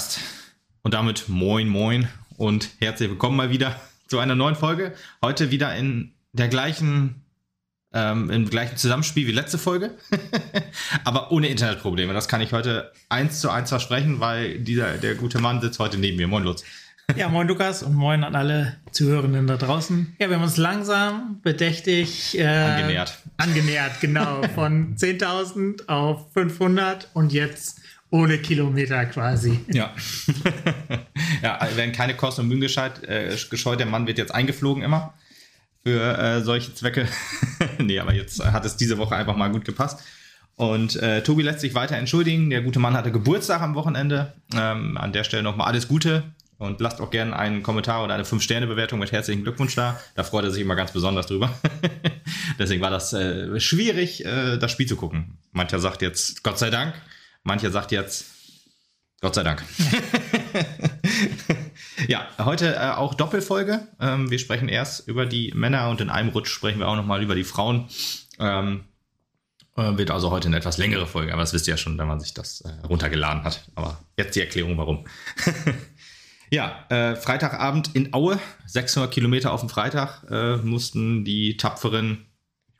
Podcast. Und damit moin, moin und herzlich willkommen mal wieder zu einer neuen Folge. Heute wieder in der gleichen, ähm, im gleichen Zusammenspiel wie letzte Folge, aber ohne Internetprobleme. Das kann ich heute eins zu eins versprechen, weil dieser, der gute Mann sitzt heute neben mir. Moin, Lutz. Ja, moin Lukas und moin an alle Zuhörenden da draußen. Ja, wir haben uns langsam bedächtig äh, angenähert. Angenähert, genau. Von 10.000 auf 500 und jetzt ohne Kilometer quasi. Ja. ja, also werden keine Kosten und Mühen gescheut. Äh, gescheut. Der Mann wird jetzt eingeflogen immer für äh, solche Zwecke. nee, aber jetzt hat es diese Woche einfach mal gut gepasst. Und äh, Tobi lässt sich weiter entschuldigen. Der gute Mann hatte Geburtstag am Wochenende. Ähm, an der Stelle nochmal alles Gute. Und lasst auch gerne einen Kommentar oder eine 5-Sterne-Bewertung mit herzlichen Glückwunsch da. Da freut er sich immer ganz besonders drüber. Deswegen war das äh, schwierig, äh, das Spiel zu gucken. Mancher sagt jetzt, Gott sei Dank. Mancher sagt jetzt, Gott sei Dank. ja, heute äh, auch Doppelfolge. Ähm, wir sprechen erst über die Männer und in einem Rutsch sprechen wir auch nochmal über die Frauen. Ähm, äh, wird also heute eine etwas längere Folge, aber das wisst ihr ja schon, wenn man sich das äh, runtergeladen hat. Aber jetzt die Erklärung, warum. ja, äh, Freitagabend in Aue, 600 Kilometer auf dem Freitag, äh, mussten die tapferen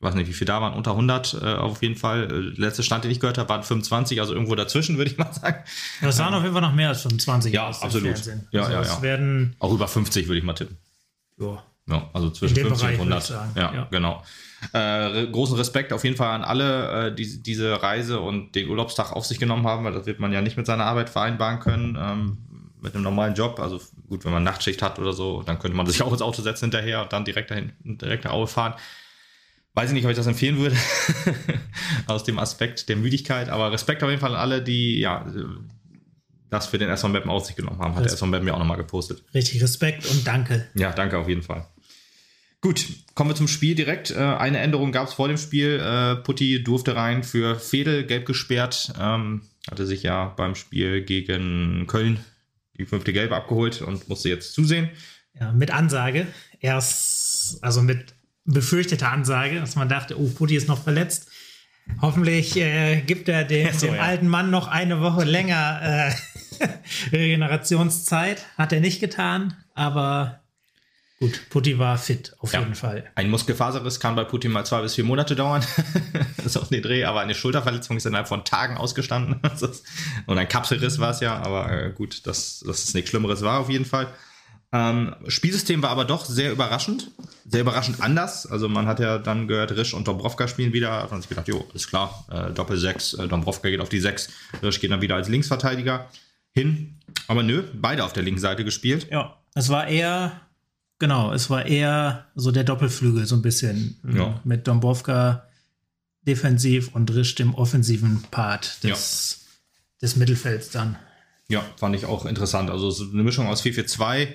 ich weiß nicht, wie viel da waren, unter 100 äh, auf jeden Fall. Äh, letzte Stand, den ich gehört habe, waren 25, also irgendwo dazwischen, würde ich mal sagen. Das waren auf jeden Fall noch mehr als 25. Ja, absolut. Ja, also ja, ja. Werden Auch über 50 würde ich mal tippen. Ja. Ja, also zwischen 50 und 100. Ja, ja, genau. Äh, großen Respekt auf jeden Fall an alle, äh, die diese Reise und den Urlaubstag auf sich genommen haben, weil das wird man ja nicht mit seiner Arbeit vereinbaren können. Ähm, mit einem normalen Job, also gut, wenn man Nachtschicht hat oder so, dann könnte man sich auch ins Auto setzen hinterher und dann direkt dahin, direkt nach Aue fahren. Weiß ich nicht, ob ich das empfehlen würde, aus dem Aspekt der Müdigkeit, aber Respekt auf jeden Fall an alle, die ja das für den s Map auf sich genommen haben. Hat der s Map mir auch nochmal gepostet. Richtig, Respekt und danke. Ja, danke auf jeden Fall. Gut, kommen wir zum Spiel direkt. Äh, eine Änderung gab es vor dem Spiel. Äh, Putti durfte rein für Fedel, gelb gesperrt. Ähm, hatte sich ja beim Spiel gegen Köln die fünfte Gelbe abgeholt und musste jetzt zusehen. Ja, mit Ansage. Erst, also mit befürchtete Ansage, dass man dachte, oh, Putti ist noch verletzt. Hoffentlich äh, gibt er dem, so, dem ja. alten Mann noch eine Woche länger äh, Regenerationszeit. Hat er nicht getan, aber gut, Putti war fit, auf ja. jeden Fall. Ein Muskelfaserriss kann bei Putti mal zwei bis vier Monate dauern. das ist auf den Dreh, aber eine Schulterverletzung ist innerhalb von Tagen ausgestanden. Und ein Kapselriss war es ja, aber äh, gut, dass, dass es nichts Schlimmeres war auf jeden Fall. Ähm, Spielsystem war aber doch sehr überraschend, sehr überraschend anders. Also man hat ja dann gehört, Risch und Dombrovka spielen wieder. Hat man sich gedacht, jo, ist klar, äh, Doppel 6, äh, Dombrovka geht auf die 6, Risch geht dann wieder als Linksverteidiger hin. Aber nö, beide auf der linken Seite gespielt. Ja, es war eher, genau, es war eher so der Doppelflügel, so ein bisschen. Ja. Mit Dombrovka defensiv und Risch dem offensiven Part des, ja. des Mittelfelds dann. Ja, fand ich auch interessant. Also so eine Mischung aus 4-4-2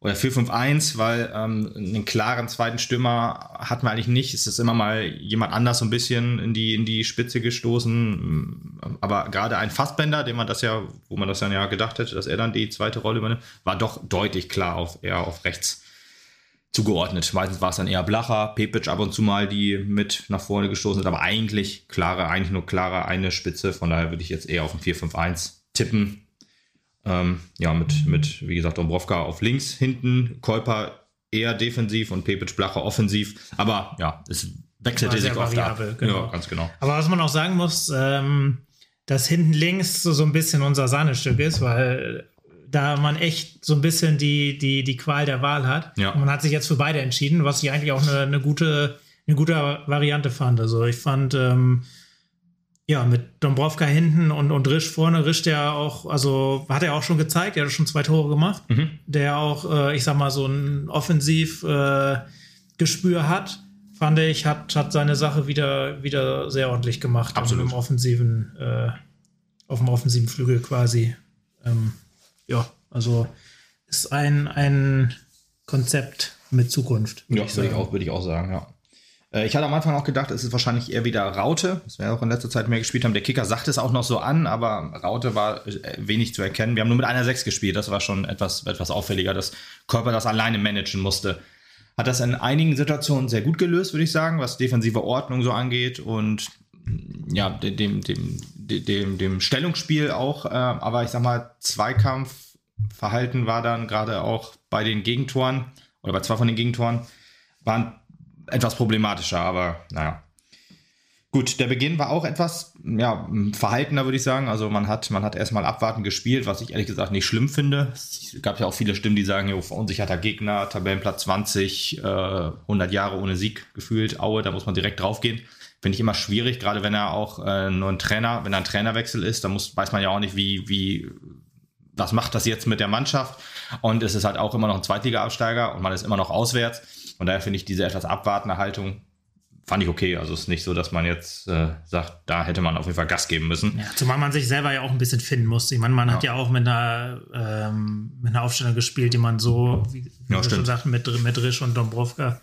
oder 4-5-1, weil ähm, einen klaren zweiten Stürmer hat man eigentlich nicht. Es ist immer mal jemand anders so ein bisschen in die, in die Spitze gestoßen. Aber gerade ein Fassbender, den man das ja, wo man das dann ja gedacht hätte, dass er dann die zweite Rolle übernimmt, war doch deutlich klar auf, eher auf rechts zugeordnet. Meistens war es dann eher Blacher, Pepic ab und zu mal, die mit nach vorne gestoßen sind, aber eigentlich klare, eigentlich nur klare eine Spitze. Von daher würde ich jetzt eher auf ein 4-5-1 tippen. Ähm, ja, mit, mit, wie gesagt, Dombrovka auf links hinten, Kolper eher defensiv und Pepic Blacher offensiv. Aber ja, es wechselte sich oft variabel, ab. Genau. Ja, ganz genau. Aber was man auch sagen muss, ähm, dass hinten links so, so ein bisschen unser Sahnestück ist, weil da man echt so ein bisschen die, die, die Qual der Wahl hat. Ja. Und man hat sich jetzt für beide entschieden, was ich eigentlich auch eine, eine gute, eine gute Variante fand. Also ich fand, ähm, ja, mit Dombrovka hinten und, und Risch vorne. Risch, der auch, also hat er auch schon gezeigt, er hat schon zwei Tore gemacht, mhm. der auch, äh, ich sag mal, so ein Offensivgespür äh, hat, fand ich, hat, hat seine Sache wieder, wieder sehr ordentlich gemacht. Absolut. Im offensiven, äh, auf dem offensiven Flügel quasi. Ähm, ja, also ist ein, ein Konzept mit Zukunft. Ja, würde ich, auch, würde ich auch sagen, ja. Äh, ich hatte am Anfang auch gedacht, es ist wahrscheinlich eher wieder Raute, das wir auch in letzter Zeit mehr gespielt haben. Der Kicker sagt es auch noch so an, aber Raute war äh, wenig zu erkennen. Wir haben nur mit einer 6 gespielt, das war schon etwas, etwas auffälliger, dass Körper das alleine managen musste. Hat das in einigen Situationen sehr gut gelöst, würde ich sagen, was defensive Ordnung so angeht und ja, dem, dem, dem, dem Stellungsspiel auch, äh, aber ich sag mal, Zweikampfverhalten war dann gerade auch bei den Gegentoren oder bei zwei von den Gegentoren waren etwas problematischer, aber naja. Gut, der Beginn war auch etwas ja, verhaltener, würde ich sagen. Also man hat, man hat erstmal abwarten gespielt, was ich ehrlich gesagt nicht schlimm finde. Es gab ja auch viele Stimmen, die sagen, jo, verunsicherter Gegner, Tabellenplatz 20, äh, 100 Jahre ohne Sieg gefühlt, Aue, da muss man direkt draufgehen. Finde ich immer schwierig, gerade wenn er auch äh, nur ein Trainer, wenn er ein Trainerwechsel ist, dann muss, weiß man ja auch nicht, wie, wie, was macht das jetzt mit der Mannschaft? Und es ist halt auch immer noch ein Zweitliga-Absteiger und man ist immer noch auswärts. Und daher finde ich diese etwas abwartende Haltung fand ich okay. Also es ist nicht so, dass man jetzt äh, sagt, da hätte man auf jeden Fall Gas geben müssen. Ja, zumal man sich selber ja auch ein bisschen finden musste. Ich meine, man ja. hat ja auch mit einer, ähm, mit einer Aufstellung gespielt, die man so, wie, wie ja, schon sagt, mit, mit Risch und Dombrovka,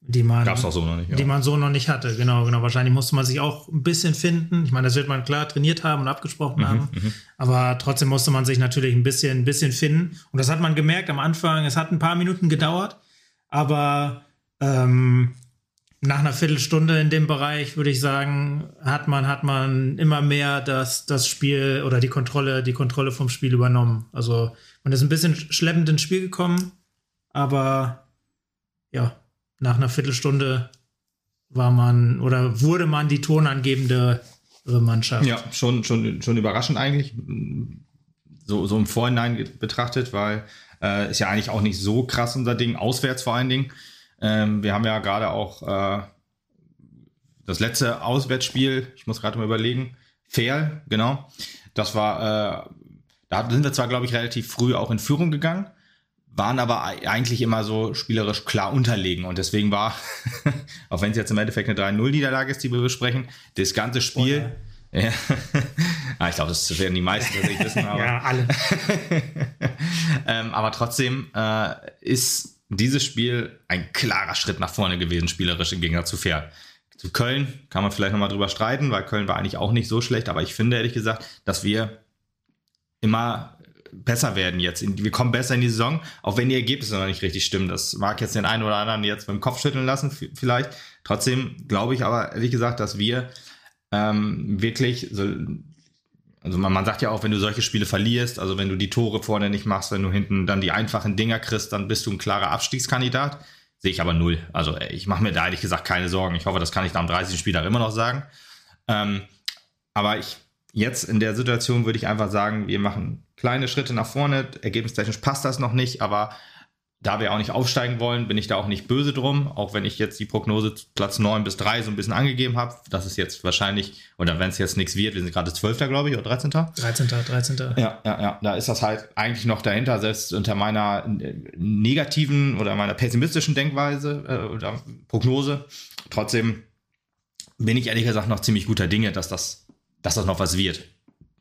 die man, Gab's auch so noch nicht, ja. die man so noch nicht hatte. Genau, genau. Wahrscheinlich musste man sich auch ein bisschen finden. Ich meine, das wird man klar trainiert haben und abgesprochen mhm, haben. Mhm. Aber trotzdem musste man sich natürlich ein bisschen, ein bisschen finden. Und das hat man gemerkt am Anfang. Es hat ein paar Minuten gedauert, aber ähm, nach einer Viertelstunde in dem Bereich, würde ich sagen, hat man, hat man immer mehr das, das Spiel oder die Kontrolle, die Kontrolle vom Spiel übernommen. Also man ist ein bisschen schleppend ins Spiel gekommen, aber ja, nach einer Viertelstunde war man oder wurde man die tonangebende Mannschaft. Ja, schon, schon, schon überraschend eigentlich. So, so im Vorhinein betrachtet, weil äh, ist ja eigentlich auch nicht so krass unser Ding, auswärts vor allen Dingen. Ähm, wir haben ja gerade auch äh, das letzte Auswärtsspiel, ich muss gerade mal überlegen, Fair, genau. Das war, äh, da sind wir zwar, glaube ich, relativ früh auch in Führung gegangen, waren aber eigentlich immer so spielerisch klar unterlegen. Und deswegen war, auch wenn es jetzt im Endeffekt eine 3-0-Niederlage ist, die wir besprechen, das ganze Spiel. Oh, ja. Ja. ah, ich glaube, das werden die meisten tatsächlich wissen. Aber, ja, alle. ähm, aber trotzdem äh, ist dieses Spiel ein klarer Schritt nach vorne gewesen, spielerisch im Gegensatz zu Fair. Zu Köln kann man vielleicht nochmal drüber streiten, weil Köln war eigentlich auch nicht so schlecht, aber ich finde ehrlich gesagt, dass wir immer besser werden jetzt. Wir kommen besser in die Saison, auch wenn die Ergebnisse noch nicht richtig stimmen. Das mag jetzt den einen oder anderen jetzt mit dem Kopf schütteln lassen, vielleicht. Trotzdem glaube ich aber ehrlich gesagt, dass wir ähm, wirklich so also man, man sagt ja auch, wenn du solche Spiele verlierst, also wenn du die Tore vorne nicht machst, wenn du hinten dann die einfachen Dinger kriegst, dann bist du ein klarer Abstiegskandidat. Sehe ich aber null. Also ich mache mir da ehrlich gesagt keine Sorgen. Ich hoffe, das kann ich nach dem 30. Spieltag immer noch sagen. Ähm, aber ich jetzt in der Situation würde ich einfach sagen, wir machen kleine Schritte nach vorne. Ergebnistechnisch passt das noch nicht, aber da wir auch nicht aufsteigen wollen, bin ich da auch nicht böse drum, auch wenn ich jetzt die Prognose Platz 9 bis 3 so ein bisschen angegeben habe. Das ist jetzt wahrscheinlich, oder wenn es jetzt nichts wird, wir sind gerade 12. glaube ich, oder 13. 13. 13. Ja, ja, ja, da ist das halt eigentlich noch dahinter, selbst unter meiner negativen oder meiner pessimistischen Denkweise äh, oder Prognose. Trotzdem bin ich ehrlich gesagt noch ziemlich guter Dinge, dass das, dass das noch was wird.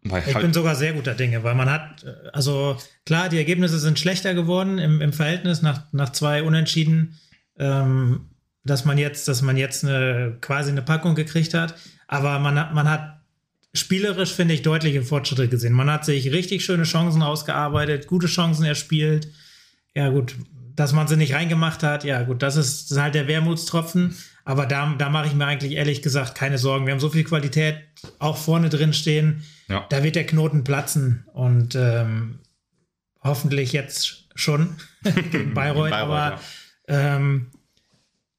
Weil ich halt bin sogar sehr guter Dinge, weil man hat, also klar, die Ergebnisse sind schlechter geworden im, im Verhältnis nach, nach zwei Unentschieden, ähm, dass man jetzt, dass man jetzt eine, quasi eine Packung gekriegt hat. Aber man hat, man hat spielerisch, finde ich, deutliche Fortschritte gesehen. Man hat sich richtig schöne Chancen ausgearbeitet, gute Chancen erspielt. Ja, gut, dass man sie nicht reingemacht hat, ja, gut, das ist, das ist halt der Wermutstropfen. Aber da, da mache ich mir eigentlich ehrlich gesagt keine Sorgen. Wir haben so viel Qualität auch vorne drin stehen ja. Da wird der Knoten platzen und ähm, hoffentlich jetzt schon gegen Bayreuth. Bayreuth aber ja. ähm,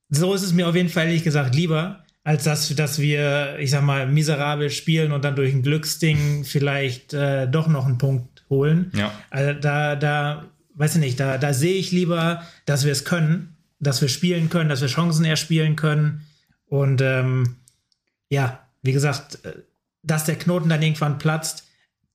so ist es mir auf jeden Fall ehrlich gesagt lieber, als dass, dass wir, ich sag mal, miserabel spielen und dann durch ein Glücksding vielleicht äh, doch noch einen Punkt holen. Ja. Also da, da, weiß ich nicht, da, da sehe ich lieber, dass wir es können, dass wir spielen können, dass wir Chancen erspielen können. Und ähm, ja, wie gesagt, äh, dass der Knoten dann irgendwann platzt,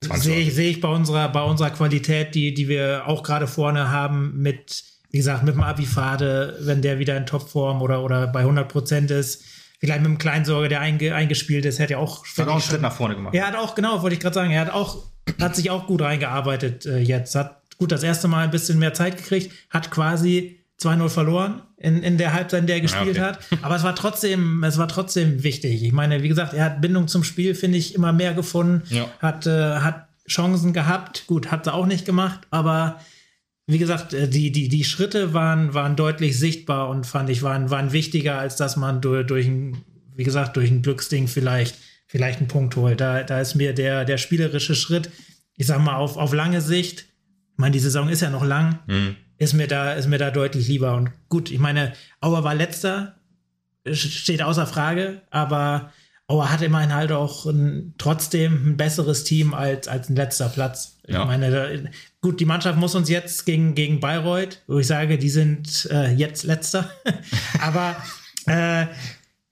sehe ich, seh ich bei unserer, bei unserer Qualität, die, die wir auch gerade vorne haben, mit, wie gesagt, mit dem Abifade, wenn der wieder in Topform oder, oder bei 100 Prozent ist. Vielleicht mit dem Kleinsorge, der einge, eingespielt ist, hätte er auch. Hat auch einen Schritt nach vorne gemacht. Er hat auch, genau, wollte ich gerade sagen, er hat auch, hat sich auch gut reingearbeitet äh, jetzt. Hat gut das erste Mal ein bisschen mehr Zeit gekriegt, hat quasi 2-0 verloren in, in der Halbzeit, in der er gespielt ja, okay. hat. Aber es war trotzdem, es war trotzdem wichtig. Ich meine, wie gesagt, er hat Bindung zum Spiel, finde ich, immer mehr gefunden. Ja. Hat, äh, hat Chancen gehabt. Gut, hat sie auch nicht gemacht, aber wie gesagt, äh, die, die, die Schritte waren, waren deutlich sichtbar und fand ich, waren, waren wichtiger, als dass man durch, durch ein, wie gesagt, durch ein Glücksding vielleicht, vielleicht einen Punkt holt. Da, da ist mir der, der spielerische Schritt, ich sag mal, auf, auf lange Sicht, ich meine, die Saison ist ja noch lang, mhm. Ist, mir da, ist mir da deutlich lieber. Und gut, ich meine, Auer war letzter, steht außer Frage, aber Auer hat immerhin halt auch ein, trotzdem ein besseres Team als, als ein letzter Platz. Ja. Ich meine, da, gut, die Mannschaft muss uns jetzt gegen, gegen Bayreuth, wo ich sage, die sind äh, jetzt letzter. aber äh,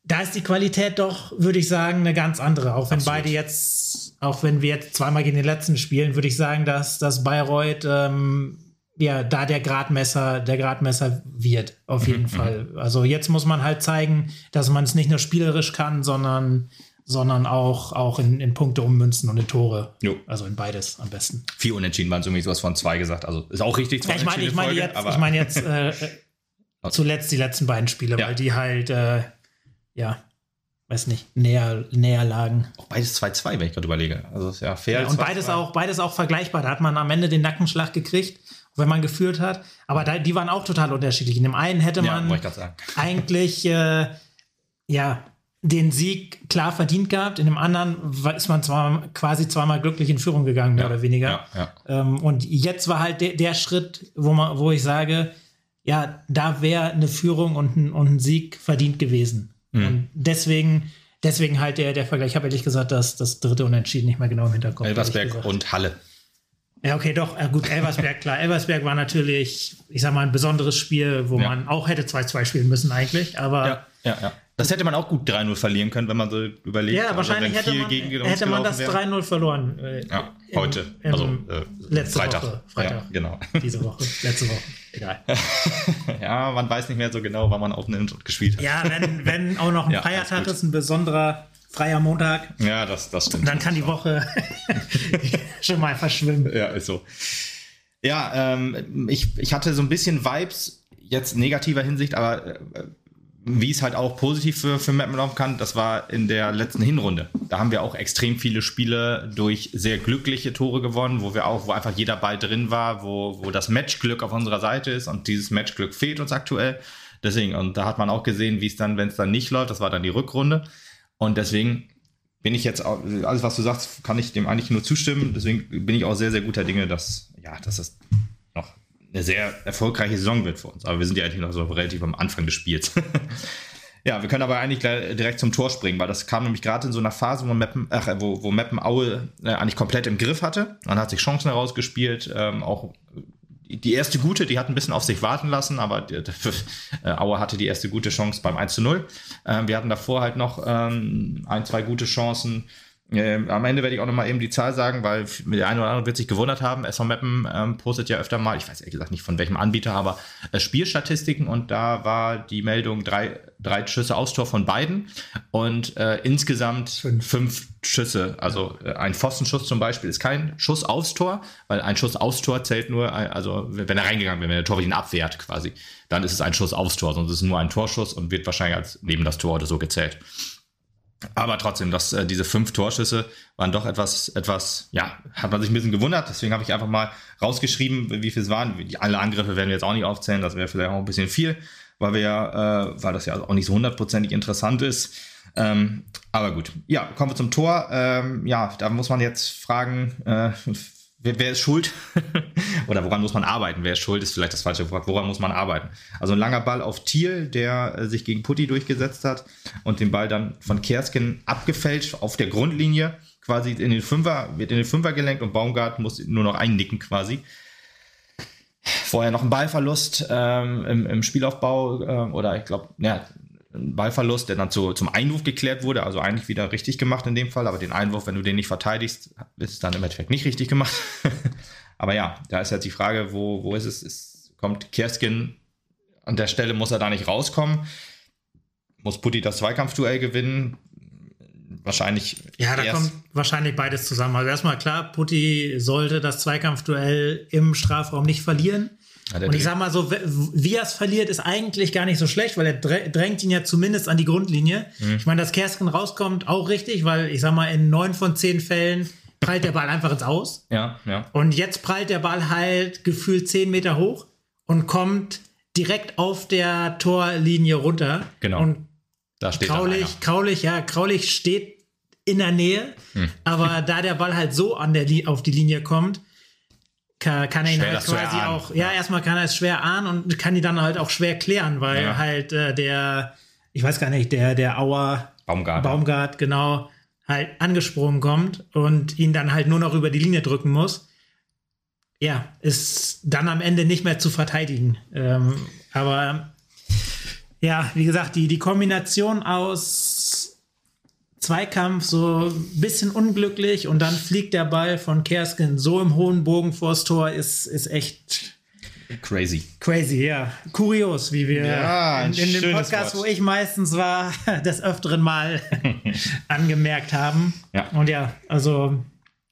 da ist die Qualität doch, würde ich sagen, eine ganz andere. Auch wenn Absolut. beide jetzt, auch wenn wir jetzt zweimal gegen den letzten spielen, würde ich sagen, dass, dass Bayreuth ähm, ja da der Gradmesser, der Gradmesser wird, auf jeden mhm. Fall. Also jetzt muss man halt zeigen, dass man es nicht nur spielerisch kann, sondern sondern auch, auch in, in Punkte ummünzen und in Tore. Jo. Also in beides am besten. Vier Unentschieden waren so irgendwie sowas von zwei gesagt. Also ist auch richtig. Ja, ich meine ich meine jetzt, ich meine jetzt äh, zuletzt die letzten beiden Spiele, ja. weil die halt äh, ja, weiß nicht, näher, näher lagen. Auch beides 2-2, wenn ich gerade überlege. Also ist ja fair. Ja, und beides auch, beides auch vergleichbar. Da hat man am Ende den Nackenschlag gekriegt, wenn man geführt hat. Aber da, die waren auch total unterschiedlich. In dem einen hätte man ja, eigentlich äh, ja den Sieg klar verdient gehabt. In dem anderen ist man zwar quasi zweimal glücklich in Führung gegangen, mehr ja, oder weniger. Ähm, und jetzt war halt de der Schritt, wo man, wo ich sage, ja, da wäre eine Führung und ein, und ein Sieg verdient gewesen. Mhm. Und deswegen, deswegen halt der, der Vergleich. Ich habe ehrlich gesagt, dass das dritte Unentschieden nicht mehr genau im Hinterkopf. Elversberg und Halle. Ja, okay, doch, gut, Elversberg, klar. Elversberg war natürlich, ich sag mal, ein besonderes Spiel, wo ja. man auch hätte 2-2 spielen müssen eigentlich, aber. Ja, ja, ja. Das hätte man auch gut 3-0 verlieren können, wenn man so überlegt. Ja, also wahrscheinlich hätte man, hätte man das 3-0 verloren. Äh, ja, heute. Im, also äh, letzte Freitag. Woche. Freitag. Ja, genau. Diese Woche. Letzte Woche. Egal. ja, man weiß nicht mehr so genau, wann man aufnimmt und gespielt hat. Ja, wenn, wenn auch noch ein ja, Feiertag ist, ein besonderer freier Montag. Ja, das, das stimmt. Dann kann die Woche schon mal verschwimmen. Ja, ist so. Ja, ähm, ich, ich hatte so ein bisschen Vibes, jetzt negativer Hinsicht, aber äh, wie es halt auch positiv für, für Mappen laufen kann, das war in der letzten Hinrunde. Da haben wir auch extrem viele Spiele durch sehr glückliche Tore gewonnen, wo wir auch, wo einfach jeder Ball drin war, wo, wo das Matchglück auf unserer Seite ist und dieses Matchglück fehlt uns aktuell. Deswegen, und da hat man auch gesehen, wie es dann, wenn es dann nicht läuft, das war dann die Rückrunde. Und deswegen bin ich jetzt, alles was du sagst, kann ich dem eigentlich nur zustimmen. Deswegen bin ich auch sehr, sehr guter Dinge, dass, ja, dass das noch eine sehr erfolgreiche Saison wird für uns. Aber wir sind ja eigentlich noch so relativ am Anfang des Spiels. ja, wir können aber eigentlich direkt zum Tor springen, weil das kam nämlich gerade in so einer Phase, wo Meppen, ach, wo, wo Meppen Aue äh, eigentlich komplett im Griff hatte. Man hat sich Chancen herausgespielt, ähm, auch die erste gute, die hat ein bisschen auf sich warten lassen, aber die, äh, Aue hatte die erste gute Chance beim 1 zu 0. Ähm, wir hatten davor halt noch ähm, ein, zwei gute Chancen ähm, am Ende werde ich auch nochmal eben die Zahl sagen, weil der eine oder andere wird sich gewundert haben. SV Mappen ähm, postet ja öfter mal, ich weiß ehrlich gesagt nicht von welchem Anbieter, aber äh, Spielstatistiken und da war die Meldung drei, drei Schüsse aus Tor von beiden und äh, insgesamt fünf. fünf Schüsse. Also äh, ein Pfostenschuss zum Beispiel ist kein Schuss aufs Tor, weil ein Schuss aufs Tor zählt nur, äh, also wenn er reingegangen wäre, wenn der Torwart ihn abwehrt quasi, dann ist es ein Schuss aufs Tor, sonst ist es nur ein Torschuss und wird wahrscheinlich als neben das Tor oder so gezählt. Aber trotzdem, dass äh, diese fünf Torschüsse waren doch etwas, etwas, ja, hat man sich ein bisschen gewundert. Deswegen habe ich einfach mal rausgeschrieben, wie viel es waren. Alle Angriffe werden wir jetzt auch nicht aufzählen, das wäre vielleicht auch ein bisschen viel, weil wir äh, weil das ja auch nicht so hundertprozentig interessant ist. Ähm, aber gut, ja, kommen wir zum Tor. Ähm, ja, da muss man jetzt fragen, äh, wer, wer ist schuld? Oder woran muss man arbeiten? Wer ist schuld, ist vielleicht das falsche Wort. Woran muss man arbeiten? Also ein langer Ball auf Thiel, der äh, sich gegen Putti durchgesetzt hat und den Ball dann von Kerskin abgefälscht auf der Grundlinie, quasi in den Fünfer, wird in den Fünfer gelenkt und Baumgart muss nur noch einnicken quasi. Vorher noch ein Ballverlust ähm, im, im, Spielaufbau äh, oder ich glaube, ja, Ballverlust, der dann zu, zum Einwurf geklärt wurde, also eigentlich wieder richtig gemacht in dem Fall, aber den Einwurf, wenn du den nicht verteidigst, ist es dann im Endeffekt nicht richtig gemacht. aber ja, da ist jetzt die Frage, wo, wo ist es? es kommt Kerskin an der Stelle, muss er da nicht rauskommen? Muss Putti das Zweikampfduell gewinnen? Wahrscheinlich. Ja, da kommt wahrscheinlich beides zusammen. Also erstmal klar, Putti sollte das Zweikampfduell im Strafraum nicht verlieren. Ja, und ich sag mal so, wie er es verliert, ist eigentlich gar nicht so schlecht, weil er drängt ihn ja zumindest an die Grundlinie. Mhm. Ich meine, dass Kersken rauskommt, auch richtig, weil ich sag mal, in neun von zehn Fällen prallt der Ball einfach ins Aus. Ja, ja. Und jetzt prallt der Ball halt gefühlt zehn Meter hoch und kommt direkt auf der Torlinie runter. Genau. Und da steht Kraulich, Kraulich, ja, Kraulich steht in der Nähe. Hm. Aber da der Ball halt so an der auf die Linie kommt, kann, kann er ihn schwer, halt quasi auch, ja, ja, erstmal kann er es schwer ahnen und kann die dann halt auch schwer klären, weil ja. halt äh, der, ich weiß gar nicht, der, der Auer Baumgart, Baumgart, genau, halt angesprungen kommt und ihn dann halt nur noch über die Linie drücken muss. Ja, ist dann am Ende nicht mehr zu verteidigen. Ähm, aber ja, wie gesagt, die, die Kombination aus Zweikampf so ein bisschen unglücklich und dann fliegt der Ball von Kerskin so im hohen Bogen vors Tor, ist, ist echt crazy. Crazy, ja. Kurios, wie wir ja, in, in dem Podcast, Wort. wo ich meistens war, des öfteren Mal angemerkt haben. Ja. Und ja, also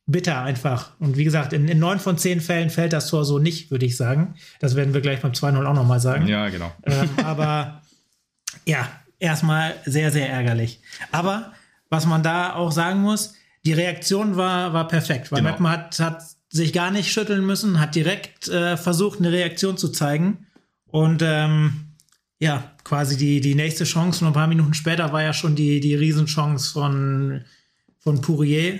bitter einfach. Und wie gesagt, in, in neun von zehn Fällen fällt das Tor so nicht, würde ich sagen. Das werden wir gleich beim 2-0 auch nochmal sagen. Ja, genau. Ähm, aber ja, erstmal sehr, sehr ärgerlich. Aber was man da auch sagen muss, die Reaktion war, war perfekt, weil genau. Meppen hat, hat sich gar nicht schütteln müssen, hat direkt äh, versucht, eine Reaktion zu zeigen. Und ähm, ja, quasi die, die nächste Chance, nur ein paar Minuten später war ja schon die, die Riesenchance von, von Pourier,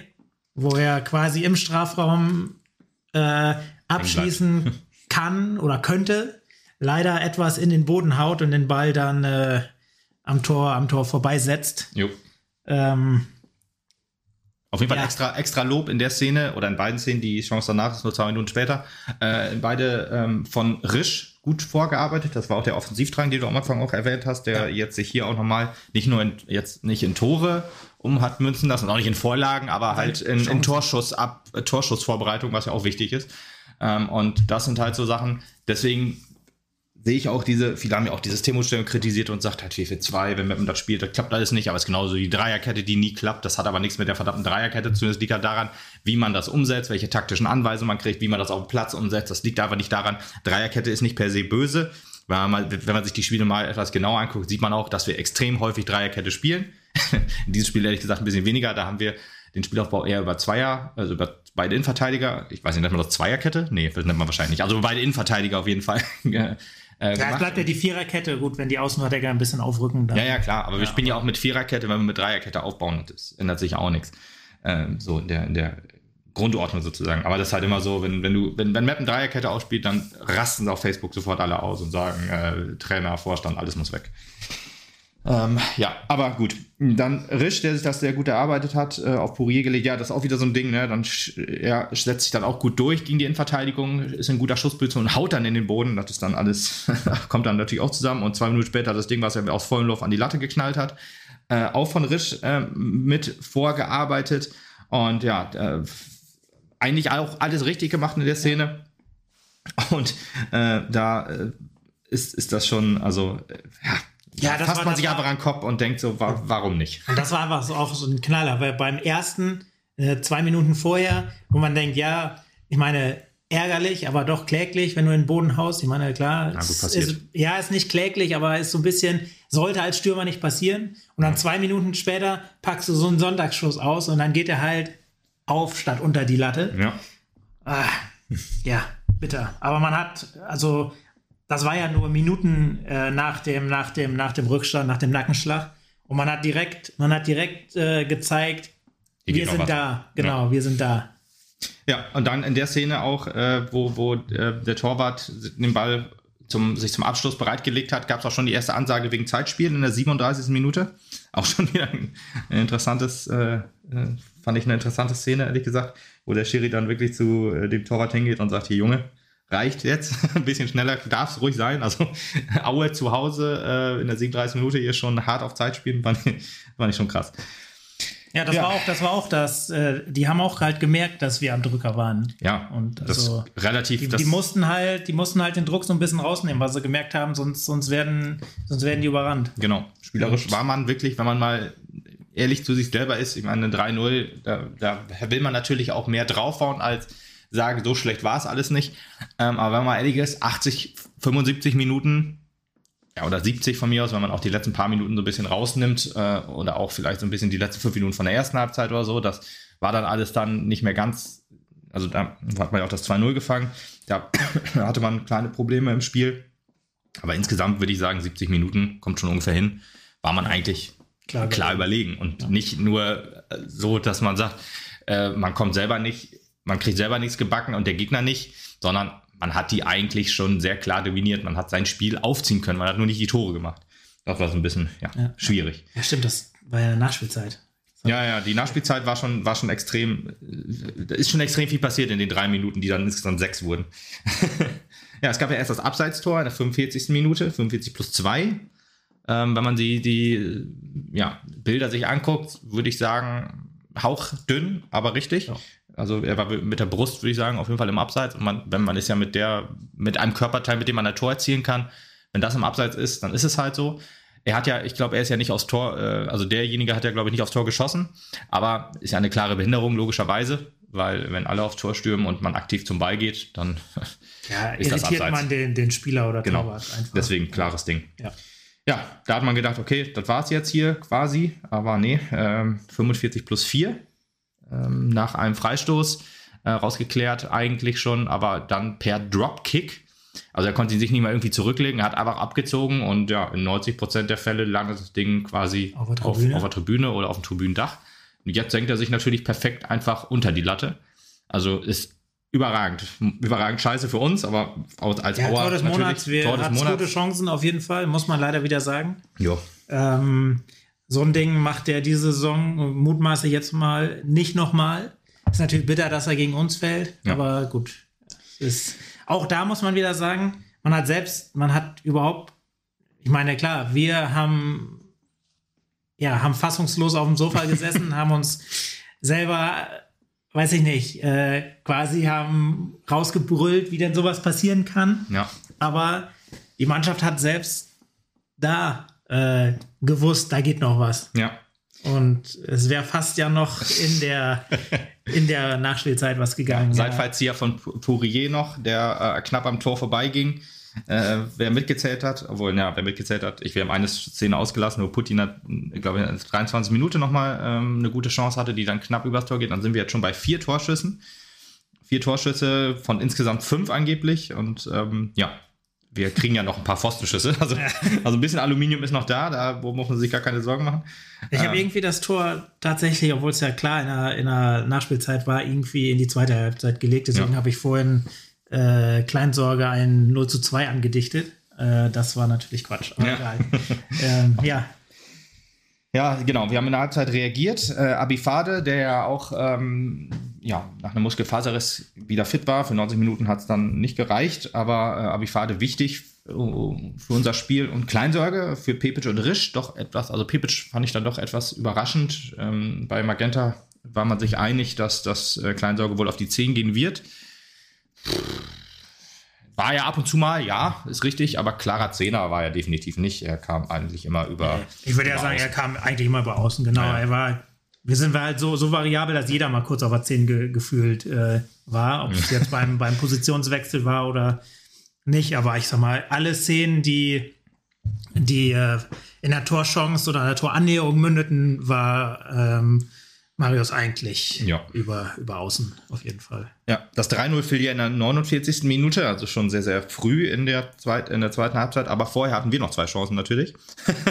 wo er quasi im Strafraum äh, abschließen kann oder könnte. Leider etwas in den Boden haut und den Ball dann äh, am Tor, am Tor vorbeisetzt. Jo. Ähm, auf jeden Fall ja. extra, extra Lob in der Szene oder in beiden Szenen, die Chance danach ist nur zwei Minuten später. Äh, beide ähm, von Risch gut vorgearbeitet. Das war auch der Offensivdrang, den du am Anfang auch erwähnt hast, der ja. jetzt sich hier auch nochmal nicht nur in, jetzt nicht in Tore um hat münzen lassen, auch nicht in Vorlagen, aber halt in, in Torschuss ab, Torschussvorbereitung, was ja auch wichtig ist. Ähm, und das sind halt so Sachen. Deswegen sehe ich auch diese, viele haben ja auch die Systemumstellung kritisiert und sagt halt 4-4-2, wenn man das spielt, das klappt alles nicht, aber es ist genauso die Dreierkette, die nie klappt. Das hat aber nichts mit der verdammten Dreierkette zu tun. Das liegt halt daran, wie man das umsetzt, welche taktischen Anweisungen man kriegt, wie man das auf dem Platz umsetzt. Das liegt aber nicht daran, Dreierkette ist nicht per se böse. Wenn man, mal, wenn man sich die Spiele mal etwas genauer anguckt, sieht man auch, dass wir extrem häufig Dreierkette spielen. In diesem Spiel ehrlich gesagt ein bisschen weniger. Da haben wir den Spielaufbau eher über Zweier, also über beide Innenverteidiger. Ich weiß nicht, nennt man das Zweierkette? Nee, das nennt man wahrscheinlich nicht. Also beide Innenverteidiger auf jeden Fall äh, ja, es bleibt ja die Viererkette, gut, wenn die Außenverteidiger ein bisschen aufrücken. Dann. Ja, ja, klar, aber ja, wir spielen ja auch mit Viererkette, wenn wir mit Dreierkette aufbauen, das ändert sich auch nichts. Ähm, so in der, in der Grundordnung sozusagen. Aber das ist halt immer so, wenn, wenn du, wenn, wenn Mappen Dreierkette ausspielt, dann rasten auf Facebook sofort alle aus und sagen, äh, Trainer, Vorstand, alles muss weg. Ähm, ja, aber gut. Dann Risch, der sich das sehr gut erarbeitet hat, äh, auf Pourier gelegt. Ja, das ist auch wieder so ein Ding, ne? Dann er setzt sich dann auch gut durch gegen die Innenverteidigung, ist in guter Schussposition und haut dann in den Boden. Das ist dann alles, kommt dann natürlich auch zusammen. Und zwei Minuten später das Ding, was er aus vollem Lauf an die Latte geknallt hat. Äh, auch von Risch äh, mit vorgearbeitet. Und ja, äh, eigentlich auch alles richtig gemacht in der Szene. Und äh, da äh, ist, ist das schon, also, ja ja, das fasst man sich einfach an den Kopf und denkt so, wa warum nicht? Und das war einfach so auch so ein Knaller, weil beim ersten, äh, zwei Minuten vorher, wo man denkt, ja, ich meine, ärgerlich, aber doch kläglich, wenn du in den Boden haust. Ich meine, klar, ja, ist, ist, ja, ist nicht kläglich, aber ist so ein bisschen, sollte als Stürmer nicht passieren. Und dann zwei Minuten später packst du so einen Sonntagsschuss aus und dann geht er halt auf statt unter die Latte. Ja. Ah, ja, bitter. Aber man hat, also das war ja nur Minuten äh, nach, dem, nach, dem, nach dem Rückstand, nach dem Nackenschlag. Und man hat direkt, man hat direkt äh, gezeigt, Hier wir sind da. Genau, ja. wir sind da. Ja, und dann in der Szene auch, äh, wo, wo äh, der Torwart den Ball zum, sich zum Abschluss bereitgelegt hat, gab es auch schon die erste Ansage wegen Zeitspiel in der 37. Minute. Auch schon wieder ein, ein interessantes, äh, äh, fand ich eine interessante Szene, ehrlich gesagt, wo der Schiri dann wirklich zu dem Torwart hingeht und sagt, hier Junge, reicht jetzt. Ein bisschen schneller darf es ruhig sein. Also Aue zu Hause äh, in der 37 Minute hier schon hart auf Zeit spielen, fand ich, fand ich schon krass. Ja, das ja. war auch, das war auch das, äh, die haben auch halt gemerkt, dass wir am Drücker waren. Ja. Und also, relativ. Die, die, mussten halt, die mussten halt den Druck so ein bisschen rausnehmen, weil sie gemerkt haben, sonst, sonst werden, sonst werden die überrannt. Genau. Spielerisch und. war man wirklich, wenn man mal ehrlich zu sich selber ist, ich meine, 3-0, da, da will man natürlich auch mehr draufhauen als sagen, so schlecht war es alles nicht. Ähm, aber wenn man ehrlich ist, 80, 75 Minuten, ja, oder 70 von mir aus, wenn man auch die letzten paar Minuten so ein bisschen rausnimmt, äh, oder auch vielleicht so ein bisschen die letzten fünf Minuten von der ersten Halbzeit oder so, das war dann alles dann nicht mehr ganz, also da hat man ja auch das 2-0 gefangen, da hatte man kleine Probleme im Spiel. Aber insgesamt würde ich sagen, 70 Minuten kommt schon ungefähr hin. War man eigentlich klar, klar überlegen und ja. nicht nur so, dass man sagt, äh, man kommt selber nicht, man kriegt selber nichts gebacken und der Gegner nicht, sondern man hat die eigentlich schon sehr klar dominiert. Man hat sein Spiel aufziehen können, man hat nur nicht die Tore gemacht. Das war so ein bisschen ja, ja. schwierig. Ja, stimmt, das war ja eine Nachspielzeit. Ja, ja, die Nachspielzeit war schon, war schon extrem, da ist schon extrem viel passiert in den drei Minuten, die dann insgesamt sechs wurden. ja, es gab ja erst das Abseitstor in der 45. Minute, 45 plus 2. Ähm, wenn man die, die ja, Bilder sich anguckt, würde ich sagen, hauchdünn, aber richtig. Ja. Also er war mit der Brust, würde ich sagen, auf jeden Fall im Abseits. Und man, wenn man ist ja mit der, mit einem Körperteil, mit dem man ein Tor erzielen kann, wenn das im Abseits ist, dann ist es halt so. Er hat ja, ich glaube, er ist ja nicht aufs Tor, äh, also derjenige hat ja, glaube ich, nicht aufs Tor geschossen, aber ist ja eine klare Behinderung, logischerweise, weil wenn alle aufs Tor stürmen und man aktiv zum Ball geht, dann ja, ist das abseits. man den, den Spieler oder genau. Torwart einfach. Deswegen klares Ding. Ja. ja, da hat man gedacht, okay, das war es jetzt hier quasi, aber nee, ähm, 45 plus 4 ähm, nach einem Freistoß äh, rausgeklärt, eigentlich schon, aber dann per Dropkick also er konnte sich nicht mal irgendwie zurücklegen, er hat einfach abgezogen und ja, in 90 Prozent der Fälle landet das Ding quasi auf der, auf, auf der Tribüne oder auf dem Tribünendach. Und jetzt senkt er sich natürlich perfekt einfach unter die Latte. Also ist überragend. Überragend scheiße für uns, aber als ja, Auer Tor des Monats, wir Tor des Monats. gute Chancen auf jeden Fall, muss man leider wieder sagen. Ja. Ähm, so ein Ding macht er diese Saison, mutmaße jetzt mal, nicht nochmal. Ist natürlich bitter, dass er gegen uns fällt, ja. aber gut. Ist, auch da muss man wieder sagen, man hat selbst, man hat überhaupt, ich meine, klar, wir haben, ja, haben fassungslos auf dem Sofa gesessen, haben uns selber, weiß ich nicht, äh, quasi haben rausgebrüllt, wie denn sowas passieren kann. Ja. Aber die Mannschaft hat selbst da äh, gewusst, da geht noch was. Ja. Und es wäre fast ja noch in der, in der Nachspielzeit was gegangen. Ja, Seitfallzieher von Pourier noch, der äh, knapp am Tor vorbeiging. Äh, wer mitgezählt hat, obwohl, ja, wer mitgezählt hat, ich, wir haben eine Szene ausgelassen, wo Putin hat, ich glaube, in 23 Minuten nochmal ähm, eine gute Chance hatte, die dann knapp übers Tor geht. Dann sind wir jetzt schon bei vier Torschüssen. Vier Torschüsse von insgesamt fünf angeblich. Und ähm, ja, wir kriegen ja noch ein paar Pfostenschüsse. Also, also ein bisschen Aluminium ist noch da, da muss man sich gar keine Sorgen machen. Ich habe ähm, irgendwie das Tor tatsächlich, obwohl es ja klar in der, in der Nachspielzeit war, irgendwie in die zweite Halbzeit gelegt. Deswegen ja. habe ich vorhin äh, Kleinsorge ein 0 zu 2 angedichtet. Äh, das war natürlich Quatsch. Aber ja. egal. ähm, ja, ja, genau. Wir haben in der Halbzeit reagiert. Äh, Abifade, der ja auch ähm, ja, nach einem Muskelfaserriss wieder fit war. Für 90 Minuten hat es dann nicht gereicht, aber äh, Abifade wichtig äh, für unser Spiel und Kleinsorge für Pepic und Risch doch etwas. Also Pepic fand ich dann doch etwas überraschend. Ähm, bei Magenta war man sich einig, dass das äh, Kleinsorge wohl auf die 10 gehen wird. War ja ab und zu mal, ja, ist richtig, aber klarer Zehner war er definitiv nicht. Er kam eigentlich immer über. Ich würde ja sagen, außen. er kam eigentlich immer über außen, genau. Ja. Er war, wir sind halt so, so variabel, dass jeder mal kurz auf der 10 ge gefühlt äh, war. Ob es jetzt beim, beim Positionswechsel war oder nicht. Aber ich sag mal, alle Szenen, die, die äh, in der Torchance oder der Torannäherung mündeten, war. Ähm, Marius eigentlich ja. über, über außen auf jeden Fall. Ja, das 3-0 fiel ja in der 49. Minute, also schon sehr, sehr früh in der, zweit, in der zweiten Halbzeit, aber vorher hatten wir noch zwei Chancen natürlich.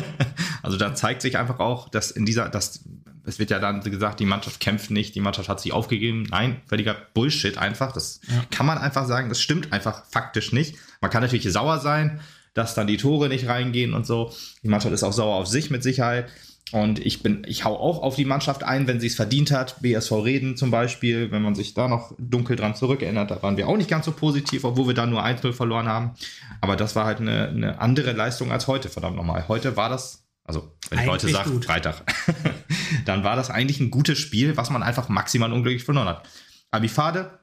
also da zeigt sich einfach auch, dass in dieser, dass, es wird ja dann gesagt, die Mannschaft kämpft nicht, die Mannschaft hat sich aufgegeben. Nein, völliger Bullshit einfach. Das ja. kann man einfach sagen, das stimmt einfach faktisch nicht. Man kann natürlich sauer sein, dass dann die Tore nicht reingehen und so. Die Mannschaft ist auch sauer auf sich mit Sicherheit. Und ich bin, ich hau auch auf die Mannschaft ein, wenn sie es verdient hat. BSV Reden zum Beispiel, wenn man sich da noch dunkel dran zurückerinnert, da waren wir auch nicht ganz so positiv, obwohl wir da nur 1-0 verloren haben. Aber das war halt eine, eine andere Leistung als heute, verdammt nochmal. Heute war das, also wenn ich heute sage, Freitag, dann war das eigentlich ein gutes Spiel, was man einfach maximal unglücklich verloren hat. Abifade,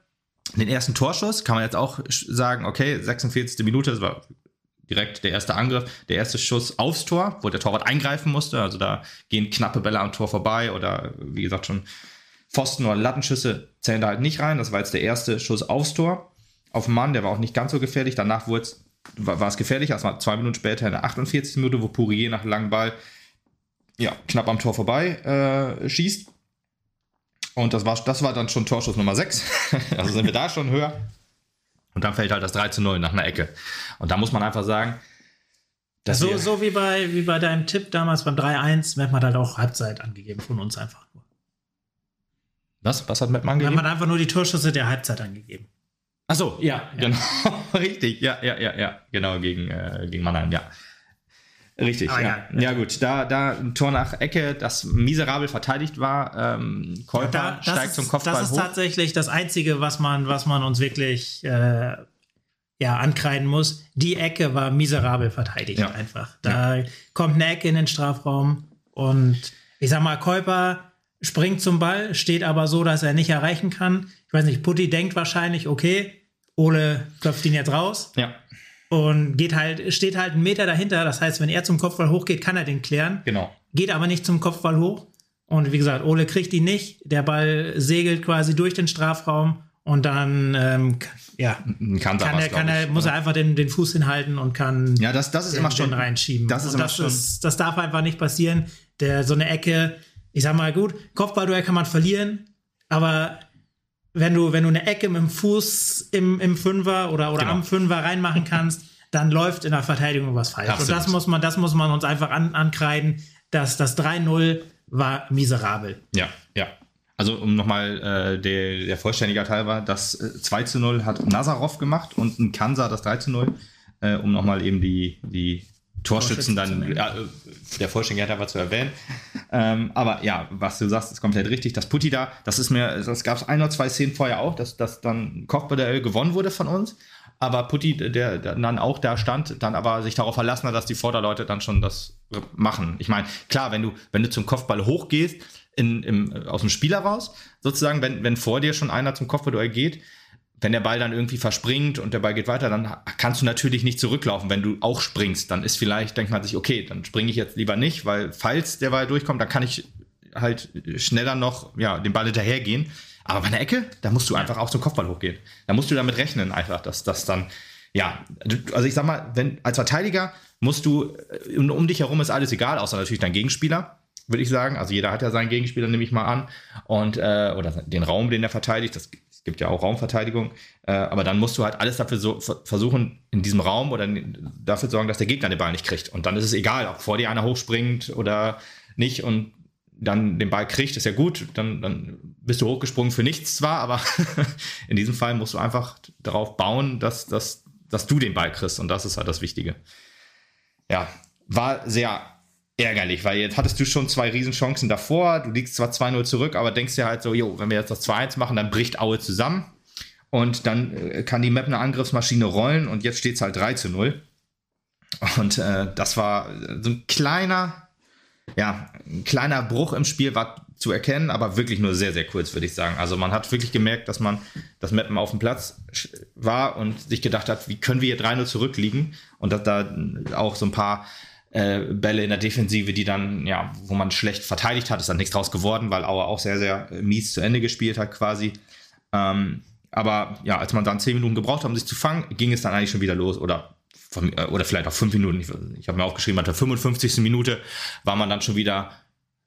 den ersten Torschuss kann man jetzt auch sagen, okay, 46. Minute, das war direkt der erste Angriff, der erste Schuss aufs Tor, wo der Torwart eingreifen musste. Also da gehen knappe Bälle am Tor vorbei oder wie gesagt schon Pfosten oder Lattenschüsse zählen da halt nicht rein. Das war jetzt der erste Schuss aufs Tor. Auf Mann, der war auch nicht ganz so gefährlich. Danach war, war es gefährlich. Das war zwei Minuten später in der 48. Minute, wo Pourier nach langem Ball ja, knapp am Tor vorbei äh, schießt. Und das war, das war dann schon Torschuss Nummer 6. also sind wir da schon höher. Und dann fällt halt das 3 zu 0 nach einer Ecke. Und da muss man einfach sagen, so, so wie bei, wie bei deinem Tipp damals beim 3-1, Map hat halt auch Halbzeit angegeben von uns einfach nur. Was? Was hat Map angegeben? Man hat einfach nur die Torschüsse der Halbzeit angegeben. Ach so, ja, ja. genau. Richtig, ja, ja, ja, ja. Genau, gegen, äh, gegen Mannheim, ja. Richtig, ah, ja. ja. ja. gut, da, da ein Tor nach Ecke, das miserabel verteidigt war. Ähm, Kolper da, steigt ist, zum Kopfball hoch. Das ist hoch. tatsächlich das Einzige, was man, was man uns wirklich äh, ja, ankreiden muss. Die Ecke war miserabel verteidigt ja. einfach. Da ja. kommt eine Ecke in den Strafraum und ich sag mal, Kolper springt zum Ball, steht aber so, dass er nicht erreichen kann. Ich weiß nicht, Putti denkt wahrscheinlich, okay, Ole klopft ihn jetzt raus. Ja und geht halt, steht halt einen Meter dahinter. Das heißt, wenn er zum Kopfball hochgeht, kann er den klären. Genau. Geht aber nicht zum Kopfball hoch. Und wie gesagt, Ole kriegt ihn nicht. Der Ball segelt quasi durch den Strafraum und dann ähm, ja, kann, kann er, kann er, muss er einfach den, den Fuß hinhalten und kann ja, das, das ist den, immer schon reinschieben. Das ist, immer das, schon ist, das darf einfach nicht passieren. Der so eine Ecke, ich sag mal gut, Kopfballduell kann man verlieren, aber wenn du, wenn du eine Ecke mit dem Fuß im, im Fünfer oder, oder genau. am Fünfer reinmachen kannst, dann läuft in der Verteidigung was falsch. Absolut. Und das muss man, das muss man uns einfach an, ankreiden, dass das 3-0 war miserabel. Ja, ja. Also um nochmal äh, der, der Vollständigkeit halber, das äh, 2 zu 0 hat Nazarov gemacht und ein Kansa das 3 zu 0, äh, um nochmal eben die, die Torschützen dann äh, der Vollständigkeit einfach zu erwähnen. ähm, aber ja, was du sagst, ist komplett richtig. Das Putti da, das ist mir, das gab es ein oder zwei Szenen vorher auch, dass, dass dann Kochbedell gewonnen wurde von uns. Aber Putti, der, der dann auch da stand, dann aber sich darauf verlassen hat, dass die Vorderleute dann schon das machen. Ich meine, klar, wenn du, wenn du zum Kopfball hochgehst, in, im, aus dem Spieler raus, sozusagen, wenn, wenn vor dir schon einer zum Kopfballduell geht, wenn der Ball dann irgendwie verspringt und der Ball geht weiter, dann kannst du natürlich nicht zurücklaufen. Wenn du auch springst, dann ist vielleicht, denkt man sich, okay, dann springe ich jetzt lieber nicht, weil falls der Ball durchkommt, dann kann ich halt schneller noch ja, den Ball hinterhergehen. Aber bei einer Ecke, da musst du einfach auch zum Kopfball hochgehen. Da musst du damit rechnen, einfach, dass das dann, ja, also ich sag mal, wenn als Verteidiger musst du, äh, um dich herum ist alles egal, außer natürlich dein Gegenspieler würde ich sagen. Also jeder hat ja seinen Gegenspieler, nehme ich mal an. Und, äh, oder den Raum, den er verteidigt. Das gibt ja auch Raumverteidigung, äh, aber dann musst du halt alles dafür so, versuchen, in diesem Raum oder dafür sorgen, dass der Gegner den Ball nicht kriegt. Und dann ist es egal, ob vor dir einer hochspringt oder nicht und dann den Ball kriegt, ist ja gut, dann, dann bist du hochgesprungen für nichts zwar, aber in diesem Fall musst du einfach darauf bauen, dass, dass, dass du den Ball kriegst und das ist halt das Wichtige. Ja, war sehr ärgerlich, weil jetzt hattest du schon zwei Riesenchancen davor. Du liegst zwar 2-0 zurück, aber denkst dir halt so, jo, wenn wir jetzt das 2-1 machen, dann bricht Aue zusammen. Und dann äh, kann die Map eine Angriffsmaschine rollen und jetzt steht es halt 3 0. Und äh, das war so ein kleiner, ja, ein kleiner Bruch im Spiel war zu erkennen, aber wirklich nur sehr, sehr kurz, würde ich sagen. Also man hat wirklich gemerkt, dass man das Mappen auf dem Platz war und sich gedacht hat, wie können wir hier 3-0 zurückliegen? Und dass da auch so ein paar äh, Bälle in der Defensive, die dann, ja, wo man schlecht verteidigt hat, ist dann nichts draus geworden, weil Auer auch sehr, sehr mies zu Ende gespielt hat quasi. Ähm, aber ja, als man dann zehn Minuten gebraucht hat, um sich zu fangen, ging es dann eigentlich schon wieder los oder äh, oder vielleicht auch fünf Minuten. Ich, ich habe mir aufgeschrieben, an der 55. Minute war man dann schon wieder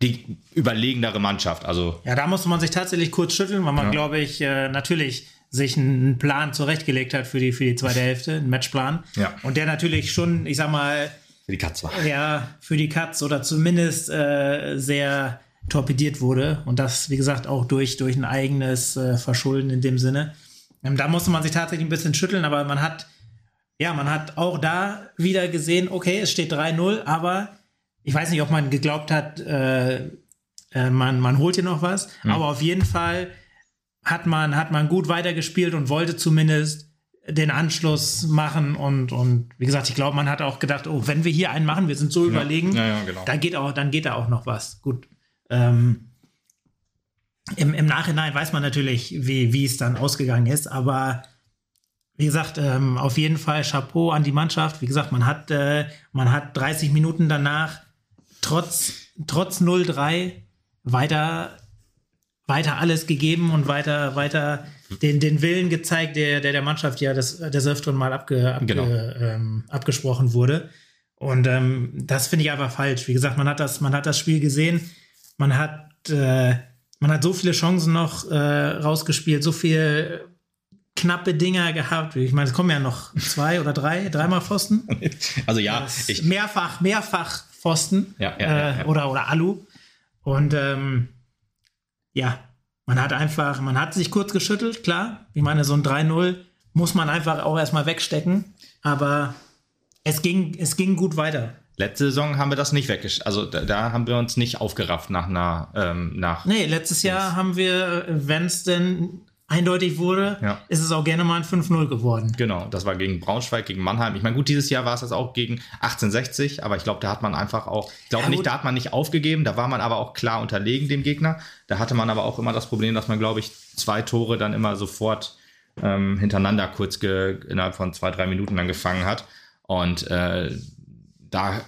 die überlegendere Mannschaft. Also ja, da musste man sich tatsächlich kurz schütteln, weil man, ja. glaube ich, äh, natürlich sich einen Plan zurechtgelegt hat für die, für die zweite Hälfte, einen Matchplan. Ja. Und der natürlich schon, ich sag mal, für die Katz war. Ja, für die Katz oder zumindest äh, sehr torpediert wurde. Und das, wie gesagt, auch durch, durch ein eigenes äh, Verschulden in dem Sinne. Ähm, da musste man sich tatsächlich ein bisschen schütteln, aber man hat, ja, man hat auch da wieder gesehen, okay, es steht 3-0, aber ich weiß nicht, ob man geglaubt hat, äh, äh, man, man holt hier noch was, mhm. aber auf jeden Fall hat man, hat man gut weitergespielt und wollte zumindest den Anschluss machen und, und wie gesagt, ich glaube, man hat auch gedacht, oh, wenn wir hier einen machen, wir sind so ja. überlegen, ja, ja, genau. dann geht auch, dann geht da auch noch was. Gut. Ähm, im, Im Nachhinein weiß man natürlich, wie, wie es dann ausgegangen ist, aber wie gesagt, ähm, auf jeden Fall Chapeau an die Mannschaft. Wie gesagt, man hat, äh, man hat 30 Minuten danach trotz, trotz 0-3 weiter weiter alles gegeben und weiter, weiter den, den Willen gezeigt, der, der der Mannschaft ja das, des Öfteren mal abge, abge, genau. ähm, abgesprochen wurde. Und ähm, das finde ich einfach falsch. Wie gesagt, man hat das, man hat das Spiel gesehen, man hat, äh, man hat so viele Chancen noch äh, rausgespielt, so viel knappe Dinger gehabt. Ich meine, es kommen ja noch zwei oder drei, dreimal Pfosten. Also ja, ich mehrfach, mehrfach Pfosten ja, ja, ja, äh, oder, oder Alu. Und ähm, ja, man hat einfach, man hat sich kurz geschüttelt, klar. Ich meine, so ein 3-0 muss man einfach auch erstmal wegstecken. Aber es ging, es ging gut weiter. Letzte Saison haben wir das nicht weggesch... Also da, da, haben wir uns nicht aufgerafft nach einer... Ähm, nach nee, letztes Jahr haben wir, wenn es denn eindeutig wurde, ja. ist es auch gerne mal ein 5-0 geworden. Genau, das war gegen Braunschweig, gegen Mannheim. Ich meine, gut, dieses Jahr war es das auch gegen 1860, aber ich glaube, da hat man einfach auch, ich glaube ja, nicht, da hat man nicht aufgegeben, da war man aber auch klar unterlegen dem Gegner. Da hatte man aber auch immer das Problem, dass man, glaube ich, zwei Tore dann immer sofort ähm, hintereinander kurz innerhalb von zwei, drei Minuten dann gefangen hat. Und äh, da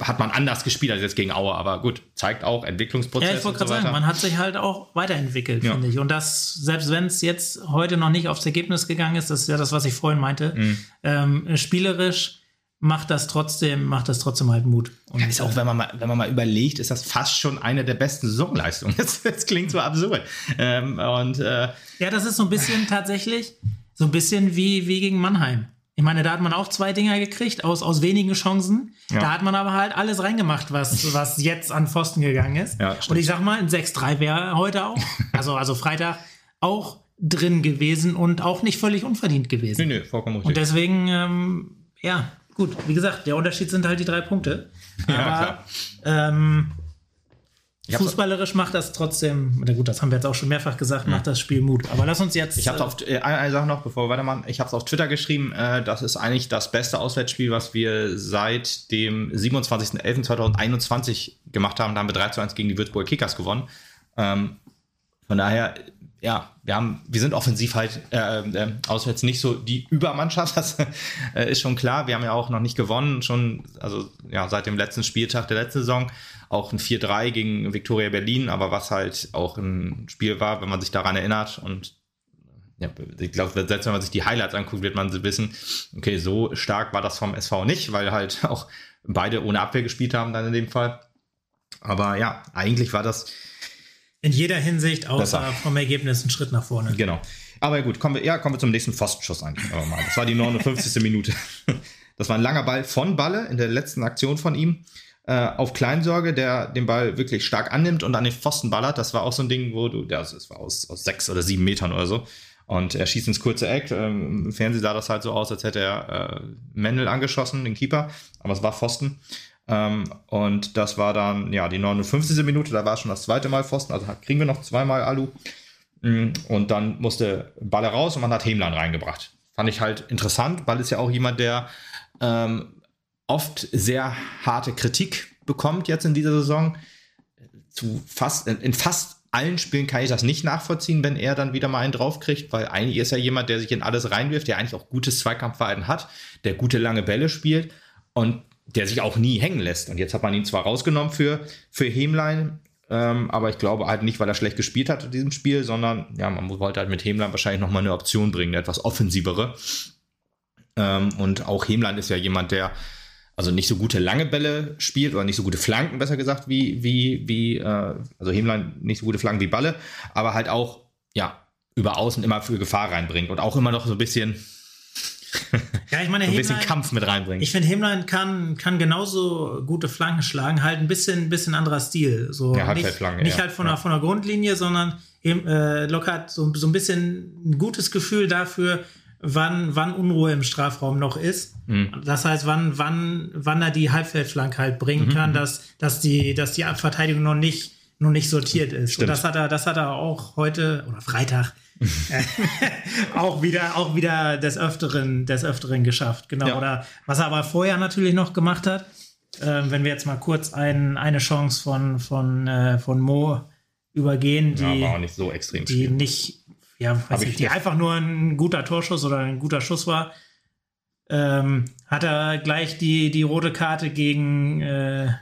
hat man anders gespielt als jetzt gegen Aue, aber gut, zeigt auch Entwicklungsprozess. Ja, ich wollte gerade so sagen, man hat sich halt auch weiterentwickelt, ja. finde ich. Und das, selbst wenn es jetzt heute noch nicht aufs Ergebnis gegangen ist, das ist ja das, was ich vorhin meinte, mhm. ähm, spielerisch macht das trotzdem, macht das trotzdem halt Mut. Und ja, ist auch, wenn man mal, wenn man mal überlegt, ist das fast schon eine der besten Saisonleistungen. Das, das klingt so absurd. Ähm, und äh, ja, das ist so ein bisschen tatsächlich so ein bisschen wie, wie gegen Mannheim. Ich meine, da hat man auch zwei Dinger gekriegt aus, aus wenigen Chancen. Ja. Da hat man aber halt alles reingemacht, was, was jetzt an Pfosten gegangen ist. Ja, und ich sag mal, ein 6-3 wäre heute auch, also, also Freitag auch drin gewesen und auch nicht völlig unverdient gewesen. Nee, nee, vollkommen richtig. Und deswegen, ähm, ja, gut, wie gesagt, der Unterschied sind halt die drei Punkte. Aber ja, ähm, Fußballerisch macht das trotzdem, na gut, das haben wir jetzt auch schon mehrfach gesagt, macht das Spiel Mut. Aber lass uns jetzt. Ich habe auf äh, eine, Sache noch, bevor wir weitermachen. Ich habe es auf Twitter geschrieben. Äh, das ist eigentlich das beste Auswärtsspiel, was wir seit dem 27.11.2021 gemacht haben. Da haben wir 3 zu 1 gegen die Würzburger Kickers gewonnen. Ähm, von daher, ja, wir haben, wir sind offensiv halt äh, äh, auswärts nicht so die Übermannschaft. Das äh, ist schon klar. Wir haben ja auch noch nicht gewonnen, schon also ja seit dem letzten Spieltag der letzten Saison auch ein 4-3 gegen Viktoria Berlin, aber was halt auch ein Spiel war, wenn man sich daran erinnert und ja, ich glaube, selbst wenn man sich die Highlights anguckt, wird man wissen, okay, so stark war das vom SV nicht, weil halt auch beide ohne Abwehr gespielt haben dann in dem Fall. Aber ja, eigentlich war das in jeder Hinsicht außer besser. vom Ergebnis ein Schritt nach vorne. Genau. Aber gut, kommen wir, ja, kommen wir zum nächsten Pfostenschuss eigentlich. Das war die 59. Minute. Das war ein langer Ball von Balle in der letzten Aktion von ihm äh, auf Kleinsorge, der den Ball wirklich stark annimmt und an den Pfosten ballert. Das war auch so ein Ding, wo du, das war aus, aus sechs oder sieben Metern oder so. Und er schießt ins kurze Eck. Ähm, Im Fernsehen sah das halt so aus, als hätte er äh, Mendel angeschossen, den Keeper. Aber es war Pfosten. Ähm, und das war dann, ja, die 59. Minute, da war schon das zweite Mal Pfosten. Also kriegen wir noch zweimal Alu. Mm, und dann musste Ball raus und man hat Hemlein reingebracht. Fand ich halt interessant. Ball ist ja auch jemand, der ähm, oft sehr harte Kritik bekommt jetzt in dieser Saison. Zu fast, in fast allen Spielen kann ich das nicht nachvollziehen, wenn er dann wieder mal einen draufkriegt, weil eigentlich ist er jemand, der sich in alles reinwirft, der eigentlich auch gutes Zweikampfverhalten hat, der gute lange Bälle spielt und der sich auch nie hängen lässt. Und jetzt hat man ihn zwar rausgenommen für, für Hemlein, ähm, aber ich glaube halt nicht, weil er schlecht gespielt hat in diesem Spiel, sondern ja, man wollte halt mit Hemlein wahrscheinlich nochmal eine Option bringen, eine etwas offensivere. Ähm, und auch Hemlein ist ja jemand, der also nicht so gute lange Bälle spielt oder nicht so gute Flanken, besser gesagt, wie, wie, wie, äh, also Hemlein nicht so gute Flanken wie Balle, aber halt auch, ja, über außen immer für Gefahr reinbringt und auch immer noch so ein bisschen, ja, ich meine, so ein bisschen Kampf mit reinbringt. Ich finde, Hemlein kann, kann genauso gute Flanken schlagen, halt ein bisschen, bisschen anderer Stil. So ja, nicht, Flanke, nicht ja. halt von, ja. der, von der Grundlinie, sondern äh, Locke hat so, so ein bisschen ein gutes Gefühl dafür, wann, wann Unruhe im Strafraum noch ist. Mhm. Das heißt, wann, wann, wann er die Halbfeldflanke halt bringen mhm. kann, dass, dass, die, dass die Verteidigung noch nicht, noch nicht sortiert ist. Stimmt. Und das hat er, das hat er auch heute oder Freitag auch wieder, auch wieder des Öfteren, des Öfteren geschafft. Genau. Ja. Oder was er aber vorher natürlich noch gemacht hat, äh, wenn wir jetzt mal kurz ein, eine Chance von, von, äh, von Mo übergehen, die, ja, war auch nicht so extrem die nicht ja, weiß ich, die einfach nur ein guter Torschuss oder ein guter Schuss war, ähm, hat er gleich die, die rote Karte gegen, äh,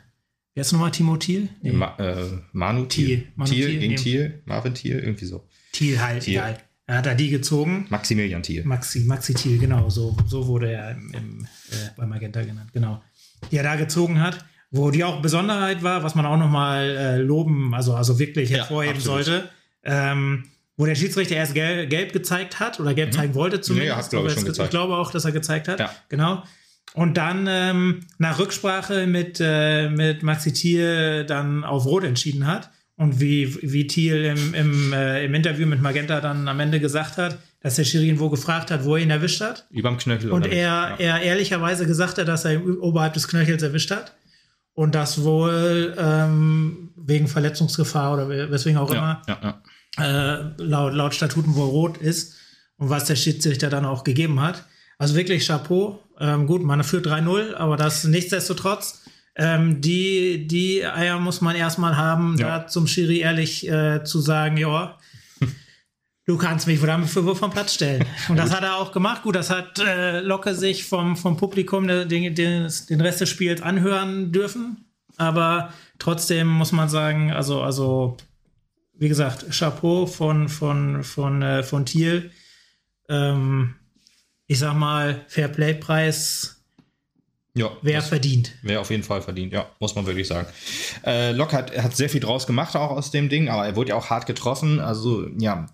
wer ist nochmal Timo Thiel? Nee. Ma, äh, Manu Thiel. Manu Thiel, Thiel gegen Thiel, Marvin Thiel, irgendwie so. Thiel halt, Thiel. egal. Er hat da die gezogen. Maximilian Thiel. Maxi, Maxi Thiel, genau, so, so wurde er im, im, äh, bei Magenta genannt, genau. Die er da gezogen hat, wo die auch Besonderheit war, was man auch nochmal äh, loben, also, also wirklich hervorheben ja, sollte. Ähm, wo der Schiedsrichter erst gelb, gelb gezeigt hat oder gelb mhm. zeigen wollte zumindest. Nee, hat, glaube ich, schon gezeigt. Ich glaube auch, dass er gezeigt hat. Ja. Genau. Und dann ähm, nach Rücksprache mit, äh, mit Maxi Thiel dann auf Rot entschieden hat. Und wie, wie Thiel im, im, äh, im Interview mit Magenta dann am Ende gesagt hat, dass der Schiri ihn wo gefragt hat, wo er ihn erwischt hat. Überm Knöchel. Und er, ja. er ehrlicherweise gesagt hat, dass er ihn oberhalb des Knöchels erwischt hat. Und das wohl ähm, wegen Verletzungsgefahr oder weswegen auch immer ja, ja, äh, laut, laut Statuten wohl rot ist. Und was der Schiedsrichter dann auch gegeben hat. Also wirklich Chapeau. Ähm, gut, man führt 3-0, aber das nichtsdestotrotz. Ähm, die, die Eier muss man erstmal haben, ja. da zum Schiri ehrlich äh, zu sagen, ja, du kannst mich damit für vom Platz stellen. Und das hat er auch gemacht. Gut, das hat äh, Locke sich vom, vom Publikum den, den, den Rest des Spiels anhören dürfen. Aber trotzdem muss man sagen, also, also wie gesagt, Chapeau von, von, von, äh, von Thiel. Ähm, ich sag mal, Fairplay-Preis ja, wäre verdient. Wäre auf jeden Fall verdient, ja, muss man wirklich sagen. Äh, Locke hat, hat sehr viel draus gemacht auch aus dem Ding, aber er wurde ja auch hart getroffen. Also, ja,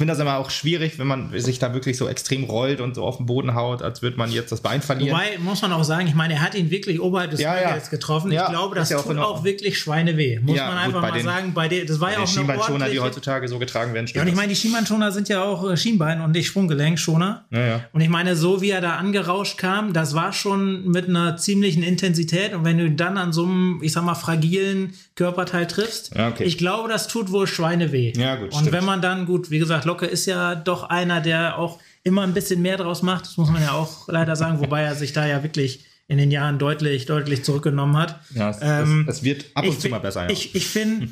finde das immer auch schwierig, wenn man sich da wirklich so extrem rollt und so auf den Boden haut, als würde man jetzt das Bein verlieren. Wobei, muss man auch sagen, ich meine, er hat ihn wirklich oberhalb des ja, ja. getroffen. Ja, ich glaube, das tut auch, wirklich Schweine weh. Muss ja, man einfach mal den, sagen. Bei der, das war ja auch eine Schienbeinschoner, die heutzutage so getragen werden. Ja, und ich meine, die Schienbeinschoner sind ja auch äh, Schienbein und nicht Sprunggelenksschoner. Ja, ja. Und ich meine, so wie er da angerauscht kam, das war schon mit einer ziemlichen Intensität. Und wenn du dann an so einem, ich sag mal, fragilen Körperteil triffst, ja, okay. ich glaube, das tut wohl Schweine weh. Ja, gut. Und stimmt. wenn man dann, gut, wie gesagt, Locke ist ja doch einer, der auch immer ein bisschen mehr draus macht. Das muss man ja auch leider sagen, wobei er sich da ja wirklich in den Jahren deutlich, deutlich zurückgenommen hat. Ja, es, ähm, es, es wird ab und zu mal besser. Ja. Ich, ich finde,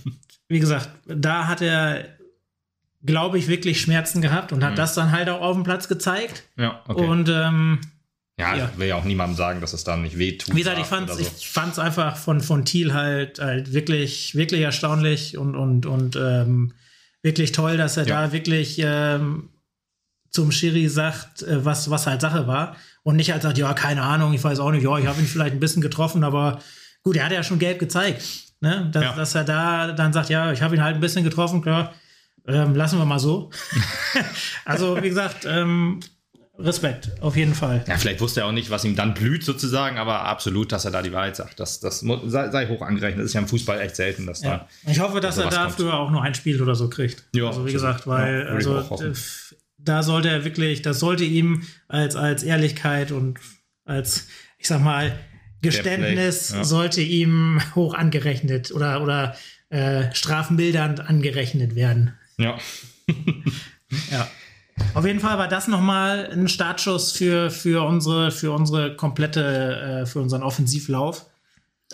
wie gesagt, da hat er, glaube ich, wirklich Schmerzen gehabt und hat mhm. das dann halt auch auf dem Platz gezeigt. Ja, okay. Und ähm, ja, ja, ich will ja auch niemandem sagen, dass es dann nicht weh tut. Wie gesagt, ich fand es so. einfach von, von Thiel halt, halt wirklich, wirklich erstaunlich und, und, und ähm, wirklich toll, dass er ja. da wirklich ähm, zum Schiri sagt, äh, was, was halt Sache war. Und nicht halt sagt, ja, keine Ahnung, ich weiß auch nicht, ja, ich habe ihn vielleicht ein bisschen getroffen, aber gut, er hat ja schon gelb gezeigt. Ne? Dass, ja. dass er da dann sagt, ja, ich habe ihn halt ein bisschen getroffen, klar, ähm, lassen wir mal so. also, wie gesagt, ähm, Respekt, auf jeden Fall. Ja, vielleicht wusste er auch nicht, was ihm dann blüht sozusagen, aber absolut, dass er da die Wahrheit sagt. Das, das sei, sei hoch angerechnet. Das ist ja im Fußball echt selten, dass ja. da. Ich hoffe, dass er dafür auch nur ein Spiel oder so kriegt. Ja, also wie gesagt, weil ja, also da sollte er wirklich, das sollte ihm als als Ehrlichkeit und als ich sag mal Geständnis ja. sollte ihm hoch angerechnet oder oder äh, strafmildernd angerechnet werden. Ja. ja. Auf jeden Fall war das nochmal ein Startschuss für, für, unsere, für unsere komplette, äh, für unseren Offensivlauf.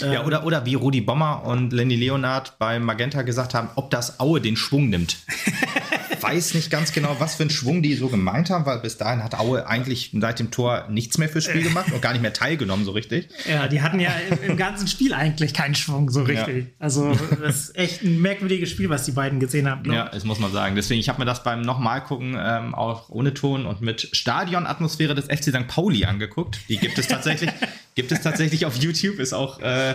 Ja, oder, oder wie Rudi Bommer und Lenny Leonard bei Magenta gesagt haben, ob das Aue den Schwung nimmt. weiß nicht ganz genau, was für einen Schwung die so gemeint haben, weil bis dahin hat Aue eigentlich seit dem Tor nichts mehr fürs Spiel gemacht und gar nicht mehr teilgenommen so richtig. Ja, die hatten ja im, im ganzen Spiel eigentlich keinen Schwung so richtig. Ja. Also das ist echt ein merkwürdiges Spiel, was die beiden gesehen haben. Ja, das muss man sagen. Deswegen, ich habe mir das beim nochmal gucken ähm, auch ohne Ton und mit Stadionatmosphäre des FC St. Pauli angeguckt. Die gibt es tatsächlich, gibt es tatsächlich auf YouTube, ist auch äh,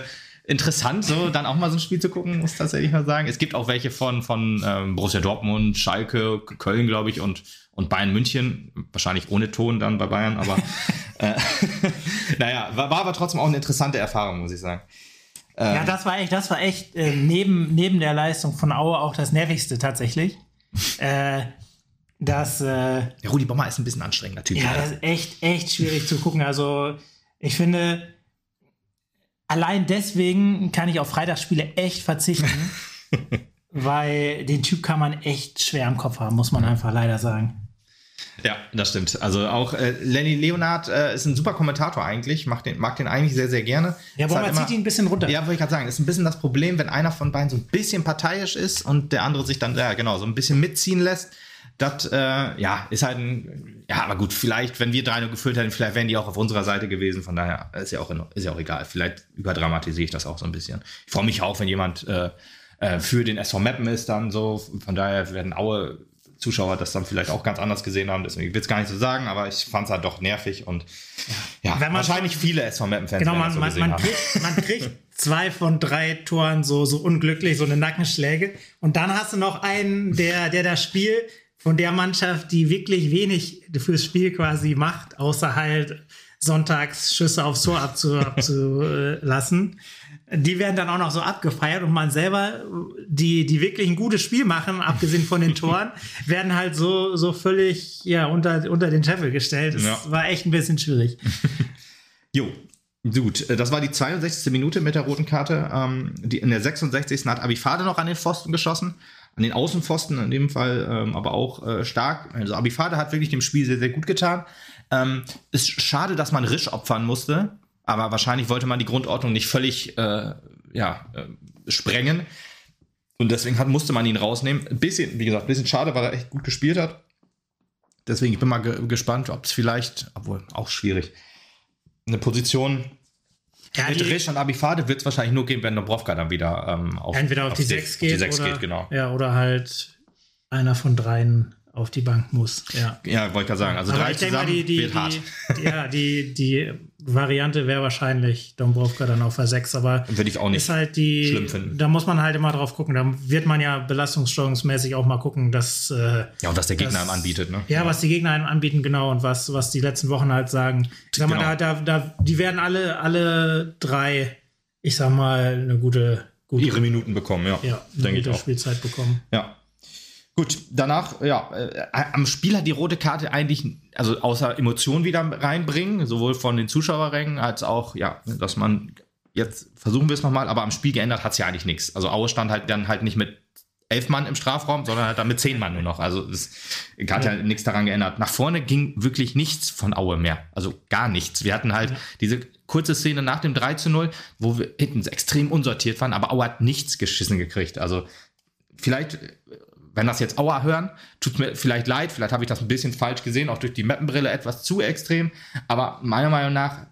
interessant, so dann auch mal so ein Spiel zu gucken, muss tatsächlich mal sagen. Es gibt auch welche von, von ähm, Borussia Dortmund, Schalke, Köln, glaube ich, und, und Bayern München. Wahrscheinlich ohne Ton dann bei Bayern, aber äh, naja, war, war aber trotzdem auch eine interessante Erfahrung, muss ich sagen. Ähm, ja, das war echt, das war echt äh, neben, neben der Leistung von Aue auch das Nervigste tatsächlich. äh, das, äh, ja, Rudi Bommer ist ein bisschen anstrengender Typ. Ja, das ist echt, echt schwierig zu gucken. Also, ich finde, allein deswegen kann ich auf Freitagsspiele echt verzichten, weil den Typ kann man echt schwer im Kopf haben, muss man einfach leider sagen. Ja, das stimmt. Also auch äh, Lenny Leonard äh, ist ein super Kommentator eigentlich, mag den, mag den eigentlich sehr, sehr gerne. Ja, aber man halt zieht ihn ein bisschen runter. Ja, wollte ich gerade sagen, ist ein bisschen das Problem, wenn einer von beiden so ein bisschen parteiisch ist und der andere sich dann, ja genau, so ein bisschen mitziehen lässt das äh, ja, ist halt ein, ja, aber gut, vielleicht, wenn wir drei nur gefüllt hätten, vielleicht wären die auch auf unserer Seite gewesen. Von daher ist ja auch, in, ist ja auch egal. Vielleicht überdramatisiere ich das auch so ein bisschen. Ich freue mich auch, wenn jemand äh, äh, für den SV Mappen ist, dann so. Von daher werden Aue Zuschauer das dann vielleicht auch ganz anders gesehen haben. Deswegen will es gar nicht so sagen, aber ich fand es halt doch nervig und ja, ja wahrscheinlich schon, viele SV Mappen-Fans. Genau, man, so man, man, kriegt, man kriegt zwei von drei Toren so, so unglücklich, so eine Nackenschläge. Und dann hast du noch einen, der, der das Spiel von der Mannschaft, die wirklich wenig fürs Spiel quasi macht, außer halt sonntags Schüsse aufs Tor abzulassen. die werden dann auch noch so abgefeiert und man selber, die, die wirklich ein gutes Spiel machen, abgesehen von den Toren, werden halt so, so völlig, ja, unter, unter den Scheffel gestellt. Das ja. war echt ein bisschen schwierig. jo, Gut, äh, das war die 62. Minute mit der roten Karte. Ähm, die, in der 66. hat Abifade noch an den Pfosten geschossen, an den Außenpfosten in dem Fall, ähm, aber auch äh, stark. Also Abifade hat wirklich dem Spiel sehr, sehr gut getan. Ähm, ist schade, dass man Risch opfern musste, aber wahrscheinlich wollte man die Grundordnung nicht völlig äh, ja, äh, sprengen. Und deswegen hat, musste man ihn rausnehmen. Bisschen, wie gesagt, ein bisschen schade, weil er echt gut gespielt hat. Deswegen ich bin mal ge gespannt, ob es vielleicht, obwohl auch schwierig, eine Position ja, mit Risch und Abifade wird es wahrscheinlich nur geben, wenn Dobrovka dann wieder ähm, auf, entweder auf, auf die 6 geht, die 6 oder, geht, genau. Ja, oder halt einer von dreien auf die Bank muss. Ja, ja wollte ich gerade sagen. Also Aber drei zusammen mal, die, die, wird die, hart. ja, die, die Variante wäre wahrscheinlich Dombrovka dann auf 6, aber würde ich auch nicht ist halt die, schlimm finden. Da muss man halt immer drauf gucken. Da wird man ja belastungssteuerungsmäßig auch mal gucken, dass äh, ja und was der Gegner einem anbietet, ne? Ja, ja, was die Gegner einem anbieten, genau und was was die letzten Wochen halt sagen. Ich sag genau. mal, da, da, da, die werden alle alle drei, ich sag mal, eine gute, gute ihre Minuten bekommen, ja, ja denke ich auch. Spielzeit bekommen. Ja. Gut, danach, ja, äh, am Spiel hat die rote Karte eigentlich, also außer Emotionen wieder reinbringen, sowohl von den Zuschauerrängen als auch, ja, dass man, jetzt versuchen wir es nochmal, aber am Spiel geändert hat es ja eigentlich nichts. Also Aue stand halt dann halt nicht mit elf Mann im Strafraum, sondern halt dann mit zehn Mann nur noch. Also es hat ja, ja nichts daran geändert. Nach vorne ging wirklich nichts von Aue mehr. Also gar nichts. Wir hatten halt ja. diese kurze Szene nach dem 3 zu 0, wo wir hinten extrem unsortiert waren, aber Aue hat nichts geschissen gekriegt. Also vielleicht wenn das jetzt Aua hören, tut mir vielleicht leid, vielleicht habe ich das ein bisschen falsch gesehen, auch durch die Mappenbrille etwas zu extrem, aber meiner Meinung nach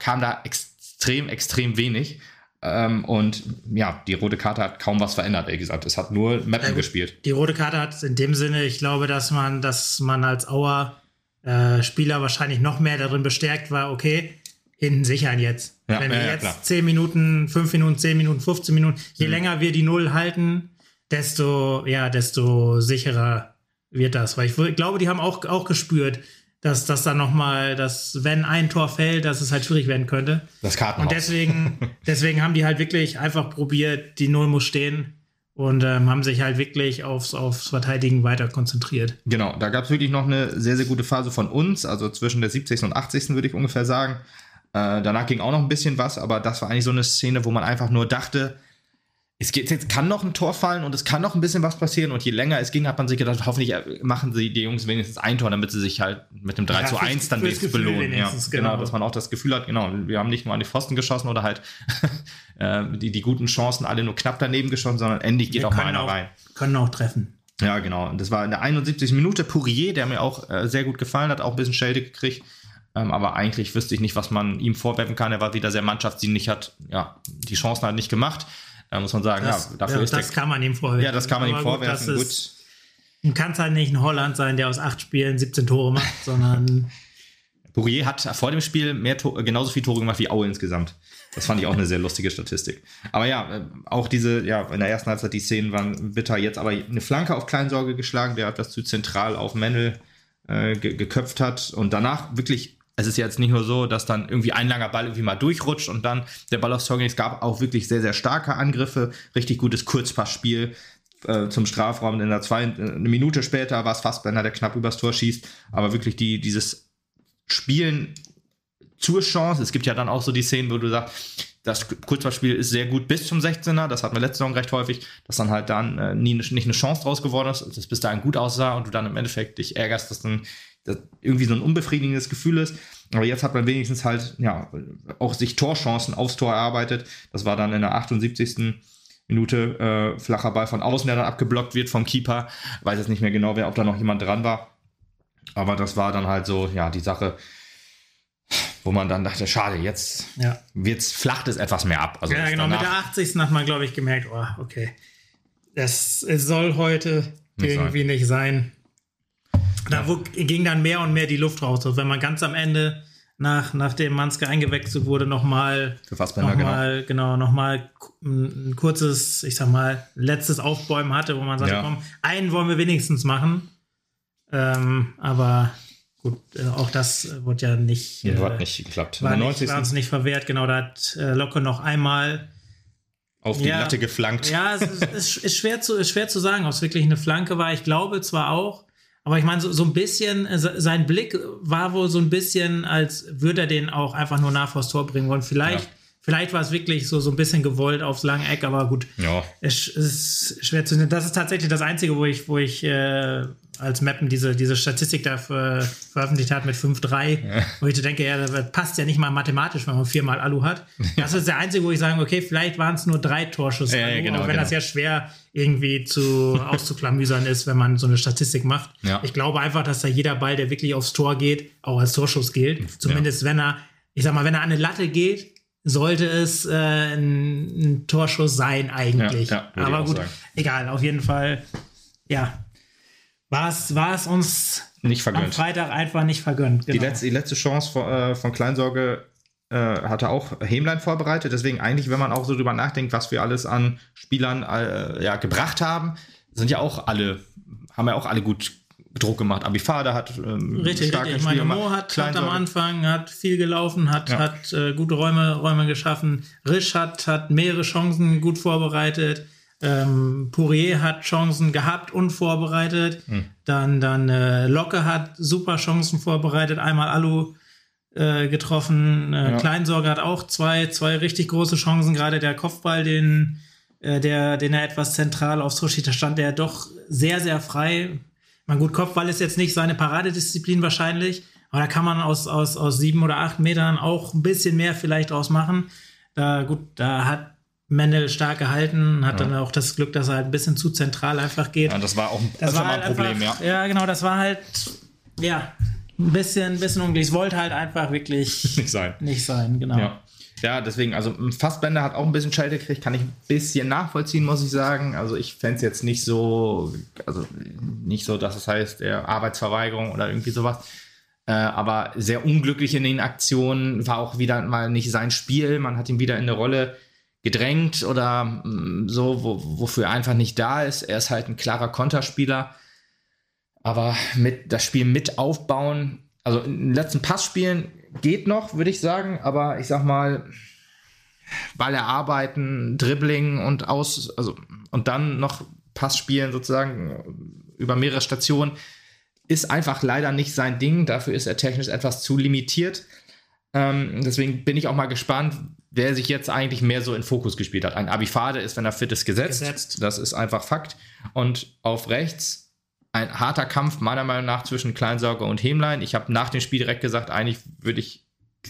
kam da extrem, extrem wenig. Ähm, und ja, die rote Karte hat kaum was verändert, ehrlich gesagt. Es hat nur Mappen ja, gespielt. Die rote Karte hat in dem Sinne, ich glaube, dass man, dass man als Auer äh, Spieler wahrscheinlich noch mehr darin bestärkt war, okay, hinten sichern jetzt. Ja, Wenn wir ja, jetzt klar. 10 Minuten, 5 Minuten, 10 Minuten, 15 Minuten, je mhm. länger wir die Null halten, desto, ja, desto sicherer wird das. Weil ich glaube, die haben auch, auch gespürt, dass das dann nochmal, dass wenn ein Tor fällt, dass es halt schwierig werden könnte. Das Karten. Und deswegen, deswegen haben die halt wirklich einfach probiert, die Null muss stehen und ähm, haben sich halt wirklich aufs, aufs Verteidigen weiter konzentriert. Genau, da gab es wirklich noch eine sehr, sehr gute Phase von uns, also zwischen der 70. und 80. würde ich ungefähr sagen. Äh, danach ging auch noch ein bisschen was, aber das war eigentlich so eine Szene, wo man einfach nur dachte, es geht, jetzt kann noch ein Tor fallen und es kann noch ein bisschen was passieren. Und je länger es ging, hat man sich gedacht, hoffentlich machen sie die Jungs wenigstens ein Tor, damit sie sich halt mit dem 3 ja, zu 1 dann wenigstens belohnen. Ja, genau. genau. dass man auch das Gefühl hat, genau, wir haben nicht nur an die Pfosten geschossen oder halt äh, die, die guten Chancen alle nur knapp daneben geschossen, sondern endlich geht wir auch mal einer auch, rein. Können auch treffen. Ja, genau. Und das war in der 71. Minute Pourier, der mir auch äh, sehr gut gefallen hat, auch ein bisschen Schelte gekriegt. Ähm, aber eigentlich wüsste ich nicht, was man ihm vorwerfen kann. Er war wieder sehr mannschaftsdienlich, hat ja die Chancen halt nicht gemacht. Da muss man sagen, das, ja, dafür ja, ist das der, kann man ihm vorwerfen. Ja, das kann man ihm vorwerfen. Gut, gut. Kann es halt nicht ein Holland sein, der aus acht Spielen 17 Tore macht, sondern. Bourier hat vor dem Spiel mehr genauso viele Tore gemacht wie Aue insgesamt. Das fand ich auch eine sehr lustige Statistik. Aber ja, äh, auch diese, ja, in der ersten Halbzeit die Szenen waren bitter. Jetzt aber eine Flanke auf Kleinsorge geschlagen, der hat das zu zentral auf Mendel äh, geköpft hat und danach wirklich es ist jetzt nicht nur so, dass dann irgendwie ein langer Ball irgendwie mal durchrutscht und dann der Ball aufs Tor geht. Es gab auch wirklich sehr, sehr starke Angriffe, richtig gutes Kurzpassspiel äh, zum Strafraum. In der zwei, äh, eine Minute später war es Fassbender, der knapp übers Tor schießt. Aber wirklich die, dieses Spielen zur Chance. Es gibt ja dann auch so die Szenen, wo du sagst, das Kurzpassspiel ist sehr gut bis zum 16er. Das hat man letzte Saison recht häufig, dass dann halt dann äh, nie, nicht eine Chance draus geworden ist, dass bis dahin gut aussah und du dann im Endeffekt dich ärgerst, dass dann irgendwie so ein unbefriedigendes Gefühl ist. Aber jetzt hat man wenigstens halt, ja, auch sich Torchancen aufs Tor erarbeitet. Das war dann in der 78. Minute äh, flacher Ball von außen, der dann abgeblockt wird vom Keeper. Weiß jetzt nicht mehr genau, wer, ob da noch jemand dran war. Aber das war dann halt so, ja, die Sache, wo man dann dachte, schade, jetzt ja. wird's, flacht es etwas mehr ab. Also ja, genau, mit der 80. hat man, glaube ich, gemerkt, oh, okay, das soll heute nicht irgendwie sein. nicht sein. Da ging dann mehr und mehr die Luft raus. Also wenn man ganz am Ende nach, nachdem Manske eingewechselt wurde, nochmal noch genau. genau, nochmal ein kurzes, ich sag mal, letztes Aufbäumen hatte, wo man sagt, ja. komm, einen wollen wir wenigstens machen. Ähm, aber gut, äh, auch das wurde ja nicht, äh, hat nicht geklappt. War nicht, uns nicht verwehrt, genau, da hat äh, Locke noch einmal auf die ja, Latte geflankt. Ja, es ist, ist, ist, schwer zu, ist schwer zu sagen, ob es wirklich eine Flanke war. Ich glaube zwar auch, aber ich meine, so, so ein bisschen, äh, sein Blick war wohl so ein bisschen, als würde er den auch einfach nur nach vors Tor bringen wollen. Vielleicht, ja. Vielleicht war es wirklich so, so ein bisschen gewollt aufs lange Eck, aber gut. Ja. Es, es ist schwer zu nennen. Das ist tatsächlich das Einzige, wo ich, wo ich äh, als Mappen diese, diese Statistik da ver veröffentlicht hat mit 5-3, ja. wo ich denke, ja, das passt ja nicht mal mathematisch, wenn man viermal Alu hat. Das ist der einzige, wo ich sage, okay, vielleicht waren es nur drei Torschüsse, ja, ja, genau, auch wenn genau. das ja schwer irgendwie zu auszuklamüsern ist, wenn man so eine Statistik macht. Ich glaube einfach, dass da jeder Ball, der wirklich aufs Tor geht, auch als Torschuss gilt. Zumindest wenn er, ich sag mal, wenn er an eine Latte geht, sollte es äh, ein, ein, Torschuss sein eigentlich. Aber gut, sagen. egal, auf jeden Fall, ja, war es, war es uns nicht vergönnt. am Freitag einfach nicht vergönnt. Genau. Die, letzte, die letzte Chance von, äh, von Kleinsorge äh, hatte auch Hämlein vorbereitet. Deswegen eigentlich, wenn man auch so drüber nachdenkt, was wir alles an Spielern äh, ja, gebracht haben, sind ja auch alle, haben ja auch alle gut Druck gemacht. Abifada hat ähm, richtig, starke richtig. Meine Mo hat, hat, am Anfang hat viel gelaufen, hat, ja. hat äh, gute Räume, Räume geschaffen. Risch hat, hat mehrere Chancen gut vorbereitet. Ähm, Pourier hat Chancen gehabt und vorbereitet. Hm. Dann, dann äh, Locke hat super Chancen vorbereitet. Einmal Alu äh, getroffen. Äh, ja. Kleinsorge hat auch zwei, zwei richtig große Chancen. Gerade der Kopfball, den, äh, der, den er etwas zentral aufs Tor steht, da stand der doch sehr, sehr frei. Man gut, Kopfball ist jetzt nicht seine Paradedisziplin wahrscheinlich, aber da kann man aus, aus, aus sieben oder acht Metern auch ein bisschen mehr vielleicht draus machen. Da, gut, da hat Mendel stark gehalten, hat ja. dann auch das Glück, dass er halt ein bisschen zu zentral einfach geht. Ja, das war auch das war halt ein Problem, einfach, ja. Ja, genau, das war halt, ja, ein bisschen, ein bisschen unglücklich. Es wollte halt einfach wirklich nicht sein. Nicht sein, genau. Ja. Ja, deswegen, also Fassbender hat auch ein bisschen Schelte gekriegt, kann ich ein bisschen nachvollziehen, muss ich sagen. Also ich fände es jetzt nicht so, also nicht so, dass es heißt, er Arbeitsverweigerung oder irgendwie sowas. Äh, aber sehr unglücklich in den Aktionen, war auch wieder mal nicht sein Spiel. Man hat ihn wieder in eine Rolle gedrängt oder mm, so, wo, wofür er einfach nicht da ist. Er ist halt ein klarer Konterspieler. Aber mit das Spiel mit aufbauen, also in den letzten Passspielen geht noch, würde ich sagen, aber ich sag mal, Ball erarbeiten, Dribbling und aus, also und dann noch Passspielen sozusagen über mehrere Stationen ist einfach leider nicht sein Ding. Dafür ist er technisch etwas zu limitiert. Ähm, deswegen bin ich auch mal gespannt, wer sich jetzt eigentlich mehr so in Fokus gespielt hat. Ein Abifade ist, wenn er fit ist, gesetzt. gesetzt. Das ist einfach Fakt. Und auf rechts ein harter Kampf meiner Meinung nach zwischen Kleinsorge und Hemlein. Ich habe nach dem Spiel direkt gesagt, eigentlich würde ich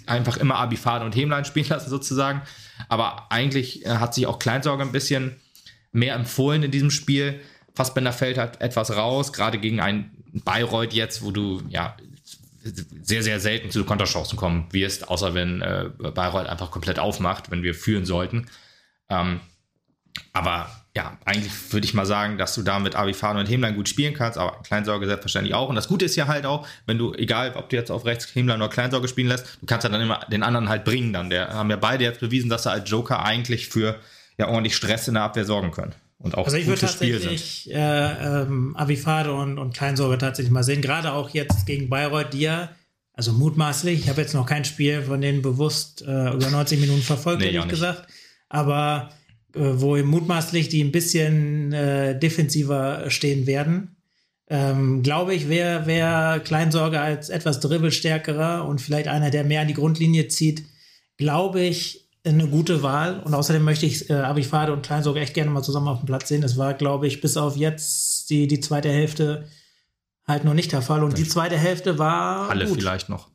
einfach immer Abifade und Hemlein spielen lassen sozusagen. Aber eigentlich äh, hat sich auch Kleinsorge ein bisschen mehr empfohlen in diesem Spiel. Fassbender fällt halt etwas raus, gerade gegen einen Bayreuth jetzt, wo du ja sehr, sehr selten zu Konterchancen kommen wirst, außer wenn äh, Bayreuth einfach komplett aufmacht, wenn wir führen sollten. Ähm, aber ja, eigentlich würde ich mal sagen, dass du da mit Avifano und Hemlein gut spielen kannst, aber Kleinsorge selbstverständlich auch. Und das Gute ist ja halt auch, wenn du, egal ob du jetzt auf rechts Hemlein oder Kleinsorge spielen lässt, du kannst ja dann immer den anderen halt bringen. Dann der haben ja beide jetzt bewiesen, dass sie als Joker eigentlich für ja ordentlich Stress in der Abwehr sorgen können und auch also ich würde tatsächlich äh, ähm, Avifade und, und Kleinsorge tatsächlich mal sehen, gerade auch jetzt gegen Bayreuth, die ja, also mutmaßlich, ich habe jetzt noch kein Spiel von denen bewusst äh, über 90 Minuten verfolgt, nee, ehrlich gesagt, aber wo mutmaßlich die ein bisschen äh, defensiver stehen werden. Ähm, glaube ich, wäre wär Kleinsorge als etwas dribbelstärkerer und vielleicht einer, der mehr an die Grundlinie zieht, glaube ich, eine gute Wahl. Und außerdem möchte ich äh, Abifade und Klein sogar echt gerne mal zusammen auf dem Platz sehen. Das war, glaube ich, bis auf jetzt die, die zweite Hälfte halt noch nicht der Fall. Und die zweite Hälfte war. Alle gut. vielleicht noch.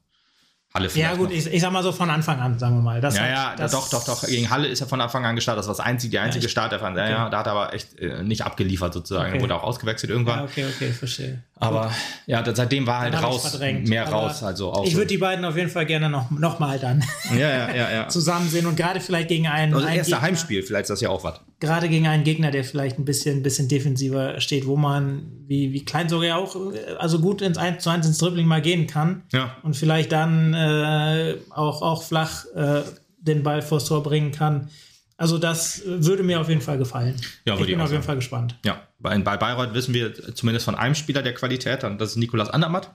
Halle. Ja, gut, ich, ich, sag mal so von Anfang an, sagen wir mal. Das ja, hat, ja, das doch, doch, doch. Gegen Halle ist er von Anfang an gestartet. Das war das einzige, die einzige ja, Starterfans. Ja, okay. ja, da hat er aber echt äh, nicht abgeliefert sozusagen. Okay. Er wurde auch ausgewechselt irgendwann. Ja, okay, okay, verstehe. Aber ja, seitdem war halt raus, mehr aber raus. Also auch ich so. würde die beiden auf jeden Fall gerne noch, noch mal dann ja, ja, ja, ja. zusammen sehen und gerade vielleicht gegen einen. Also erster Heimspiel, vielleicht ist das ja auch was. gerade gegen einen Gegner, der vielleicht ein bisschen, bisschen defensiver steht, wo man, wie, wie klein sogar auch, also gut ins 1 zu 1 ins Dribbling mal gehen kann. Ja. Und vielleicht dann äh, auch, auch flach äh, den Ball vors Tor bringen kann. Also das würde mir auf jeden Fall gefallen. Ja, ich bin auf jeden Fall gespannt. Ja, bei, bei Bayreuth wissen wir zumindest von einem Spieler der Qualität, und das ist Nikolas Andermatt,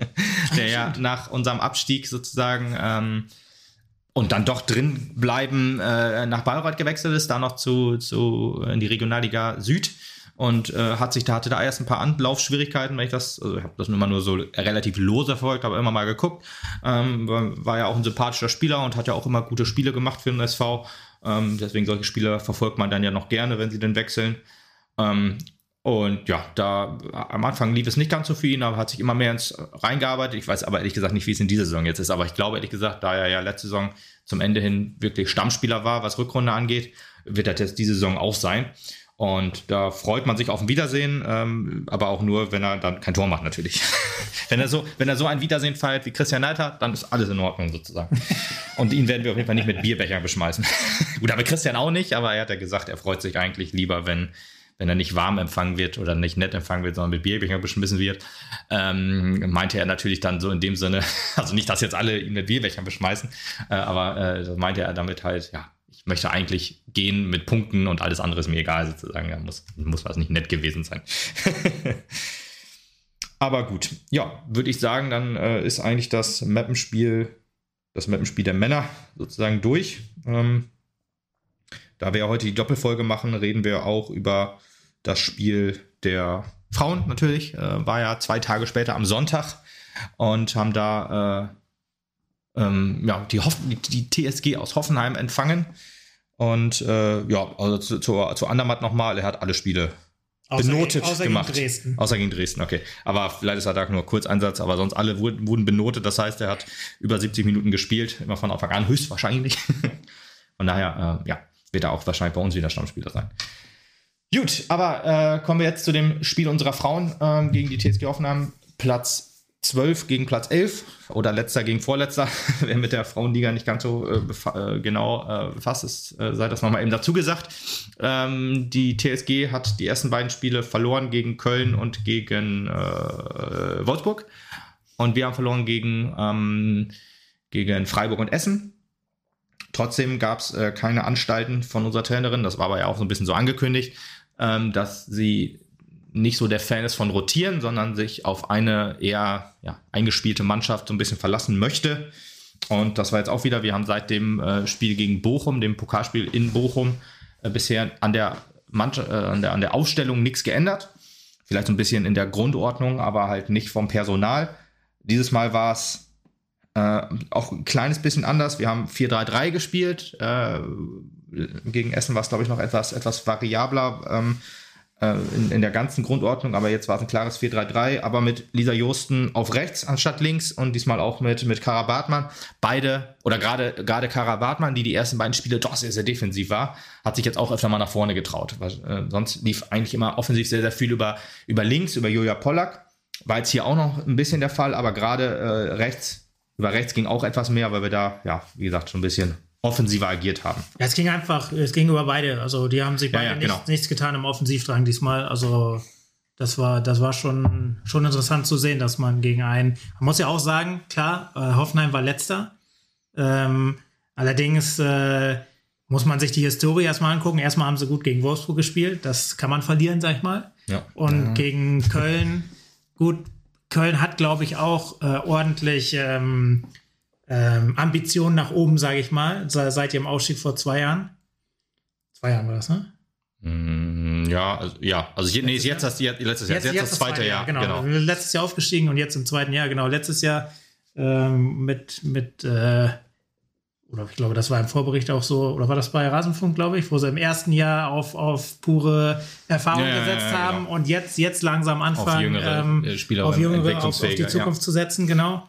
der ja nach unserem Abstieg sozusagen ähm, und dann doch drin bleiben äh, nach Bayreuth gewechselt ist, da noch zu, zu in die Regionalliga Süd und äh, hat sich da hatte da erst ein paar Anlaufschwierigkeiten, wenn ich das, also ich habe das immer nur so relativ lose verfolgt, aber immer mal geguckt. Ähm, war ja auch ein sympathischer Spieler und hat ja auch immer gute Spiele gemacht für den SV ähm, deswegen solche Spieler verfolgt man dann ja noch gerne, wenn sie denn wechseln. Ähm, und ja, da am Anfang lief es nicht ganz so für ihn, aber hat sich immer mehr ins reingearbeitet. Ich weiß aber ehrlich gesagt nicht, wie es in dieser Saison jetzt ist. Aber ich glaube ehrlich gesagt, da er ja letzte Saison zum Ende hin wirklich Stammspieler war, was Rückrunde angeht, wird er jetzt diese Saison auch sein. Und da freut man sich auf ein Wiedersehen, ähm, aber auch nur, wenn er dann kein Tor macht, natürlich. wenn, er so, wenn er so ein Wiedersehen feiert wie Christian Neiter, dann ist alles in Ordnung sozusagen. Und ihn werden wir auf jeden Fall nicht mit Bierbechern beschmeißen. Gut, aber Christian auch nicht, aber er hat ja gesagt, er freut sich eigentlich lieber, wenn, wenn er nicht warm empfangen wird oder nicht nett empfangen wird, sondern mit Bierbechern beschmissen wird. Ähm, meinte er natürlich dann so in dem Sinne, also nicht, dass jetzt alle ihn mit Bierbechern beschmeißen, äh, aber äh, meinte er damit halt, ja, möchte eigentlich gehen mit Punkten und alles andere ist mir egal sozusagen. Da muss, muss was nicht nett gewesen sein. Aber gut, ja, würde ich sagen, dann äh, ist eigentlich das Mappenspiel, das Mappenspiel der Männer sozusagen durch. Ähm, da wir heute die Doppelfolge machen, reden wir auch über das Spiel der Frauen natürlich. Äh, war ja zwei Tage später am Sonntag und haben da äh, ähm, ja, die, Hoff die TSG aus Hoffenheim empfangen. Und äh, ja, also zu, zu, zu Andermatt nochmal, er hat alle Spiele außer benotet außer gemacht. Gegen Dresden. Außer gegen Dresden, okay. Aber vielleicht ist er da nur Kurzeinsatz, aber sonst alle wurden, wurden benotet. Das heißt, er hat über 70 Minuten gespielt, immer von Anfang an, höchstwahrscheinlich. Von daher, äh, ja, wird er auch wahrscheinlich bei uns wieder Stammspieler sein. Gut, aber äh, kommen wir jetzt zu dem Spiel unserer Frauen äh, gegen die TSG Aufnahmen. Platz 12 gegen Platz 11 oder letzter gegen vorletzter. Wer mit der Frauenliga nicht ganz so äh, äh, genau äh, befasst ist, äh, sei das nochmal eben dazu gesagt. Ähm, die TSG hat die ersten beiden Spiele verloren gegen Köln und gegen äh, Wolfsburg. Und wir haben verloren gegen, ähm, gegen Freiburg und Essen. Trotzdem gab es äh, keine Anstalten von unserer Trainerin, das war aber ja auch so ein bisschen so angekündigt, ähm, dass sie nicht so der Fan ist von Rotieren, sondern sich auf eine eher ja, eingespielte Mannschaft so ein bisschen verlassen möchte. Und das war jetzt auch wieder, wir haben seit dem äh, Spiel gegen Bochum, dem Pokalspiel in Bochum, äh, bisher an der, äh, an, der, an der Aufstellung nichts geändert. Vielleicht so ein bisschen in der Grundordnung, aber halt nicht vom Personal. Dieses Mal war es äh, auch ein kleines bisschen anders. Wir haben 4-3-3 gespielt. Äh, gegen Essen war es, glaube ich, noch etwas, etwas variabler. Ähm, äh, in, in, der ganzen Grundordnung, aber jetzt war es ein klares 4-3-3, aber mit Lisa Josten auf rechts anstatt links und diesmal auch mit, mit Kara Bartmann. Beide, oder gerade gerade Kara Bartmann, die die ersten beiden Spiele doch sehr, sehr defensiv war, hat sich jetzt auch öfter mal nach vorne getraut. Weil, äh, sonst lief eigentlich immer offensiv sehr, sehr viel über, über links, über Julia Pollack. War jetzt hier auch noch ein bisschen der Fall, aber gerade äh, rechts, über rechts ging auch etwas mehr, weil wir da, ja, wie gesagt, schon ein bisschen offensiver agiert haben. Ja, es ging einfach, es ging über beide. Also die haben sich beide ja, ja, genau. nichts, nichts getan im Offensivdrang diesmal. Also das war, das war schon, schon interessant zu sehen, dass man gegen einen. Man muss ja auch sagen, klar, äh, Hoffenheim war letzter. Ähm, allerdings äh, muss man sich die Historie erstmal angucken. Erstmal haben sie gut gegen Wolfsburg gespielt. Das kann man verlieren, sag ich mal. Ja. Und ja. gegen Köln, gut, Köln hat, glaube ich, auch äh, ordentlich ähm, ähm, Ambitionen nach oben, sage ich mal, seit ihrem Ausstieg vor zwei Jahren. Zwei Jahren war das, ne? Mm, ja, also, ja, also je, nee, jetzt das letztes Jahr, jetzt, jetzt, jetzt das, das zweite Jahr, Jahr genau. genau. Letztes Jahr aufgestiegen und jetzt im zweiten Jahr, genau. Letztes Jahr ähm, mit, mit äh, oder ich glaube, das war im Vorbericht auch so, oder war das bei Rasenfunk, glaube ich, wo sie im ersten Jahr auf, auf pure Erfahrung ja, gesetzt ja, ja, haben genau. und jetzt, jetzt langsam anfangen, auf jüngere ähm, Spieler, auf, jüngere auf, auf die Zukunft zu setzen, genau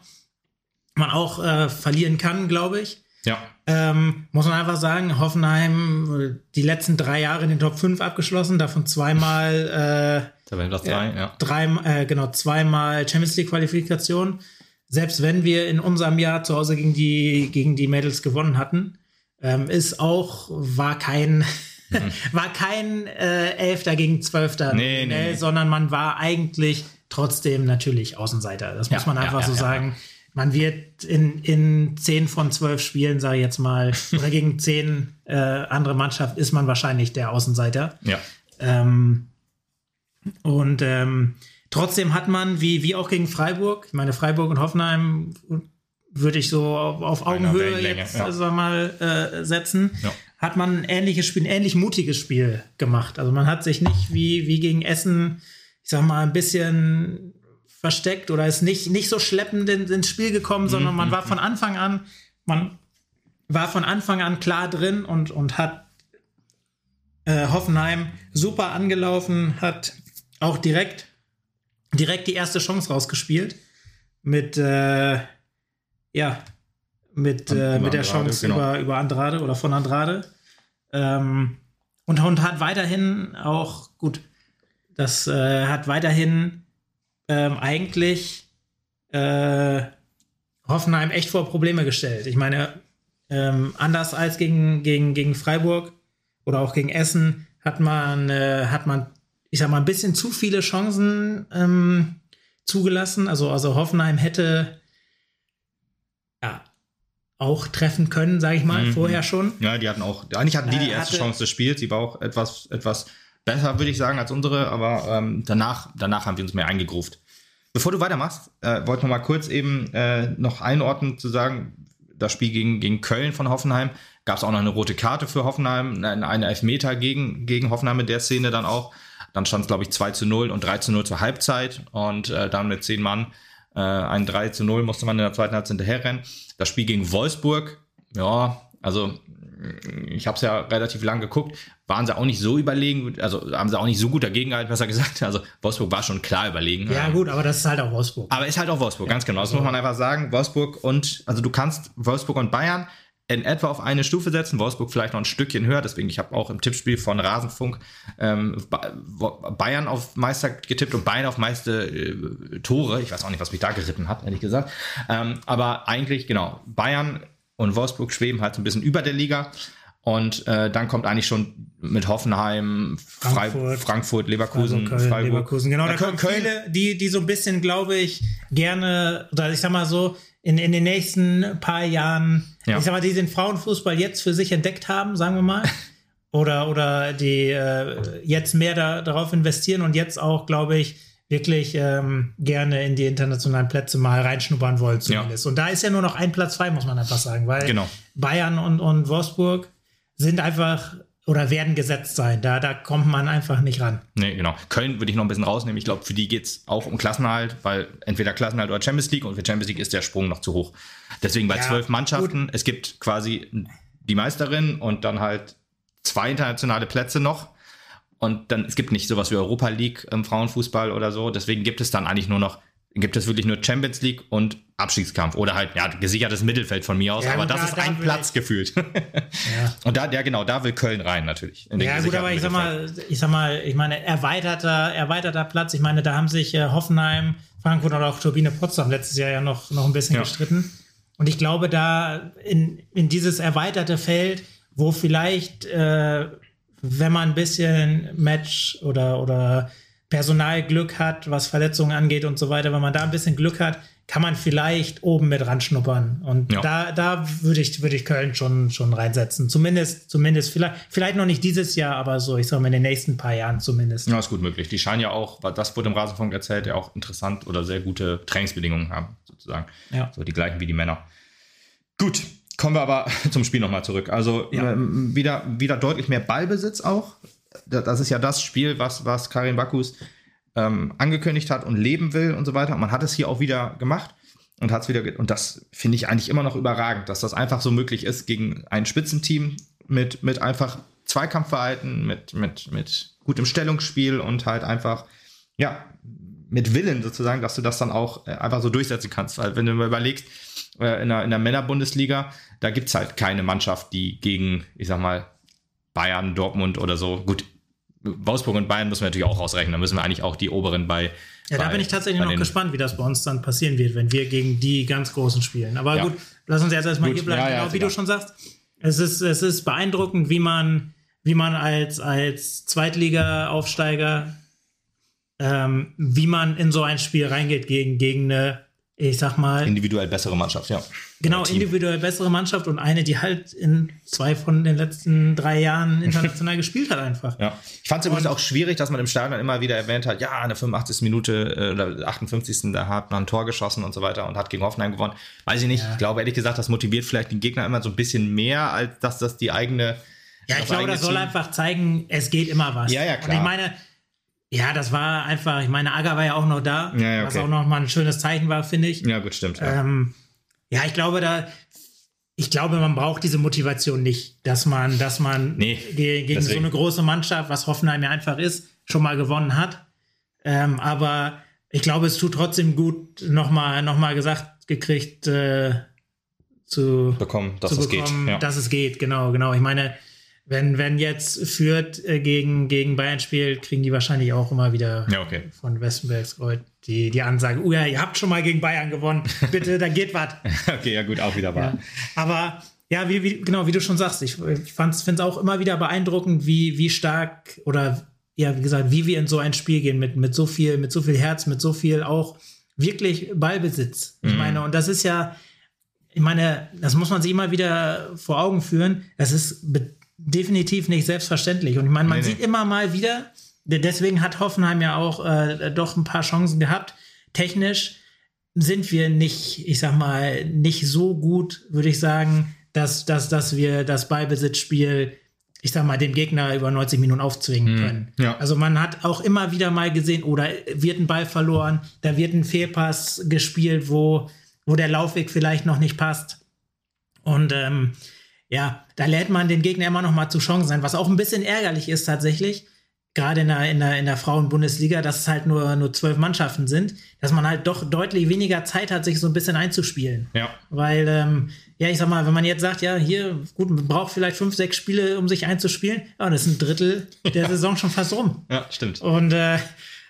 man auch äh, verlieren kann, glaube ich. Ja. Ähm, muss man einfach sagen, Hoffenheim äh, die letzten drei Jahre in den Top 5 abgeschlossen, davon zweimal äh, Tabellenplatz drei, ja. Drei, äh, genau, zweimal Champions League Qualifikation. Selbst wenn wir in unserem Jahr zu Hause gegen die, gegen die Mädels gewonnen hatten, ähm, ist auch, war kein, mhm. war kein äh, Elfter gegen Zwölfter, nee, nee, nee, sondern man war eigentlich trotzdem natürlich Außenseiter. Das muss ja, man einfach ja, so sagen. Man wird in, in zehn von zwölf Spielen, sage ich jetzt mal, oder gegen zehn äh, andere Mannschaften ist man wahrscheinlich der Außenseiter. Ja. Ähm, und ähm, trotzdem hat man, wie, wie auch gegen Freiburg, ich meine, Freiburg und Hoffenheim würde ich so auf, auf Augenhöhe jetzt ja. also mal äh, setzen, ja. hat man ein ähnliches Spiel, ein ähnlich mutiges Spiel gemacht. Also man hat sich nicht wie, wie gegen Essen, ich sag mal, ein bisschen versteckt oder ist nicht, nicht so schleppend in, ins Spiel gekommen, sondern man mhm, war mhm. von Anfang an, man war von Anfang an klar drin und, und hat äh, Hoffenheim super angelaufen, hat auch direkt, direkt die erste Chance rausgespielt mit äh, ja, mit, äh, mit der Chance genau. über, über Andrade oder von Andrade. Ähm, und, und hat weiterhin auch, gut, das äh, hat weiterhin ähm, eigentlich äh, Hoffenheim echt vor Probleme gestellt. Ich meine, ähm, anders als gegen, gegen, gegen Freiburg oder auch gegen Essen hat man, äh, hat man, ich sag mal, ein bisschen zu viele Chancen ähm, zugelassen. Also, also Hoffenheim hätte ja, auch treffen können, sage ich mal, mhm. vorher schon. Ja, die hatten auch, eigentlich hatten die die äh, erste Chance des Spiels. Die war auch etwas, etwas besser, würde ich sagen, als unsere, aber ähm, danach, danach haben wir uns mehr eingegruft. Bevor du weitermachst, äh, wollte noch mal kurz eben äh, noch einordnen, zu sagen, das Spiel gegen, gegen Köln von Hoffenheim gab es auch noch eine rote Karte für Hoffenheim, eine Elfmeter gegen, gegen Hoffenheim in der Szene dann auch. Dann stand es, glaube ich, 2 zu 0 und 3 zu 0 zur Halbzeit und äh, dann mit zehn Mann äh, ein 3 zu 0 musste man in der zweiten Halbzeit hinterherrennen. Das Spiel gegen Wolfsburg, ja, also ich habe es ja relativ lang geguckt, waren sie auch nicht so überlegen, also haben sie auch nicht so gut dagegen gehalten, besser gesagt. Also Wolfsburg war schon klar überlegen. Ja, gut, aber das ist halt auch Wolfsburg. Aber ist halt auch Wolfsburg, ja, ganz genau. Das also. muss man einfach sagen. Wolfsburg und, also du kannst Wolfsburg und Bayern in etwa auf eine Stufe setzen. Wolfsburg vielleicht noch ein Stückchen höher. Deswegen, ich habe auch im Tippspiel von Rasenfunk ähm, Bayern auf Meister getippt und Bayern auf meiste äh, Tore. Ich weiß auch nicht, was mich da geritten hat, ehrlich gesagt. Ähm, aber eigentlich, genau, Bayern und Wolfsburg schweben halt so ein bisschen über der Liga. Und äh, dann kommt eigentlich schon mit Hoffenheim, Frankfurt, Frankfurt Leverkusen, Freiburg, Köln, Freiburg. Leverkusen. Genau, da kommen viele, die, die so ein bisschen, glaube ich, gerne, oder ich sag mal so, in, in den nächsten paar Jahren, ja. ich sag mal, die den Frauenfußball jetzt für sich entdeckt haben, sagen wir mal. oder, oder die äh, jetzt mehr da, darauf investieren und jetzt auch, glaube ich, wirklich ähm, gerne in die internationalen Plätze mal reinschnuppern wollen zumindest. Ja. Und da ist ja nur noch ein Platz frei, muss man einfach sagen, weil genau. Bayern und, und Wolfsburg sind einfach oder werden gesetzt sein. Da, da kommt man einfach nicht ran. Nee, genau. Köln würde ich noch ein bisschen rausnehmen. Ich glaube, für die geht es auch um Klassenhalt, weil entweder Klassenhalt oder Champions League und für Champions League ist der Sprung noch zu hoch. Deswegen bei ja, zwölf Mannschaften, gut. es gibt quasi die Meisterin und dann halt zwei internationale Plätze noch. Und dann, es gibt nicht sowas wie Europa League im Frauenfußball oder so. Deswegen gibt es dann eigentlich nur noch gibt es wirklich nur Champions League und Abstiegskampf oder halt ja gesichertes Mittelfeld von mir aus, ja, aber das da, ist ein Platz ich. gefühlt. ja. Und da ja genau, da will Köln rein natürlich. ja gut, aber ich sag mal, ich sag mal, ich meine erweiterter erweiterter Platz. Ich meine, da haben sich äh, Hoffenheim, Frankfurt oder auch Turbine Potsdam letztes Jahr ja noch noch ein bisschen ja. gestritten. Und ich glaube, da in, in dieses erweiterte Feld, wo vielleicht, äh, wenn man ein bisschen Match oder oder Personalglück hat, was Verletzungen angeht und so weiter, wenn man da ein bisschen Glück hat, kann man vielleicht oben mit ranschnuppern. Und ja. da, da würde ich, würde ich Köln schon, schon reinsetzen. Zumindest, zumindest, vielleicht, vielleicht noch nicht dieses Jahr, aber so, ich sage mal, in den nächsten paar Jahren zumindest. Ja, ist gut möglich. Die scheinen ja auch, das wurde im Rasenfunk erzählt, ja auch interessant oder sehr gute Trainingsbedingungen haben, sozusagen. Ja. So die gleichen wie die Männer. Gut, kommen wir aber zum Spiel nochmal zurück. Also ja. ähm, wieder, wieder deutlich mehr Ballbesitz auch das ist ja das Spiel, was, was Karin Bakus ähm, angekündigt hat und leben will und so weiter. Und man hat es hier auch wieder gemacht und hat es wieder, und das finde ich eigentlich immer noch überragend, dass das einfach so möglich ist gegen ein Spitzenteam mit, mit einfach Zweikampfverhalten, mit, mit, mit gutem Stellungsspiel und halt einfach, ja, mit Willen sozusagen, dass du das dann auch äh, einfach so durchsetzen kannst. Weil wenn du mal überlegst, äh, in der, in der Männerbundesliga, da gibt es halt keine Mannschaft, die gegen, ich sag mal, Bayern, Dortmund oder so. Gut, Wolfsburg und Bayern müssen wir natürlich auch rausrechnen. Da müssen wir eigentlich auch die oberen bei. Ja, bei, da bin ich tatsächlich noch gespannt, wie das bei uns dann passieren wird, wenn wir gegen die ganz Großen spielen. Aber ja. gut, lass uns jetzt erstmal gut, hier bleiben. Ja, ja, genau, wie du schon sagst, es ist, es ist beeindruckend, wie man, wie man als, als Zweitliga-Aufsteiger, ähm, wie man in so ein Spiel reingeht gegen, gegen eine ich sag mal. Individuell bessere Mannschaft, ja. Genau, individuell bessere Mannschaft und eine, die halt in zwei von den letzten drei Jahren international gespielt hat, einfach. Ja. Ich fand es übrigens auch schwierig, dass man im Stadion immer wieder erwähnt hat, ja, in der 85. Minute äh, oder 58. da hat man ein Tor geschossen und so weiter und hat gegen Hoffenheim gewonnen. Weiß ich nicht. Ja. Ich glaube, ehrlich gesagt, das motiviert vielleicht den Gegner immer so ein bisschen mehr, als dass das die eigene. Ja, ich glaube, das soll einfach zeigen, es geht immer was. Ja, ja, klar. Und ich meine, ja, das war einfach, ich meine, Aga war ja auch noch da, ja, ja, okay. was auch noch mal ein schönes Zeichen war, finde ich. Ja, gut, stimmt. Ja. Ähm, ja, ich glaube, da, ich glaube, man braucht diese Motivation nicht, dass man, dass man nee, gegen deswegen. so eine große Mannschaft, was Hoffenheim ja einfach ist, schon mal gewonnen hat. Ähm, aber ich glaube, es tut trotzdem gut, nochmal noch mal gesagt gekriegt äh, zu bekommen, dass zu es bekommen, geht. Ja. Dass es geht, genau, genau. Ich meine, wenn, wenn jetzt Fürth äh, gegen, gegen Bayern spielt, kriegen die wahrscheinlich auch immer wieder ja, okay. von Westenbergs die, die Ansage, oh ja, ihr habt schon mal gegen Bayern gewonnen, bitte, da geht was. okay, ja gut, auch wieder wahr. Ja. Aber ja, wie, wie, genau, wie du schon sagst, ich, ich finde es auch immer wieder beeindruckend, wie, wie stark oder ja, wie gesagt, wie wir in so ein Spiel gehen mit, mit so viel, mit so viel Herz, mit so viel auch wirklich Ballbesitz. Ich mhm. meine, und das ist ja, ich meine, das muss man sich immer wieder vor Augen führen. Das ist definitiv nicht selbstverständlich. Und ich meine, man nee, sieht nee. immer mal wieder, deswegen hat Hoffenheim ja auch äh, doch ein paar Chancen gehabt. Technisch sind wir nicht, ich sag mal, nicht so gut, würde ich sagen, dass, dass, dass wir das Ballbesitzspiel, ich sag mal, dem Gegner über 90 Minuten aufzwingen hm, können. Ja. Also man hat auch immer wieder mal gesehen, oder wird ein Ball verloren, da wird ein Fehlpass gespielt, wo, wo der Laufweg vielleicht noch nicht passt. Und ähm, ja, da lädt man den Gegner immer noch mal zu Chancen ein, was auch ein bisschen ärgerlich ist tatsächlich, gerade in der, in der, in der Frauen-Bundesliga, dass es halt nur, nur zwölf Mannschaften sind, dass man halt doch deutlich weniger Zeit hat, sich so ein bisschen einzuspielen. Ja. Weil, ähm, ja, ich sag mal, wenn man jetzt sagt, ja, hier, gut, man braucht vielleicht fünf, sechs Spiele, um sich einzuspielen, ja, das ist ein Drittel der Saison schon fast rum. Ja, stimmt. Und äh,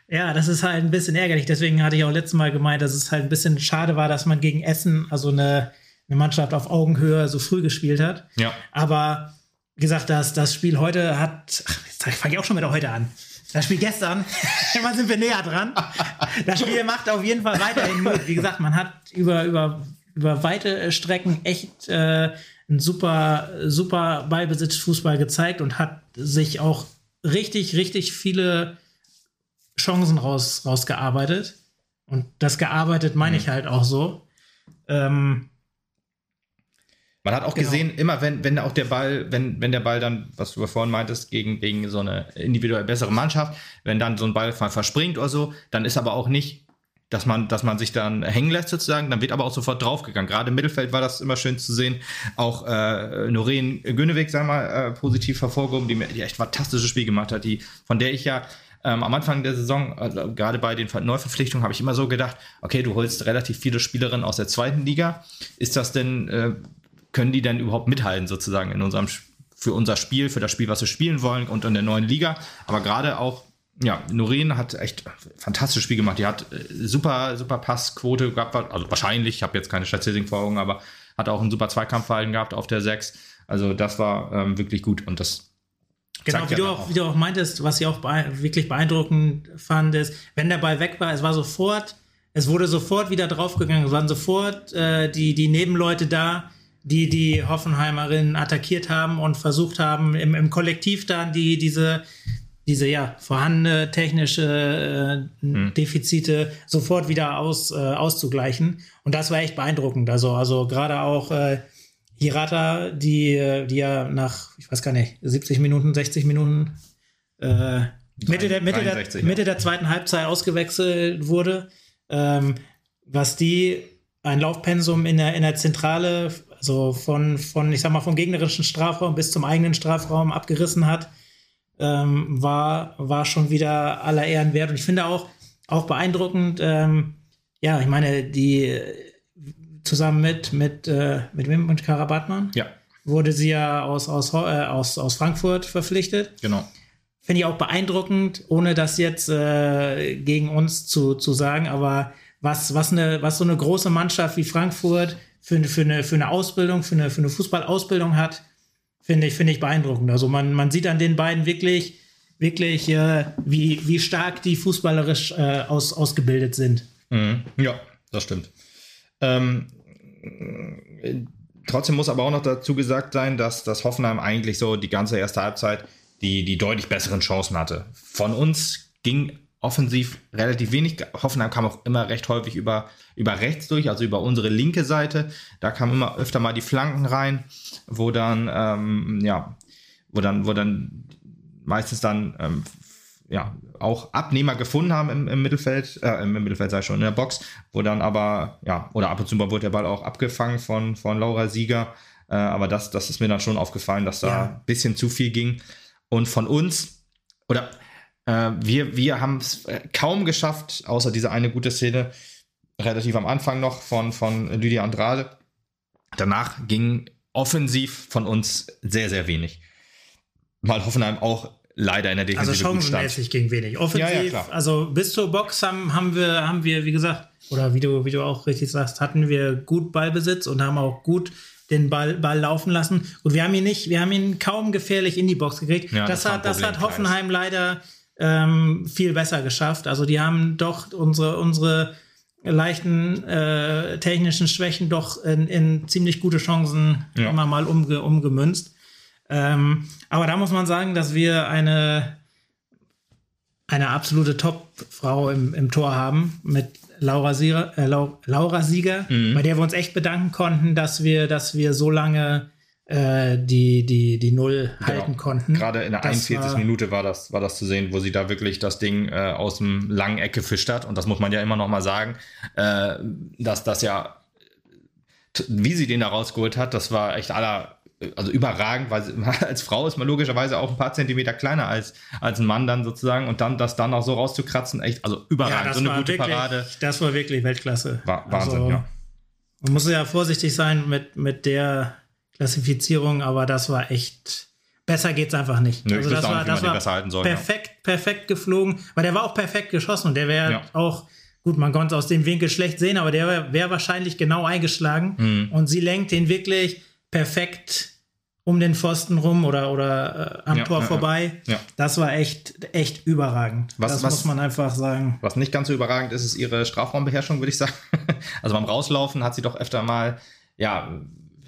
ja, das ist halt ein bisschen ärgerlich. Deswegen hatte ich auch letztes Mal gemeint, dass es halt ein bisschen schade war, dass man gegen Essen, also eine eine Mannschaft auf Augenhöhe so früh gespielt hat. Ja. Aber wie gesagt, das, das Spiel heute hat, jetzt fange ich auch schon wieder heute an. Das Spiel gestern, immer sind wir näher dran. Das Spiel macht auf jeden Fall weiterhin Mut. Wie gesagt, man hat über, über, über weite Strecken echt äh, einen super, super Ballbesitzfußball gezeigt und hat sich auch richtig, richtig viele Chancen raus, rausgearbeitet. Und das gearbeitet meine mhm. ich halt auch so. Ähm, man hat auch genau. gesehen, immer wenn, wenn auch der Ball, wenn, wenn der Ball dann, was du vorhin meintest, gegen, gegen so eine individuell bessere Mannschaft, wenn dann so ein Ball verspringt oder so, dann ist aber auch nicht, dass man, dass man sich dann hängen lässt sozusagen, dann wird aber auch sofort draufgegangen. Gerade im Mittelfeld war das immer schön zu sehen. Auch äh, Noreen Gönneweg, sagen wir mal, äh, positiv hervorgehoben, die, die echt fantastisches Spiel gemacht hat, die, von der ich ja ähm, am Anfang der Saison, also gerade bei den Neuverpflichtungen, habe ich immer so gedacht, okay, du holst relativ viele Spielerinnen aus der zweiten Liga. Ist das denn, äh, können die denn überhaupt mithalten sozusagen in unserem für unser Spiel, für das Spiel, was wir spielen wollen und in der neuen Liga. Aber gerade auch, ja, Noreen hat echt fantastisches Spiel gemacht. Die hat äh, super, super Passquote gehabt, also wahrscheinlich, ich habe jetzt keine Statistik vor Augen, aber hat auch ein super Zweikampfverhalten gehabt auf der 6. Also das war ähm, wirklich gut und das Genau, wie, ja du auch, wie du auch meintest, was ich auch wirklich beeindruckend fand, ist, wenn der Ball weg war, es war sofort, es wurde sofort wieder draufgegangen, es waren sofort äh, die, die Nebenleute da, die die Hoffenheimerinnen attackiert haben und versucht haben, im, im Kollektiv dann die, diese, diese ja, vorhandene technische äh, hm. Defizite sofort wieder aus, äh, auszugleichen. Und das war echt beeindruckend. Also, also gerade auch äh, Hirata, die, die ja nach, ich weiß gar nicht, 70 Minuten, 60 Minuten äh, Mitte, der, Mitte, 63, der, Mitte der zweiten Halbzeit ausgewechselt wurde, ähm, was die ein Laufpensum in der, in der Zentrale also von, von, ich sag mal, vom gegnerischen Strafraum bis zum eigenen Strafraum abgerissen hat, ähm, war, war schon wieder aller Ehren wert. Und ich finde auch, auch beeindruckend, ähm, ja, ich meine, die zusammen mit, mit, äh, mit wem? Mit Karabatmann? Ja. Wurde sie ja aus, aus, äh, aus, aus Frankfurt verpflichtet. Genau. Finde ich auch beeindruckend, ohne das jetzt äh, gegen uns zu, zu sagen, aber was, was, eine, was so eine große Mannschaft wie Frankfurt für, für, eine, für eine Ausbildung, für eine, für eine Fußballausbildung hat, finde ich, finde ich beeindruckend. Also man, man sieht an den beiden wirklich, wirklich, äh, wie, wie stark die fußballerisch äh, aus, ausgebildet sind. Mhm. Ja, das stimmt. Ähm, trotzdem muss aber auch noch dazu gesagt sein, dass, dass Hoffenheim eigentlich so die ganze erste Halbzeit die, die deutlich besseren Chancen hatte. Von uns ging offensiv relativ wenig. Hoffenheim kam auch immer recht häufig über, über rechts durch, also über unsere linke Seite. Da kamen immer öfter mal die Flanken rein, wo dann, ähm, ja, wo dann, wo dann meistens dann ähm, ja, auch Abnehmer gefunden haben im, im Mittelfeld, äh, im Mittelfeld sei schon in der Box, wo dann aber, ja, oder ab und zu mal wurde der Ball auch abgefangen von, von Laura Sieger. Äh, aber das, das ist mir dann schon aufgefallen, dass da ja. ein bisschen zu viel ging. Und von uns, oder äh, wir, wir haben es äh, kaum geschafft, außer diese eine gute Szene, relativ am Anfang noch von, von Lydia Andrade. Danach ging offensiv von uns sehr, sehr wenig. Weil Hoffenheim auch leider in der Defensive Also chancenmäßig ging wenig. Offensiv, ja, ja, also bis zur Box haben, haben, wir, haben wir, wie gesagt, oder wie du, wie du auch richtig sagst, hatten wir gut Ballbesitz und haben auch gut den Ball, Ball laufen lassen. Und wir haben ihn nicht, wir haben ihn kaum gefährlich in die Box gekriegt. Ja, das, das, hat, das hat Hoffenheim kleines. leider ähm, viel besser geschafft. Also die haben doch unsere, unsere leichten äh, technischen Schwächen doch in, in ziemlich gute Chancen ja. immer mal umge, umgemünzt. Ähm, aber da muss man sagen, dass wir eine, eine absolute Top-Frau im, im Tor haben mit Laura Sieger, äh, Laura Sieger mhm. bei der wir uns echt bedanken konnten, dass wir, dass wir so lange äh, die, die, die Null genau. halten konnten. Gerade in der 41. Minute war das, war das zu sehen, wo sie da wirklich das Ding äh, aus dem langen Eck gefischt hat. Und das muss man ja immer noch mal sagen, äh, dass das ja, wie sie den da rausgeholt hat, das war echt aller also überragend, weil als Frau ist man logischerweise auch ein paar Zentimeter kleiner als, als ein Mann dann sozusagen und dann das dann auch so rauszukratzen, echt, also überragend, ja, so eine gute wirklich, Parade. Das war wirklich Weltklasse. War, Wahnsinn, also, ja. Man muss ja vorsichtig sein mit, mit der Klassifizierung, aber das war echt, besser geht's einfach nicht. Nö, also das war, das war soll, perfekt, ja. perfekt geflogen, weil der war auch perfekt geschossen und der wäre ja. auch Gut, man konnte es aus dem Winkel schlecht sehen, aber der wäre wär wahrscheinlich genau eingeschlagen. Mhm. Und sie lenkt den wirklich perfekt um den Pfosten rum oder, oder äh, am ja, Tor ja, vorbei. Ja. Das war echt, echt überragend. Was, das was, muss man einfach sagen. Was nicht ganz so überragend ist, ist ihre Strafraumbeherrschung, würde ich sagen. also beim Rauslaufen hat sie doch öfter mal, ja,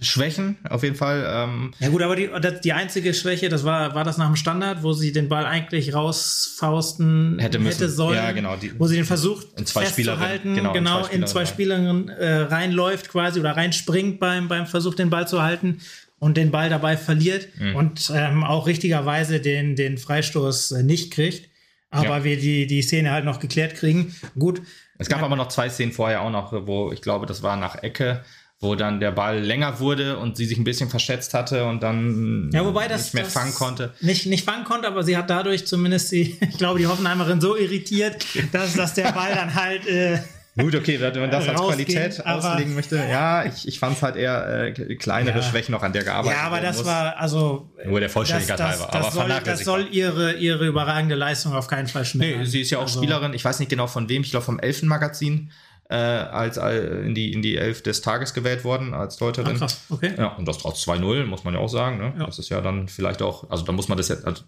Schwächen auf jeden Fall. Ähm. Ja gut, aber die, die einzige Schwäche, das war, war das nach dem Standard, wo sie den Ball eigentlich rausfausten hätte, müssen. hätte sollen. Ja, genau. Die, wo sie den versucht in zwei festzuhalten, genau, genau, in zwei Spielerinnen, in zwei Spielerinnen äh, reinläuft quasi oder reinspringt beim, beim Versuch, den Ball zu halten und den Ball dabei verliert mhm. und ähm, auch richtigerweise den, den Freistoß äh, nicht kriegt. Aber ja. wir die, die Szene halt noch geklärt kriegen. Gut. Es gab ja. aber noch zwei Szenen vorher auch noch, wo ich glaube, das war nach Ecke, wo dann der Ball länger wurde und sie sich ein bisschen verschätzt hatte und dann ja, wobei das, nicht mehr das fangen konnte. Nicht, nicht fangen konnte, aber sie hat dadurch zumindest die, ich glaube, die Hoffenheimerin so irritiert, dass, dass der Ball dann halt äh, Gut, okay, wenn man das als Qualität auslegen möchte. Ja, ich, ich fand es halt eher äh, kleinere ja. Schwächen noch an der gearbeitet Ja, aber das muss. war also. Nur der Vollständigkeit das, halber. Das, aber soll, das soll ihre, ihre überragende Leistung auf keinen Fall schmälern. Nee, sie ist ja auch also. Spielerin, ich weiß nicht genau von wem, ich glaube vom Elfenmagazin. Äh, als äh, in die in die Elf des Tages gewählt worden als Deuterin. Ah, krass, okay. Ja, und das trotz 2-0, muss man ja auch sagen. Ne? Ja. Das ist ja dann vielleicht auch, also da muss man das jetzt, also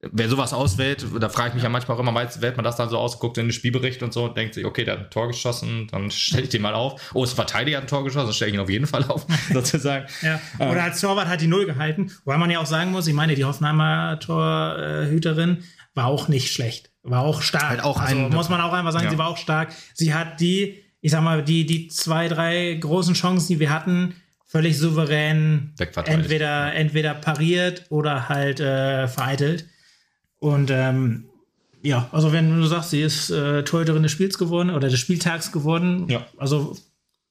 wer sowas auswählt, da frage ich mich ja manchmal auch immer, wählt man das dann so aus, guckt in den Spielbericht und so, denkt sich, okay, der hat ein Tor geschossen, dann stelle ich den mal auf. Oh, es Verteidiger hat ein Tor geschossen, dann stelle ich ihn auf jeden Fall auf, sozusagen. Ja. Oder als Torwart hat die Null gehalten, wobei man ja auch sagen muss, ich meine, die Hoffenheimer Torhüterin war auch nicht schlecht, war auch stark. Halt auch also, ein, muss man auch einfach sagen, ja. sie war auch stark. Sie hat die, ich sag mal, die, die zwei, drei großen Chancen, die wir hatten, völlig souverän entweder, entweder pariert oder halt äh, vereitelt. Und ähm, ja, also wenn du sagst, sie ist äh, Torhüterin des Spiels geworden oder des Spieltags geworden, ja. also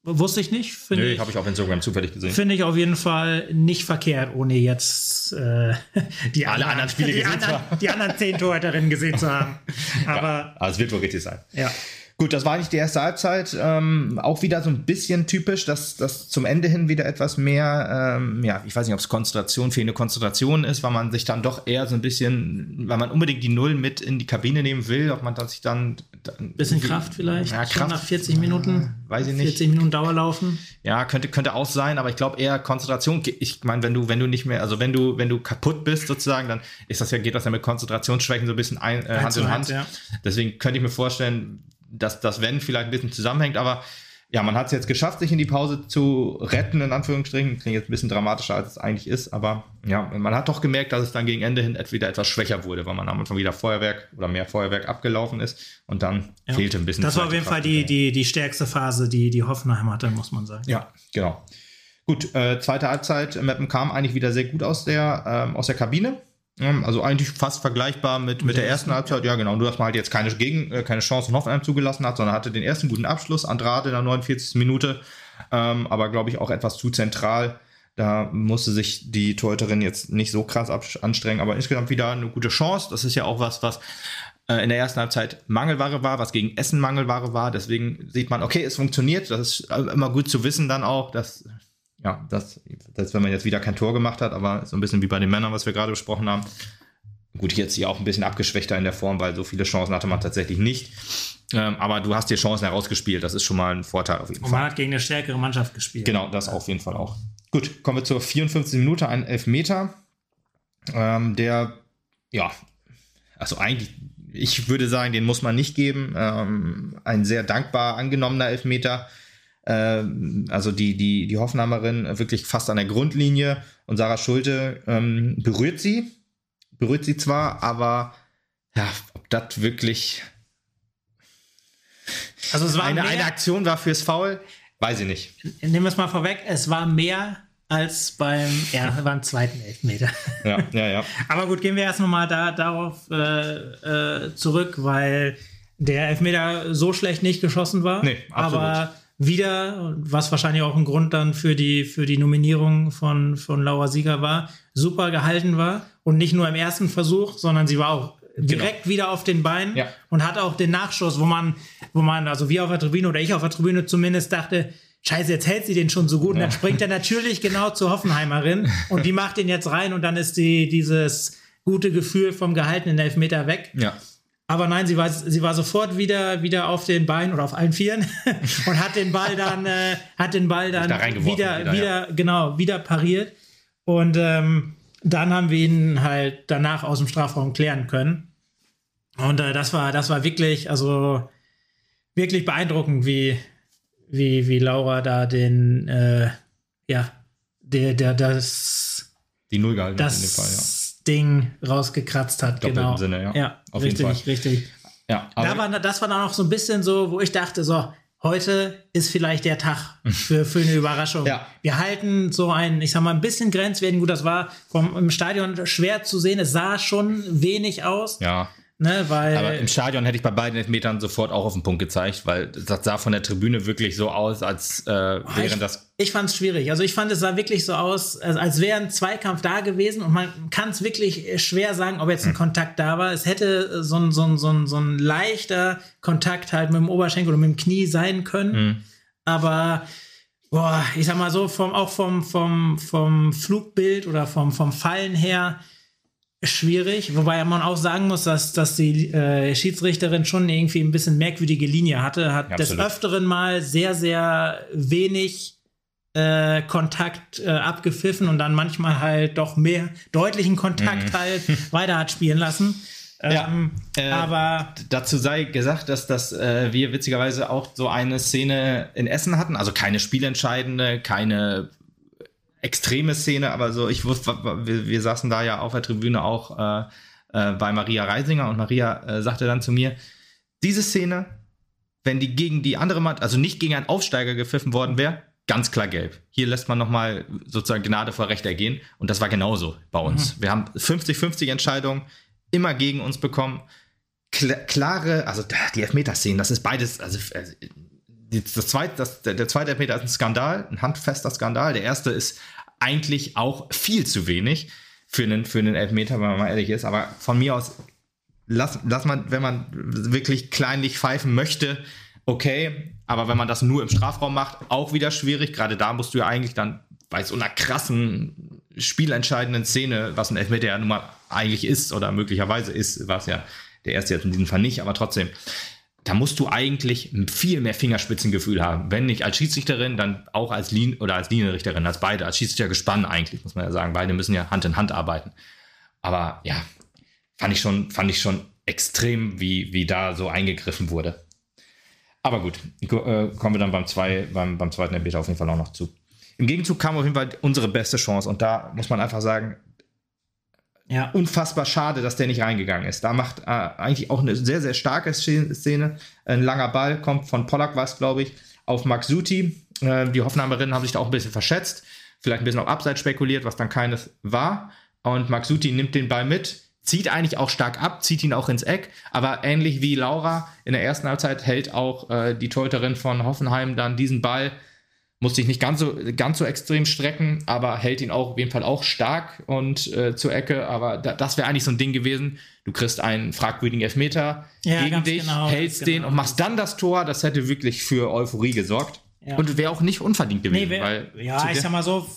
wusste ich nicht. Nee, habe ich auf Instagram zufällig gesehen. Finde ich auf jeden Fall nicht verkehrt, ohne jetzt äh, die alle anderen Spiele die gesehen anderen, zu haben. Die anderen zehn Torhüterinnen gesehen zu haben. Aber ja, also es wird wohl richtig sein. Ja. Gut, das war eigentlich die erste Halbzeit. Ähm, auch wieder so ein bisschen typisch, dass das zum Ende hin wieder etwas mehr, ähm, ja, ich weiß nicht, ob es Konzentration, fehlende Konzentration ist, weil man sich dann doch eher so ein bisschen, weil man unbedingt die Null mit in die Kabine nehmen will, ob man dann sich dann. dann bisschen Kraft vielleicht? Ja, Kraft. nach 40 Minuten? Äh, weiß ich nicht. 40 Minuten Dauerlaufen? Ja, könnte, könnte auch sein, aber ich glaube eher Konzentration. Ich meine, wenn du, wenn du nicht mehr, also wenn du, wenn du kaputt bist sozusagen, dann ist das ja, geht das ja mit Konzentrationsschwächen so ein bisschen ein, äh, Hand in Hand. Hand ja. Deswegen könnte ich mir vorstellen, dass das Wenn vielleicht ein bisschen zusammenhängt, aber ja, man hat es jetzt geschafft, sich in die Pause zu retten, in Anführungsstrichen. Klingt jetzt ein bisschen dramatischer, als es eigentlich ist, aber ja, man hat doch gemerkt, dass es dann gegen Ende hin wieder etwas schwächer wurde, weil man am Anfang wieder Feuerwerk oder mehr Feuerwerk abgelaufen ist und dann ja. fehlte ein bisschen. Das war auf jeden Fall die, die, die stärkste Phase, die, die Hoffenheim hatte, muss man sagen. Ja, genau. Gut, äh, zweite Halbzeit, Meppen kam eigentlich wieder sehr gut aus der, ähm, aus der Kabine. Also eigentlich fast vergleichbar mit, mit der ersten Halbzeit. Ja, genau. Nur, dass man halt jetzt keine, Gegen, äh, keine Chance in Hoffenheim zugelassen hat, sondern hatte den ersten guten Abschluss. Andrade in der 49. Minute. Ähm, aber glaube ich auch etwas zu zentral. Da musste sich die Torhüterin jetzt nicht so krass anstrengen, aber insgesamt wieder eine gute Chance. Das ist ja auch was, was äh, in der ersten Halbzeit Mangelware war, was gegen Essen Mangelware war. Deswegen sieht man, okay, es funktioniert. Das ist äh, immer gut zu wissen dann auch, dass ja, das, das, wenn man jetzt wieder kein Tor gemacht hat, aber so ein bisschen wie bei den Männern, was wir gerade besprochen haben. Gut, jetzt hier auch ein bisschen abgeschwächter in der Form, weil so viele Chancen hatte man tatsächlich nicht. Ähm, aber du hast dir Chancen herausgespielt. Das ist schon mal ein Vorteil auf jeden Fall. Und man hat gegen eine stärkere Mannschaft gespielt. Genau, das auf jeden Fall auch. Gut, kommen wir zur 54. Minute, ein Elfmeter. Ähm, der, ja, also eigentlich, ich würde sagen, den muss man nicht geben. Ähm, ein sehr dankbar angenommener Elfmeter ähm, also die, die, die Hoffenheimerin wirklich fast an der Grundlinie und Sarah Schulte ähm, berührt sie, berührt sie zwar, aber ja, ob das wirklich also es war eine, eine Aktion war fürs Foul, weiß ich nicht. Nehmen wir es mal vorweg, es war mehr als beim, ja, beim zweiten Elfmeter. Ja, ja, ja. Aber gut, gehen wir erst nochmal da, darauf äh, äh, zurück, weil der Elfmeter so schlecht nicht geschossen war. Nee, absolut. Aber wieder, was wahrscheinlich auch ein Grund dann für die, für die Nominierung von, von Laura Sieger war, super gehalten war und nicht nur im ersten Versuch, sondern sie war auch genau. direkt genau. wieder auf den Beinen ja. und hat auch den Nachschuss, wo man, wo man, also wir auf der Tribüne oder ich auf der Tribüne zumindest dachte, Scheiße, jetzt hält sie den schon so gut. Und dann springt er natürlich genau zur Hoffenheimerin und die macht den jetzt rein und dann ist die, dieses gute Gefühl vom gehaltenen Elfmeter weg. Ja. Aber nein, sie war, sie war sofort wieder, wieder auf den Beinen oder auf allen Vieren und hat den Ball dann, äh, hat den Ball dann da wieder, wieder, wieder ja. genau, wieder pariert. Und ähm, dann haben wir ihn halt danach aus dem Strafraum klären können. Und äh, das war, das war wirklich, also wirklich beeindruckend, wie, wie, wie Laura da den, äh, ja, der, der, das, die Null gehalten das, in dem Fall, ja Ding rausgekratzt hat. Doppelten genau. Sinne, ja. Ja, Auf richtig, jeden Fall. richtig. Ja, da war, das war dann auch so ein bisschen so, wo ich dachte, so, heute ist vielleicht der Tag für, für eine Überraschung. ja. Wir halten so ein, ich sag mal, ein bisschen grenzwertig. Gut, das war vom, im Stadion schwer zu sehen. Es sah schon wenig aus. Ja. Ne, weil Aber im Stadion hätte ich bei beiden Elfmetern sofort auch auf den Punkt gezeigt, weil das sah von der Tribüne wirklich so aus, als äh, wären das. Ich fand es schwierig. Also ich fand, es sah wirklich so aus, als wäre ein Zweikampf da gewesen und man kann es wirklich schwer sagen, ob jetzt ein hm. Kontakt da war. Es hätte so ein, so, ein, so, ein, so ein leichter Kontakt halt mit dem Oberschenkel oder mit dem Knie sein können. Hm. Aber boah, ich sag mal so, vom, auch vom, vom, vom Flugbild oder vom, vom Fallen her schwierig, wobei man auch sagen muss, dass, dass die äh, Schiedsrichterin schon irgendwie ein bisschen merkwürdige Linie hatte, hat ja, des Öfteren mal sehr, sehr wenig äh, Kontakt äh, abgepfiffen und dann manchmal halt doch mehr deutlichen Kontakt mhm. halt weiter hat spielen lassen. Ähm, ja, äh, aber dazu sei gesagt, dass das äh, wir witzigerweise auch so eine Szene in Essen hatten, also keine spielentscheidende, keine extreme Szene, aber so, ich wusste, wir, wir saßen da ja auf der Tribüne auch äh, äh, bei Maria Reisinger und Maria äh, sagte dann zu mir, diese Szene, wenn die gegen die andere Mannschaft, also nicht gegen einen Aufsteiger gepfiffen worden wäre, ganz klar gelb. Hier lässt man nochmal sozusagen Gnade vor Recht ergehen und das war genauso bei uns. Mhm. Wir haben 50-50 Entscheidungen immer gegen uns bekommen. Kla klare, also die Elfmeter-Szenen, das ist beides, also äh, das zweite, das, der zweite Elfmeter ist ein Skandal, ein handfester Skandal. Der erste ist eigentlich auch viel zu wenig für einen, für einen Elfmeter, wenn man mal ehrlich ist. Aber von mir aus, lass, lass man, wenn man wirklich kleinlich pfeifen möchte, okay. Aber wenn man das nur im Strafraum macht, auch wieder schwierig. Gerade da musst du ja eigentlich dann bei so einer krassen, spielentscheidenden Szene, was ein Elfmeter ja nun mal eigentlich ist oder möglicherweise ist, war es ja der erste jetzt in diesem Fall nicht, aber trotzdem, da musst du eigentlich viel mehr Fingerspitzengefühl haben. Wenn nicht als Schiedsrichterin, dann auch als Lin oder als Linienrichterin, als beide, als Schiedsrichter gespannt eigentlich, muss man ja sagen. Beide müssen ja Hand in Hand arbeiten. Aber ja, fand ich schon, fand ich schon extrem, wie, wie da so eingegriffen wurde. Aber gut, äh, kommen wir dann beim, zwei, beim, beim zweiten Elfmeter auf jeden Fall auch noch zu. Im Gegenzug kam auf jeden Fall unsere beste Chance und da muss man einfach sagen, ja. unfassbar schade, dass der nicht reingegangen ist. Da macht äh, eigentlich auch eine sehr, sehr starke Szene. Ein langer Ball kommt von Pollack, was glaube ich, auf Max Suti. Äh, die Hoffenheimerinnen haben sich da auch ein bisschen verschätzt, vielleicht ein bisschen auf Abseits spekuliert, was dann keines war. Und Max Suti nimmt den Ball mit, zieht eigentlich auch stark ab, zieht ihn auch ins Eck, aber ähnlich wie Laura in der ersten Halbzeit hält auch äh, die Torhüterin von Hoffenheim dann diesen Ball musste ich nicht ganz so, ganz so extrem strecken, aber hält ihn auch auf jeden Fall auch stark und äh, zur Ecke. Aber da, das wäre eigentlich so ein Ding gewesen. Du kriegst einen fragwürdigen Elfmeter ja, gegen dich, genau, hältst den genau. und machst dann das Tor. Das hätte wirklich für Euphorie gesorgt. Ja. Und wäre auch nicht unverdient gewesen. Nee, weil ja, ich sag mal so,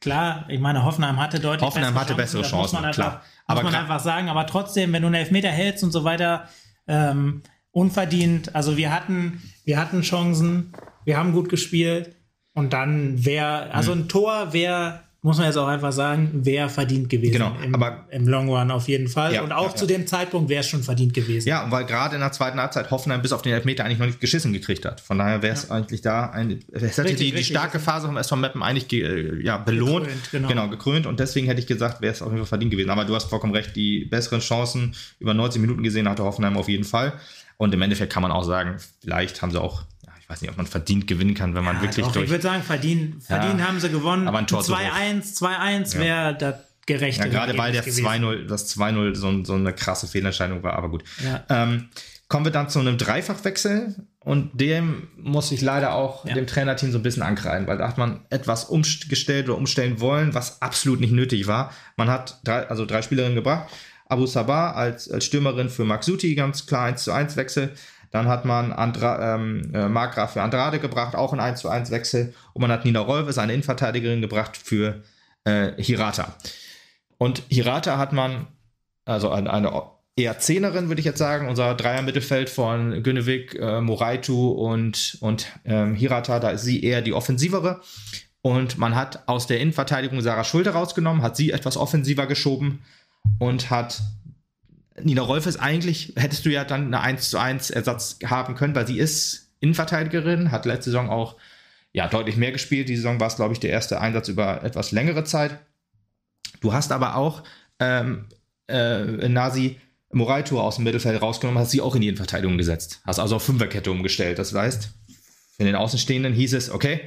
klar, ich meine, Hoffenheim hatte deutlich Hoffenheim bessere hatte bessere Chancen, Chancen einfach, klar. Aber muss man einfach sagen, aber trotzdem, wenn du einen Elfmeter hältst und so weiter, ähm, unverdient. Also wir hatten, wir hatten Chancen, wir haben gut gespielt. Und dann wäre, also ein Tor wäre, muss man jetzt auch einfach sagen, wäre verdient gewesen. Genau, im, aber im Long Run auf jeden Fall. Ja, und auch ja, zu dem Zeitpunkt wäre es schon verdient gewesen. Ja, weil gerade in der zweiten Halbzeit Hoffenheim bis auf den Elfmeter eigentlich noch nicht geschissen gekriegt hat. Von daher wäre es eigentlich da ein, es hätte richtig, die, die starke Phase vom SV Meppen eigentlich ge, ja, belohnt. Gekrönt, genau. genau, gekrönt. Und deswegen hätte ich gesagt, wäre es auf jeden Fall verdient gewesen. Aber du hast vollkommen recht, die besseren Chancen über 90 Minuten gesehen hatte Hoffenheim auf jeden Fall. Und im Endeffekt kann man auch sagen, vielleicht haben sie auch ich weiß nicht, ob man verdient gewinnen kann, wenn man ja, wirklich doch, durch. Ich würde sagen, verdient, verdient ja, haben sie gewonnen. Aber ein Tor 2-1, 2-1 ja. wäre das gerechte. Ja, gerade weil der 2-0, das 2-0 so, so, eine krasse Fehlentscheidung war, aber gut. Ähm, kommen wir dann zu einem Dreifachwechsel und dem muss ich leider auch dem Trainerteam so ein bisschen ankreiden, weil da hat man etwas umgestellt oder umstellen wollen, was absolut nicht nötig war. Man hat drei, also drei Spielerinnen gebracht. Abu Sabah als, als Stürmerin für Maxuti, ganz klar 1 zu 1 Wechsel. Dann hat man Andra, ähm, äh, Markgraf für Andrade gebracht, auch ein 1 zu 1 Wechsel. Und man hat Nina Rolves, eine Innenverteidigerin, gebracht für äh, Hirata. Und Hirata hat man, also eine, eine eher Zehnerin, würde ich jetzt sagen. Unser Dreier-Mittelfeld von Günnewig, äh, Moraitu und, und ähm, Hirata, da ist sie eher die offensivere. Und man hat aus der Innenverteidigung Sarah Schulte rausgenommen, hat sie etwas offensiver geschoben und hat Nina Rolf ist eigentlich, hättest du ja dann eine 1 zu 1 Ersatz haben können, weil sie ist Innenverteidigerin, hat letzte Saison auch ja, deutlich mehr gespielt. Die Saison war es, glaube ich, der erste Einsatz über etwas längere Zeit. Du hast aber auch ähm, äh, Nasi Moraito aus dem Mittelfeld rausgenommen, hast sie auch in die Innenverteidigung gesetzt. Hast also auf Fünferkette umgestellt. Das heißt, für den Außenstehenden hieß es, okay,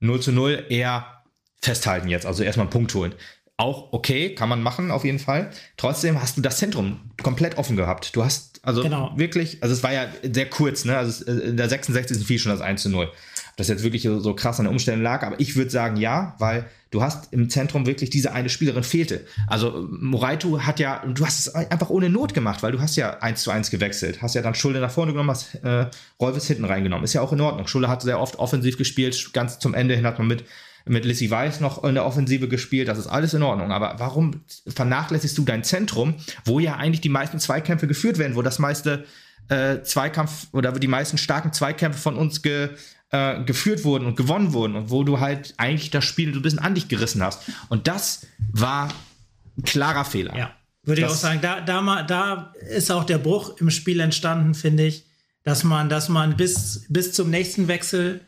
0 zu 0 eher festhalten jetzt, also erstmal einen Punkt holen auch okay, kann man machen auf jeden Fall. Trotzdem hast du das Zentrum komplett offen gehabt. Du hast also genau. wirklich, also es war ja sehr kurz, ne? Also äh, in der 66. fiel schon das 1 zu 0. Ob das jetzt wirklich so krass an der Umstellung lag, aber ich würde sagen ja, weil du hast im Zentrum wirklich diese eine Spielerin fehlte. Also Moraitu hat ja, du hast es einfach ohne Not gemacht, weil du hast ja 1 zu 1 gewechselt, hast ja dann Schulde nach vorne genommen, hast äh, Rolfes hinten reingenommen. Ist ja auch in Ordnung. Schulde hat sehr oft offensiv gespielt, ganz zum Ende hin hat man mit mit Lissy Weiss noch in der Offensive gespielt, das ist alles in Ordnung. Aber warum vernachlässigst du dein Zentrum, wo ja eigentlich die meisten Zweikämpfe geführt werden, wo das meiste äh, Zweikampf oder die meisten starken Zweikämpfe von uns ge, äh, geführt wurden und gewonnen wurden und wo du halt eigentlich das Spiel so ein bisschen an dich gerissen hast. Und das war ein klarer Fehler. Ja, würde ich auch sagen. Da, da, da ist auch der Bruch im Spiel entstanden, finde ich, dass man, dass man bis, bis zum nächsten Wechsel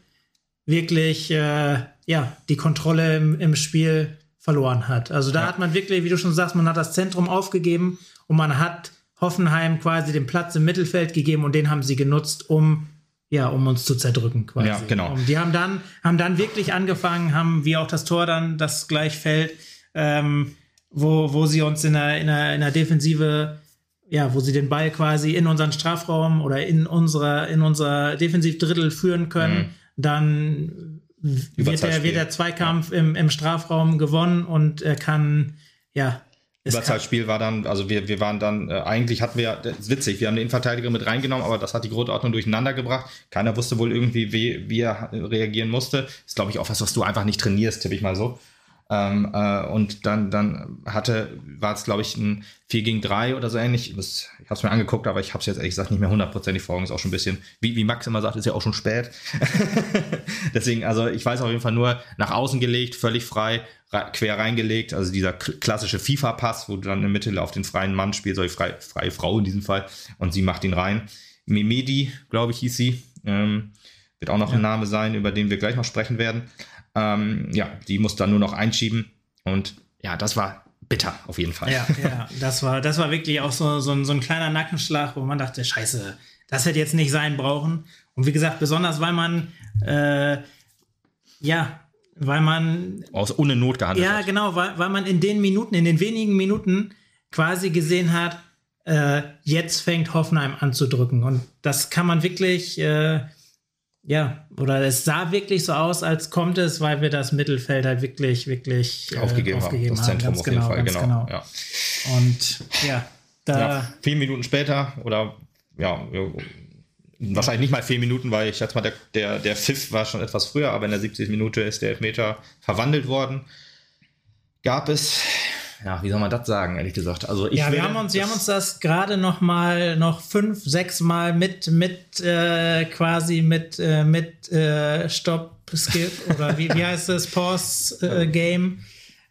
wirklich äh, ja, die Kontrolle im, im Spiel verloren hat. Also da ja. hat man wirklich, wie du schon sagst, man hat das Zentrum aufgegeben und man hat Hoffenheim quasi den Platz im Mittelfeld gegeben und den haben sie genutzt, um ja, um uns zu zerdrücken quasi. Ja, genau. Und die haben dann, haben dann wirklich angefangen, haben wie auch das Tor dann, das gleich fällt, ähm, wo, wo sie uns in der, in der, in der Defensive, ja, wo sie den Ball quasi in unseren Strafraum oder in unserer, in unser Defensivdrittel führen können, mhm. dann wird der, wird der Zweikampf ja. im, im Strafraum gewonnen und er kann, ja. Überzahlspiel war dann, also wir, wir waren dann, äh, eigentlich hatten wir, das ist witzig, wir haben den Innenverteidiger mit reingenommen, aber das hat die Grundordnung durcheinander gebracht. Keiner wusste wohl irgendwie, wie, wie er reagieren musste. Ist, glaube ich, auch was, was du einfach nicht trainierst, tippe ich mal so. Ähm, äh, und dann, dann hatte, war es, glaube ich, ein 4 gegen 3 oder so ähnlich. Das, ich habe es mir angeguckt, aber ich habe es jetzt ehrlich gesagt nicht mehr hundertprozentig vor Augen. Ist auch schon ein bisschen, wie, wie Max immer sagt, ist ja auch schon spät. Deswegen, also ich weiß auf jeden Fall nur, nach außen gelegt, völlig frei, quer reingelegt. Also dieser klassische FIFA-Pass, wo du dann in der Mitte auf den freien Mann spielst, oder die freie, freie Frau in diesem Fall, und sie macht ihn rein. Memedi, glaube ich, hieß sie. Ähm, wird auch noch ja. ein Name sein, über den wir gleich noch sprechen werden. Ähm, ja, die muss dann nur noch einschieben. Und ja, das war bitter auf jeden Fall. Ja, ja, das war, das war wirklich auch so, so, ein, so ein kleiner Nackenschlag, wo man dachte, scheiße, das hätte jetzt nicht sein brauchen. Und wie gesagt, besonders weil man, äh, ja, weil man. Aus ohne Not gehandelt ja, hat. Ja, genau, weil, weil man in den Minuten, in den wenigen Minuten quasi gesehen hat, äh, jetzt fängt Hoffenheim an zu drücken. Und das kann man wirklich, äh, ja, oder es sah wirklich so aus, als kommt es, weil wir das Mittelfeld halt wirklich, wirklich äh, aufgegeben, aufgegeben haben. Das Zentrum auf genau, jeden Fall, genau. genau. Ja. Und ja, da. Ja, vier Minuten später oder ja, wahrscheinlich nicht mal vier Minuten, weil ich schätze mal, der, der, der Pfiff war schon etwas früher, aber in der 70. Minute ist der Elfmeter verwandelt worden. Gab es ja, wie soll man das sagen, ehrlich gesagt? Also ich ja, wir haben uns, wir haben uns das gerade noch mal noch fünf, sechs Mal mit mit äh, quasi mit äh, mit äh, Stop Skip oder wie, wie heißt das Pause äh, Game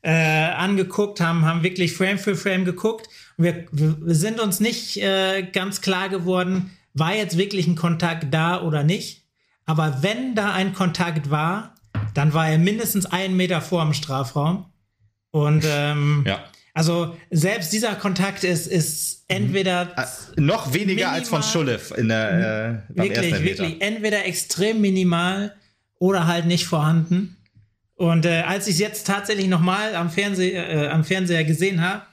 äh, angeguckt haben, haben wirklich Frame für Frame geguckt. Wir, wir sind uns nicht äh, ganz klar geworden, war jetzt wirklich ein Kontakt da oder nicht. Aber wenn da ein Kontakt war, dann war er mindestens einen Meter vor dem Strafraum. Und ähm, ja. also selbst dieser Kontakt ist, ist entweder mhm. noch weniger minimal, als von Schullev in der äh, wirklich, wirklich entweder extrem minimal oder halt nicht vorhanden. Und äh, als ich es jetzt tatsächlich nochmal am, Fernseh, äh, am Fernseher gesehen habe,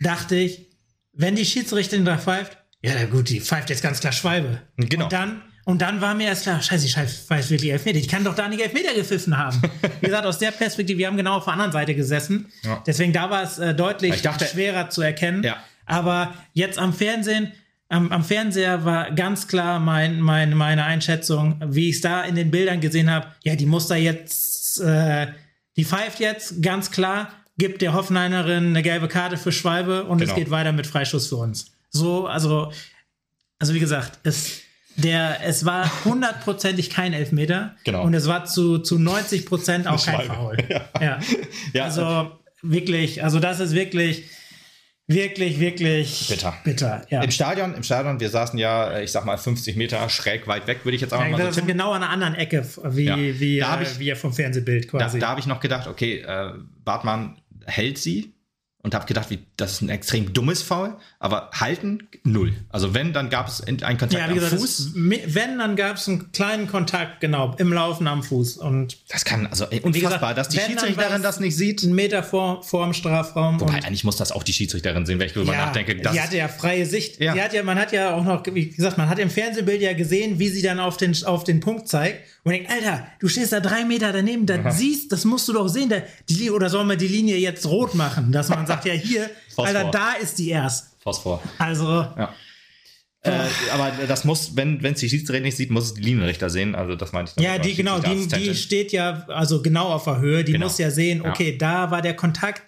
dachte ich, wenn die Schiedsrichterin da pfeift, ja gut, die pfeift jetzt ganz klar Schwalbe. Genau. Und dann und dann war mir erst klar, scheiße, ich weiß wirklich Elfmeter. Ich kann doch da nicht Elfmeter gepfiffen haben. Wie gesagt, aus der Perspektive, wir haben genau auf der anderen Seite gesessen. Ja. Deswegen da war es äh, deutlich dachte, schwerer zu erkennen. Ja. Aber jetzt am Fernsehen, am, am, Fernseher war ganz klar mein, mein, meine Einschätzung, wie ich es da in den Bildern gesehen habe. Ja, die muss da jetzt, äh, die pfeift jetzt ganz klar, gibt der Hoffenheimerin eine gelbe Karte für Schwalbe und genau. es geht weiter mit Freischuss für uns. So, also, also wie gesagt, es der, es war hundertprozentig kein Elfmeter. Genau. Und es war zu, zu 90 Prozent auch kein Foul. Ja. ja. ja. Also wirklich, also das ist wirklich, wirklich, wirklich bitter. bitter ja. Im Stadion, im Stadion, wir saßen ja, ich sag mal, 50 Meter schräg weit weg, würde ich jetzt auch ja, mal so tippen. genau an einer anderen Ecke, wie, ja. wie, äh, ich, wie vom Fernsehbild quasi. Da, da habe ich noch gedacht, okay, äh, Bartmann hält sie, und habe gedacht, wie, das ist ein extrem dummes Foul, aber halten null. Also wenn, dann gab es einen Kontakt ja, am gesagt, Fuß. wenn, dann gab es einen kleinen Kontakt, genau, im Laufen am Fuß. Und das kann, also unfassbar, gesagt, dass die Schiedsrichterin das nicht sieht. Einen Meter vor, vor dem Strafraum. Wobei, eigentlich muss das auch die Schiedsrichterin sehen, wenn ich darüber ja, nachdenke. Die hatte ja freie Sicht. Ja. Die hat ja, man hat ja auch noch, wie gesagt, man hat im Fernsehbild ja gesehen, wie sie dann auf den, auf den Punkt zeigt. Und denkt, Alter, du stehst da drei Meter daneben, das siehst, das musst du doch sehen. Da, die, oder sollen wir die Linie jetzt rot machen, dass man sagt, ja, hier, Alter, da ist die erst. Phosphor. Also. Ja. Äh, aber das muss, wenn es die Schiedsrichter nicht sieht, muss es die Linienrichter sehen. Also das meinte ich. Ja, die genau, die, die steht ja also genau auf der Höhe. Die genau. muss ja sehen, okay, ja. da war der Kontakt.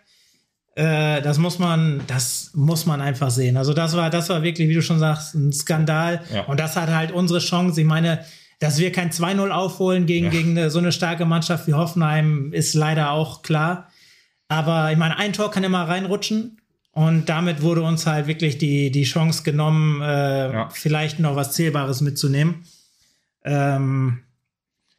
Äh, das muss man, das muss man einfach sehen. Also das war, das war wirklich, wie du schon sagst, ein Skandal. Ja. Und das hat halt unsere Chance. Ich meine, dass wir kein 2-0 aufholen gegen, ja. gegen so eine starke Mannschaft wie Hoffenheim, ist leider auch klar. Aber ich meine, ein Tor kann immer reinrutschen. Und damit wurde uns halt wirklich die, die Chance genommen, äh, ja. vielleicht noch was Zählbares mitzunehmen. Ähm,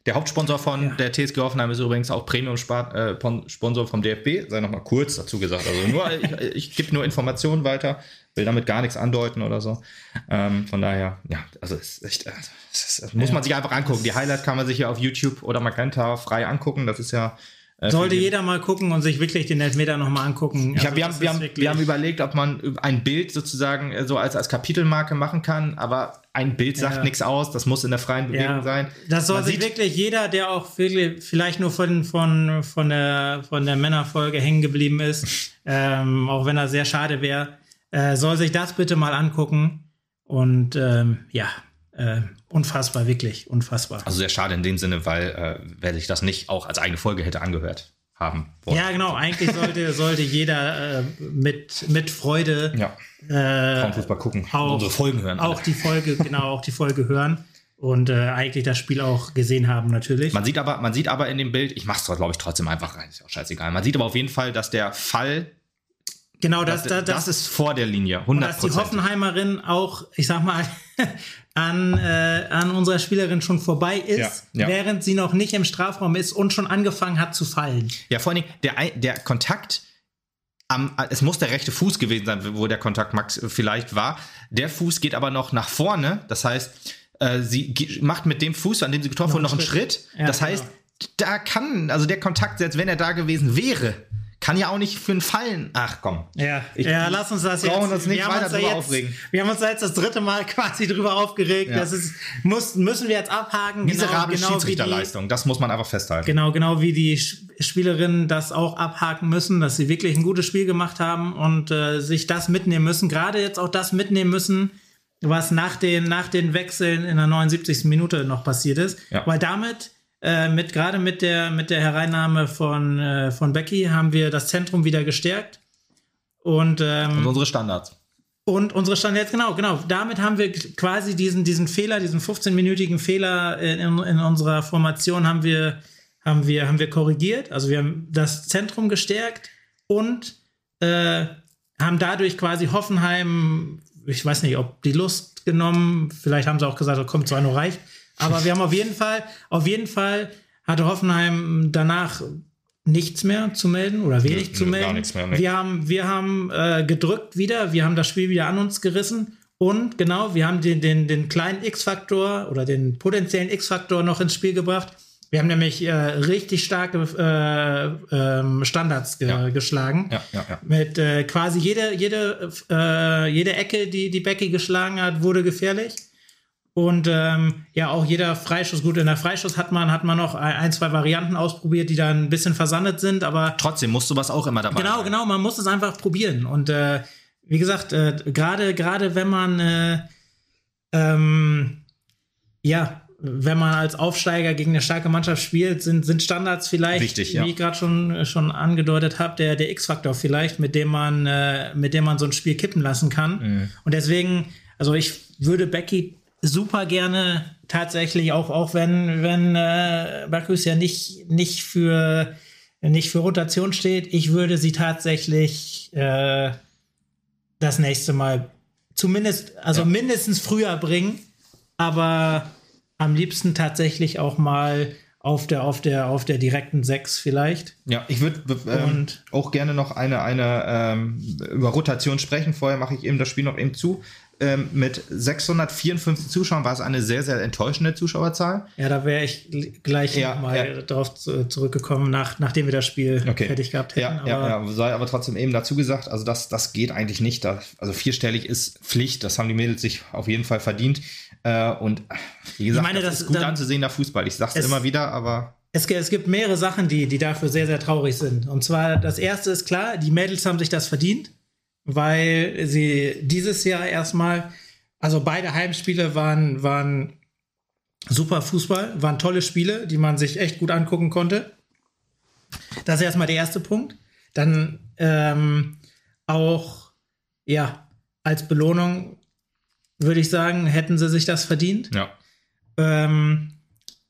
der Hauptsponsor von ja. der TSG Hoffenheim ist übrigens auch Premium-Sponsor äh, vom DFB, sei nochmal kurz dazu gesagt. Also nur, ich, ich gebe nur Informationen weiter, will damit gar nichts andeuten oder so. Ähm, von daher, ja, also es ist echt, also, das, das muss ja. man sich einfach angucken. Die Highlights kann man sich ja auf YouTube oder Magenta frei angucken. Das ist ja Äh, Sollte jeder mal gucken und sich wirklich den Elfmeter nochmal angucken. Also, hab, wir, haben, wir, haben, wir haben überlegt, ob man ein Bild sozusagen äh, so als, als Kapitelmarke machen kann, aber ein Bild sagt ja. nichts aus, das muss in der freien Bewegung ja. sein. Das soll man sich wirklich jeder, der auch wirklich vielleicht nur von, von, von, der, von der Männerfolge hängen geblieben ist, ähm, auch wenn er sehr schade wäre, äh, soll sich das bitte mal angucken. Und ähm, ja, äh, unfassbar, wirklich unfassbar. Also sehr schade in dem Sinne, weil äh, wer sich das nicht auch als eigene Folge hätte angehört haben wollen. Ja, genau. Eigentlich sollte, sollte jeder äh, mit, mit Freude ja. äh, Frauenfußball gucken, auch, unsere Folgen hören. Auch alle. die Folge, genau, auch die Folge hören und äh, eigentlich das Spiel auch gesehen haben natürlich. Man sieht aber, man sieht aber in dem Bild, ich mach's glaube ich trotzdem einfach rein, ist ja auch scheißegal. Man sieht aber auf jeden Fall, dass der Fall Genau, das, das, das, das, ist vor der Linie, 100 Dass die Hoffenheimerin auch, ich sag mal, an, äh, an unserer Spielerin schon vorbei ist, ja, ja. während sie noch nicht im Strafraum ist und schon angefangen hat zu fallen. Ja, vor allem der, der Kontakt am, es muss der rechte Fuß gewesen sein, wo der Kontakt Max vielleicht war. Der Fuß geht aber noch nach vorne, das heißt, äh, sie macht mit dem Fuß, an dem sie getroffen wurde, noch einen Schritt. Schritt. Ja, das heißt, genau. da kann, also der Kontakt, selbst wenn er da gewesen wäre, kann ja auch nicht für einen Fallen. Ach komm. Ja, ich, ja lass uns das jetzt. Uns nicht weiter drüber jetzt, aufregen. Wir haben uns da jetzt das dritte Mal quasi drüber aufgeregt. Ja. Das ist, muss, müssen wir jetzt abhaken. Miserable genau, genau Schiedsrichterleistung, das muss man einfach festhalten. Genau, genau wie die Spielerinnen das auch abhaken müssen, dass sie wirklich ein gutes Spiel gemacht haben und äh, sich das mitnehmen müssen. Gerade jetzt auch das mitnehmen müssen, was nach den, nach den Wechseln in der 79. Minute noch passiert ist. Ja. Weil damit äh, mit gerade mit der mit der Hereinnahme von äh, von Becky haben wir das Zentrum wieder gestärkt. Und, ähm, und unsere Standards. Und unsere Standards genau genau. Damit haben wir quasi diesen diesen Fehler diesen 15-minütigen Fehler in, in, unserer Formation haben wir haben wir haben wir korrigiert. Also wir haben das Zentrum gestärkt und äh, haben dadurch quasi Hoffenheim ich weiß nicht ob die Lust genommen vielleicht haben sie auch gesagt kommt zwar nur reich aber wir haben auf jeden Fall, auf jeden Fall hatte Hoffenheim danach nichts mehr zu melden oder wenig nö, zu melden. Gar nichts mehr, nee. Wir haben, wir haben äh, gedrückt wieder, wir haben das Spiel wieder an uns gerissen und genau, wir haben den, den, den kleinen X-Faktor oder den potenziellen X-Faktor noch ins Spiel gebracht. Wir haben nämlich äh, richtig starke äh, ähm, Standards ge ja. geschlagen. Ja, ja, ja. Mit äh, quasi jede, jede, äh, jede Ecke, die die Becky geschlagen hat, wurde gefährlich. Und ähm, ja, auch jeder Freischuss, gut, in der Freischuss hat man, hat man noch ein, zwei Varianten ausprobiert, die dann ein bisschen versandet sind, aber. Trotzdem musst du was auch immer dabei Genau, sein. genau, man muss es einfach probieren. Und äh, wie gesagt, äh, gerade, gerade wenn man äh, ähm, ja, wenn man als Aufsteiger gegen eine starke Mannschaft spielt, sind, sind Standards vielleicht, Wichtig, ja. wie ich gerade schon, schon angedeutet habe, der, der X-Faktor vielleicht, mit dem man, äh, mit dem man so ein Spiel kippen lassen kann. Mhm. Und deswegen, also ich würde Becky super gerne tatsächlich auch, auch wenn, wenn äh, Bacchus ja nicht, nicht für nicht für Rotation steht. Ich würde sie tatsächlich äh, das nächste Mal zumindest, also ja. mindestens früher bringen, aber am liebsten tatsächlich auch mal auf der, auf der, auf der direkten 6 vielleicht. Ja, ich würde ähm, auch gerne noch eine, eine ähm, über Rotation sprechen. Vorher mache ich eben das Spiel noch eben zu ähm, mit 654 Zuschauern war es eine sehr, sehr enttäuschende Zuschauerzahl. Ja, da wäre ich gleich ja, mal ja. drauf zurückgekommen, nach, nachdem wir das Spiel okay. fertig gehabt hätten. Ja, aber ja, ja, sei aber trotzdem eben dazu gesagt, also das, das geht eigentlich nicht. also vierstellig ist Pflicht, das haben die Mädels sich auf jeden Fall verdient. Äh, und wie gesagt, meine, das, das, ist gut anzusehen, der Fußball. Ich sag's es, immer wieder, aber. Es, es, gibt mehrere Sachen, die, die dafür sehr, sehr traurig sind. Und zwar, das erste ist klar, die Mädels haben sich das verdient weil sie dieses Jahr erstmal, also beide Heimspiele waren, waren super Fußball, waren tolle Spiele, die man sich echt gut angucken konnte. Das ist erstmal der erste Punkt. Dann ähm, auch, ja, als Belohnung würde ich sagen, hätten sie sich das verdient. Ja. Ähm,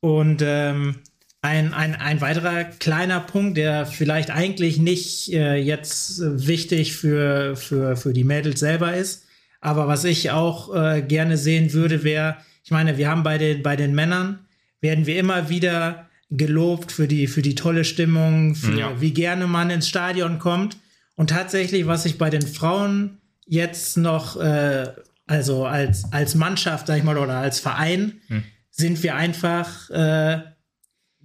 und ähm, ein, ein, ein weiterer kleiner Punkt, der vielleicht eigentlich nicht äh, jetzt wichtig für, für, für die Mädels selber ist, aber was ich auch äh, gerne sehen würde, wäre, ich meine, wir haben bei den, bei den Männern, werden wir immer wieder gelobt für die, für die tolle Stimmung, für ja. wie gerne man ins Stadion kommt. Und tatsächlich, was ich bei den Frauen jetzt noch, äh, also als, als Mannschaft, sag ich mal, oder als Verein, hm. sind wir einfach äh,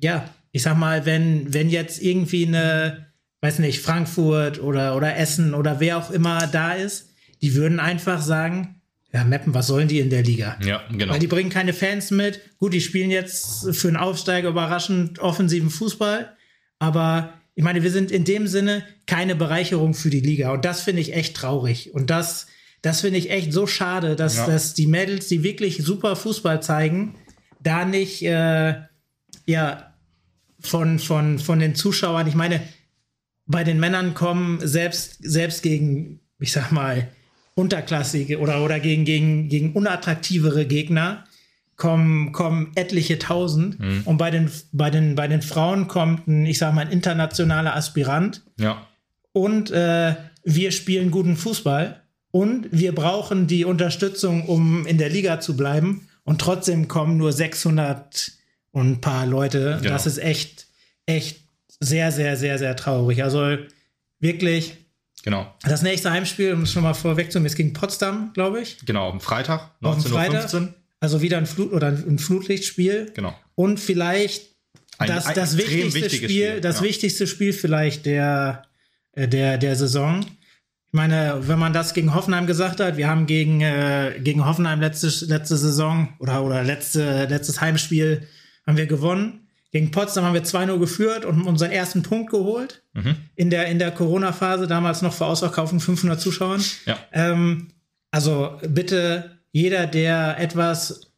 ja, ich sag mal, wenn, wenn jetzt irgendwie eine, weiß nicht, Frankfurt oder, oder Essen oder wer auch immer da ist, die würden einfach sagen, ja, Meppen, was sollen die in der Liga? Ja, genau. Weil die bringen keine Fans mit. Gut, die spielen jetzt für einen Aufsteiger überraschend offensiven Fußball. Aber ich meine, wir sind in dem Sinne keine Bereicherung für die Liga. Und das finde ich echt traurig. Und das, das finde ich echt so schade, dass, ja. dass die Mädels, die wirklich super Fußball zeigen, da nicht, äh, ja, von, von, von den Zuschauern, ich meine, bei den Männern kommen selbst, selbst gegen, ich sag mal, unterklassige oder, oder gegen, gegen, gegen unattraktivere Gegner kommen, kommen etliche tausend. Mhm. Und bei den, bei, den, bei den Frauen kommt ein, ich sag mal, ein internationaler Aspirant. Ja. Und äh, wir spielen guten Fußball. Und wir brauchen die Unterstützung, um in der Liga zu bleiben. Und trotzdem kommen nur 600 und ein paar Leute. Genau. Das ist echt, echt sehr, sehr, sehr, sehr traurig. Also wirklich Genau. Das nächste Heimspiel, um es schon mal vorwegzunehmen, ist gegen Potsdam, glaube ich. Genau, am Freitag, 19.15 Uhr. Also wieder ein Flut oder ein Flutlichtspiel. Genau. Und vielleicht ein, das, das ein wichtigste Spiel, Spiel, das ja. wichtigste Spiel vielleicht der, äh, der, der Saison. Ich meine, wenn man das gegen Hoffenheim gesagt hat, wir haben gegen, äh, gegen Hoffenheim letzte, letzte Saison oder, oder letzte, letztes Heimspiel haben wir gewonnen. Gegen Potsdam haben wir 2-0 geführt und unseren ersten Punkt geholt. Mhm. In der, in der Corona-Phase, damals noch vor Ausverkaufen 500 Zuschauern. Ja. Ähm, also bitte jeder, der etwas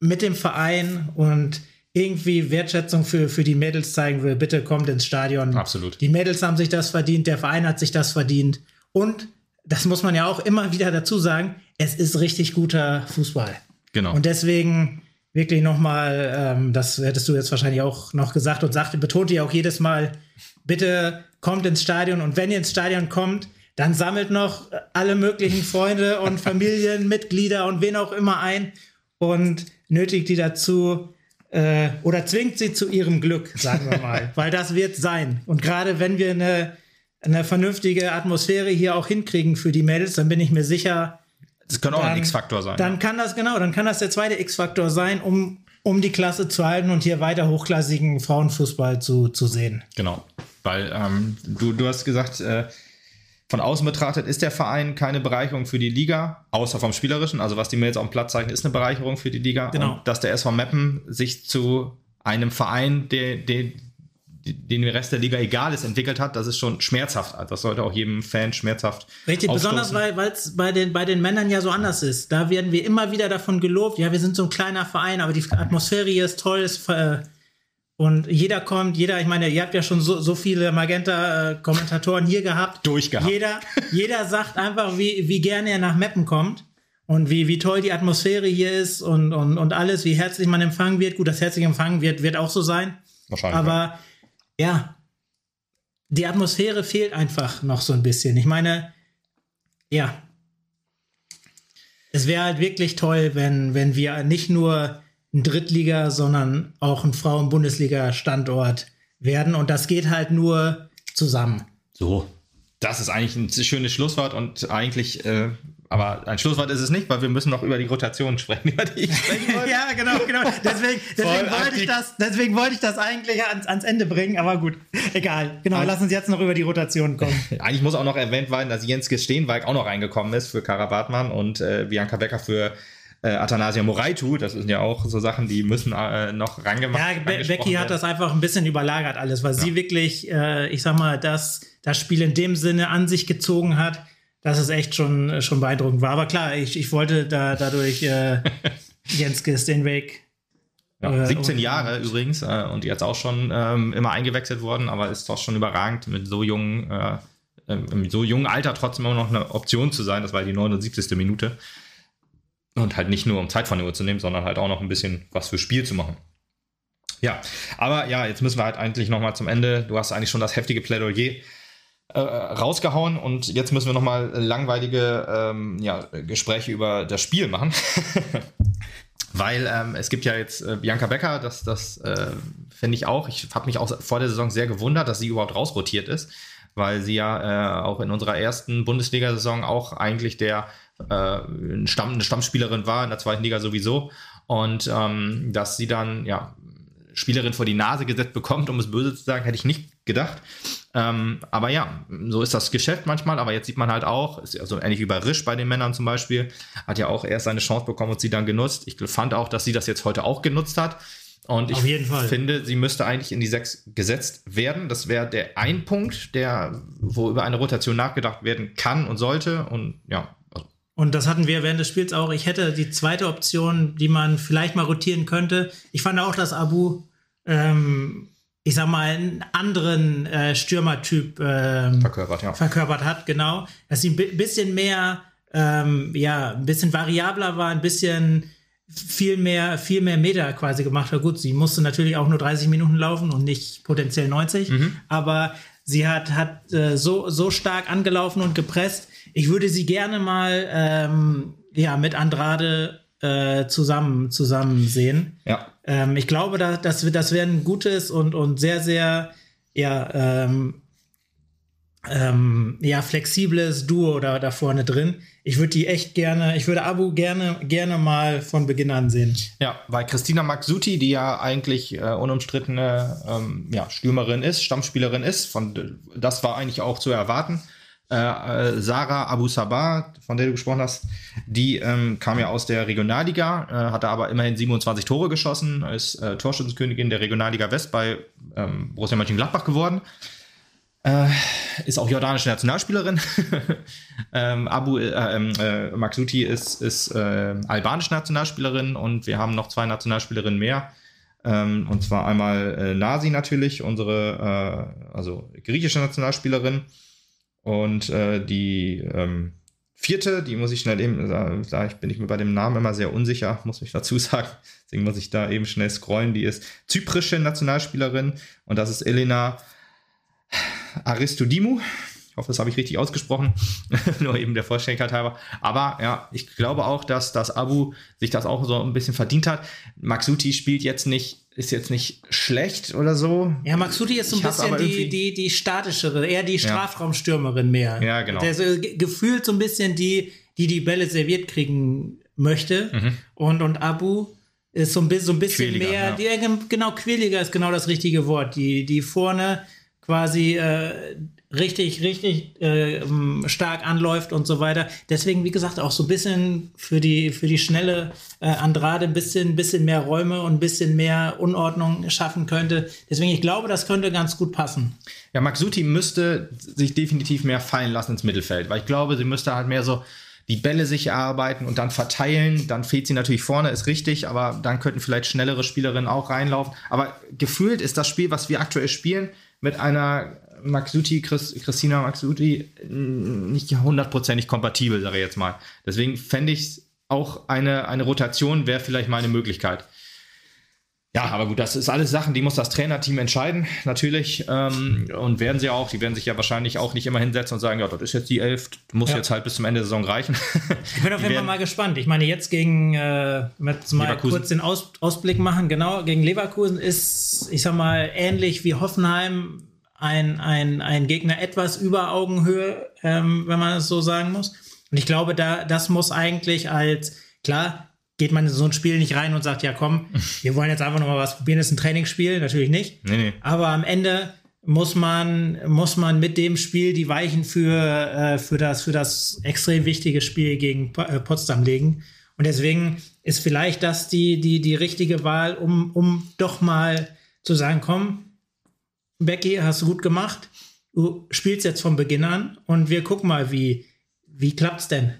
mit dem Verein und irgendwie Wertschätzung für, für die Mädels zeigen will, bitte kommt ins Stadion. Absolut. Die Mädels haben sich das verdient, der Verein hat sich das verdient. Und das muss man ja auch immer wieder dazu sagen, es ist richtig guter Fußball. Genau. Und deswegen wirklich nochmal, ähm, das hättest du jetzt wahrscheinlich auch noch gesagt und sagte, betont ihr auch jedes Mal, bitte kommt ins Stadion und wenn ihr ins Stadion kommt, dann sammelt noch alle möglichen Freunde und Familienmitglieder und wen auch immer ein und nötigt die dazu äh, oder zwingt sie zu ihrem Glück, sagen wir mal, weil das wird sein. Und gerade wenn wir eine, eine vernünftige Atmosphäre hier auch hinkriegen für die Mädels, dann bin ich mir sicher, das könnte auch dann, ein X-Faktor sein. Dann ja. kann das, genau, dann kann das der zweite X-Faktor sein, um, um die Klasse zu halten und hier weiter hochklassigen Frauenfußball zu, zu sehen. Genau. Weil ähm, du, du hast gesagt, äh, von außen betrachtet ist der Verein keine Bereicherung für die Liga, außer vom Spielerischen. Also was die mir jetzt auf dem Platz zeigen, ist eine Bereicherung für die Liga. Genau. Und dass der SV Meppen sich zu einem Verein, der, der, den der Rest der Liga egal ist, entwickelt hat, das ist schon schmerzhaft. Das sollte auch jedem Fan schmerzhaft. Richtig, aufstoßen. besonders weil es bei den, bei den Männern ja so anders ist. Da werden wir immer wieder davon gelobt, ja, wir sind so ein kleiner Verein, aber die Atmosphäre hier ist toll, ist, äh, und jeder kommt, jeder, ich meine, ihr habt ja schon so, so viele Magenta-Kommentatoren hier gehabt. Durchgehabt. Jeder, jeder sagt einfach, wie, wie gerne er nach Meppen kommt und wie, wie toll die Atmosphäre hier ist und, und, und alles, wie herzlich man empfangen wird. Gut, das herzlich empfangen wird, wird auch so sein. Wahrscheinlich. Aber ja ja, die Atmosphäre fehlt einfach noch so ein bisschen. Ich meine, ja, es wäre halt wirklich toll, wenn, wenn wir nicht nur ein Drittliga, sondern auch ein Frauen-Bundesliga-Standort werden. Und das geht halt nur zusammen. So, das ist eigentlich ein schönes Schlusswort und eigentlich äh, aber ein Schlusswort ist es nicht, weil wir müssen noch über die Rotation sprechen, über die ich sprechen wollte. ja, genau, genau. Deswegen, deswegen wollte, ich das, deswegen wollte ich das eigentlich ans, ans Ende bringen, aber gut, egal. Genau, also, lass uns jetzt noch über die Rotation kommen. eigentlich muss auch noch erwähnt werden, dass Jens Gesteenwijk auch noch reingekommen ist für Kara Bartmann und äh, Bianca Becker für äh, Athanasia Moraitu, das sind ja auch so Sachen, die müssen äh, noch reingemacht Ja, Be Becky hat das einfach ein bisschen überlagert alles, weil ja. sie wirklich, äh, ich sag mal, das, das Spiel in dem Sinne an sich gezogen hat dass es echt schon, schon beeindruckend war. Aber klar, ich, ich wollte da dadurch äh, Jens Steenweg. Ja, 17 äh, Jahre übrigens äh, und jetzt auch schon ähm, immer eingewechselt worden, aber ist doch schon überragend, mit so jungen, äh, mit so jungen Alter trotzdem immer noch eine Option zu sein. Das war die 79. Minute. Und halt nicht nur um Zeit von der Uhr zu nehmen, sondern halt auch noch ein bisschen was für Spiel zu machen. Ja, aber ja, jetzt müssen wir halt eigentlich nochmal zum Ende. Du hast eigentlich schon das heftige Plädoyer äh, rausgehauen und jetzt müssen wir nochmal langweilige ähm, ja, Gespräche über das Spiel machen. Weil ähm, es gibt ja jetzt äh, Bianca Becker, das, das äh, finde ich auch. Ich habe mich auch vor der Saison sehr gewundert, dass sie überhaupt rausrotiert ist, weil sie ja äh, auch in unserer ersten Bundesliga-Saison auch eigentlich der äh, Stamm, eine Stammspielerin war, in der zweiten Liga sowieso. Und ähm, dass sie dann ja Spielerin vor die Nase gesetzt bekommt, um es böse zu sagen, hätte ich nicht gedacht. Ähm, aber ja, so ist das Geschäft manchmal. Aber jetzt sieht man halt auch, so ähnlich wie bei Risch bei den Männern zum Beispiel, hat ja auch erst seine Chance bekommen und sie dann genutzt. Ich fand auch, dass sie das jetzt heute auch genutzt hat. Und ich finde, sie müsste eigentlich in die sechs gesetzt werden. Das wäre der ein Punkt, der, wo über eine Rotation nachgedacht werden kann und sollte. Und ja, und das hatten wir während des Spiels auch. Ich hätte die zweite Option, die man vielleicht mal rotieren könnte. Ich fand auch, dass Abu, ähm, ich sag mal, einen anderen äh, Stürmertyp ähm, verkörpert, ja. verkörpert hat, genau. Dass sie ein bisschen mehr, ähm, ja, ein bisschen variabler war, ein bisschen viel mehr, viel mehr Meter quasi gemacht hat. Gut, sie musste natürlich auch nur 30 Minuten laufen und nicht potenziell 90, mhm. aber sie hat, hat äh, so, so stark angelaufen und gepresst, ich würde sie gerne mal ähm, ja, mit Andrade äh, zusammen, zusammen sehen. Ja. Ähm, ich glaube, da, das, das wäre ein gutes und, und sehr, sehr ja, ähm, ähm, ja, flexibles Duo da, da vorne drin. Ich würde die echt gerne, ich würde Abu gerne, gerne mal von Beginn an sehen. Ja, weil Christina Maxuti, die ja eigentlich äh, unumstrittene ähm, ja, Stürmerin ist, Stammspielerin ist, von, das war eigentlich auch zu erwarten. Äh, äh, Sarah Abu Sabah, von der du gesprochen hast, die ähm, kam ja aus der Regionalliga, äh, hatte aber immerhin 27 Tore geschossen, ist äh, Torschützenkönigin der Regionalliga West bei ähm, Borussia Mönchengladbach geworden. Äh, ist auch jordanische Nationalspielerin. ähm, Abu äh, ähm, äh, Maxuti ist, ist äh, albanische Nationalspielerin und wir haben noch zwei Nationalspielerinnen mehr. Ähm, und zwar einmal äh, Nasi natürlich, unsere also griechische Nationalspielerin und äh, die ähm, vierte, die muss ich schnell eben, äh, da bin ich mir bei dem Namen immer sehr unsicher, muss ich dazu sagen. Deswegen muss ich da eben schnell scrollen. Die ist zyprische Nationalspielerin und das ist Elena Aristodimou. Ich hoffe, das habe ich richtig ausgesprochen. Nur eben der Vollständigkeit halber. Aber ja, ich glaube auch, dass das Abu sich das auch so ein bisschen verdient hat. Maxuti spielt jetzt nicht ist jetzt nicht schlecht oder so. Ja, Maxuti ist so ein bisschen die, die, die statischere, eher die Strafraumstürmerin mehr. Ja, genau. Der so gefühlt so ein bisschen die, die die Bälle serviert kriegen möchte. Mhm. Und, und Abu ist so ein bisschen, so ein bisschen mehr, ja. die, genau, quäliger ist genau das richtige Wort. Die, die vorne quasi äh, richtig, richtig äh, stark anläuft und so weiter. Deswegen, wie gesagt, auch so ein bisschen für die, für die schnelle äh, Andrade ein bisschen, bisschen mehr Räume und ein bisschen mehr Unordnung schaffen könnte. Deswegen, ich glaube, das könnte ganz gut passen. Ja, Maxuti müsste sich definitiv mehr fallen lassen ins Mittelfeld, weil ich glaube, sie müsste halt mehr so die Bälle sich erarbeiten und dann verteilen. Dann fehlt sie natürlich vorne, ist richtig, aber dann könnten vielleicht schnellere Spielerinnen auch reinlaufen. Aber gefühlt ist das Spiel, was wir aktuell spielen, mit einer Maxuti, Chris, Christina Maxuti nicht hundertprozentig kompatibel, sage ich jetzt mal. Deswegen fände ich auch eine, eine Rotation wäre vielleicht mal eine Möglichkeit. Ja, aber gut, das ist alles Sachen, die muss das Trainerteam entscheiden, natürlich. Ähm, und werden sie auch. Die werden sich ja wahrscheinlich auch nicht immer hinsetzen und sagen, ja, das ist jetzt die Elf, muss ja. jetzt halt bis zum Ende der Saison reichen. ich bin auf jeden Fall mal gespannt. Ich meine, jetzt gegen, äh, jetzt mal Leverkusen. kurz den Aus, Ausblick machen, genau, gegen Leverkusen ist, ich sag mal, ähnlich wie Hoffenheim ein, ein, ein Gegner etwas über Augenhöhe, ähm, wenn man es so sagen muss. Und ich glaube, da, das muss eigentlich als, klar, geht man in so ein Spiel nicht rein und sagt, ja komm, wir wollen jetzt einfach nochmal was probieren, das ist ein Trainingsspiel, natürlich nicht. Nee, nee. Aber am Ende muss man, muss man mit dem Spiel die Weichen für, äh, für, das, für das extrem wichtige Spiel gegen äh, Potsdam legen. Und deswegen ist vielleicht das die, die, die richtige Wahl, um, um doch mal zu sagen, komm, Becky, hast du gut gemacht. Du spielst jetzt von Beginn an und wir gucken mal, wie, wie klappt's denn?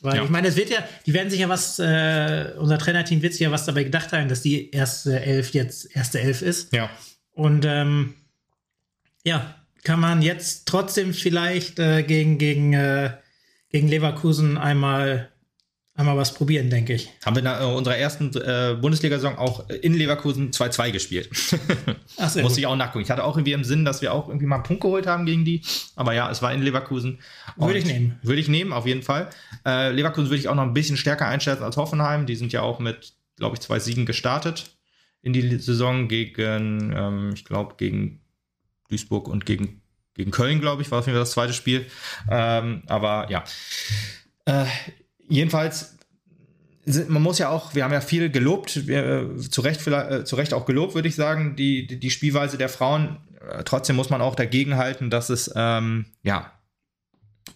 Weil ja. ich meine, es wird ja, die werden sich ja was, äh, unser Trainerteam wird sich ja was dabei gedacht haben, dass die erste Elf jetzt erste Elf ist. Ja. Und ähm, ja, kann man jetzt trotzdem vielleicht äh, gegen, gegen, äh, gegen Leverkusen einmal einmal was probieren, denke ich. Haben wir in äh, unserer ersten äh, Bundesliga-Saison auch in Leverkusen 2-2 gespielt. Ach, Muss gut. ich auch nachgucken. Ich hatte auch irgendwie im Sinn, dass wir auch irgendwie mal einen Punkt geholt haben gegen die. Aber ja, es war in Leverkusen. Würde ich nehmen. Würde ich nehmen, auf jeden Fall. Äh, Leverkusen würde ich auch noch ein bisschen stärker einschätzen als Hoffenheim. Die sind ja auch mit, glaube ich, zwei Siegen gestartet in die Saison gegen, ähm, ich glaube, gegen Duisburg und gegen, gegen Köln, glaube ich, war auf jeden Fall das zweite Spiel. Ähm, aber ja. Äh, jedenfalls man muss ja auch, wir haben ja viel gelobt, wir, zu, Recht, vielleicht, zu Recht auch gelobt, würde ich sagen, die, die Spielweise der Frauen. Trotzdem muss man auch dagegen halten, dass es, ähm, ja,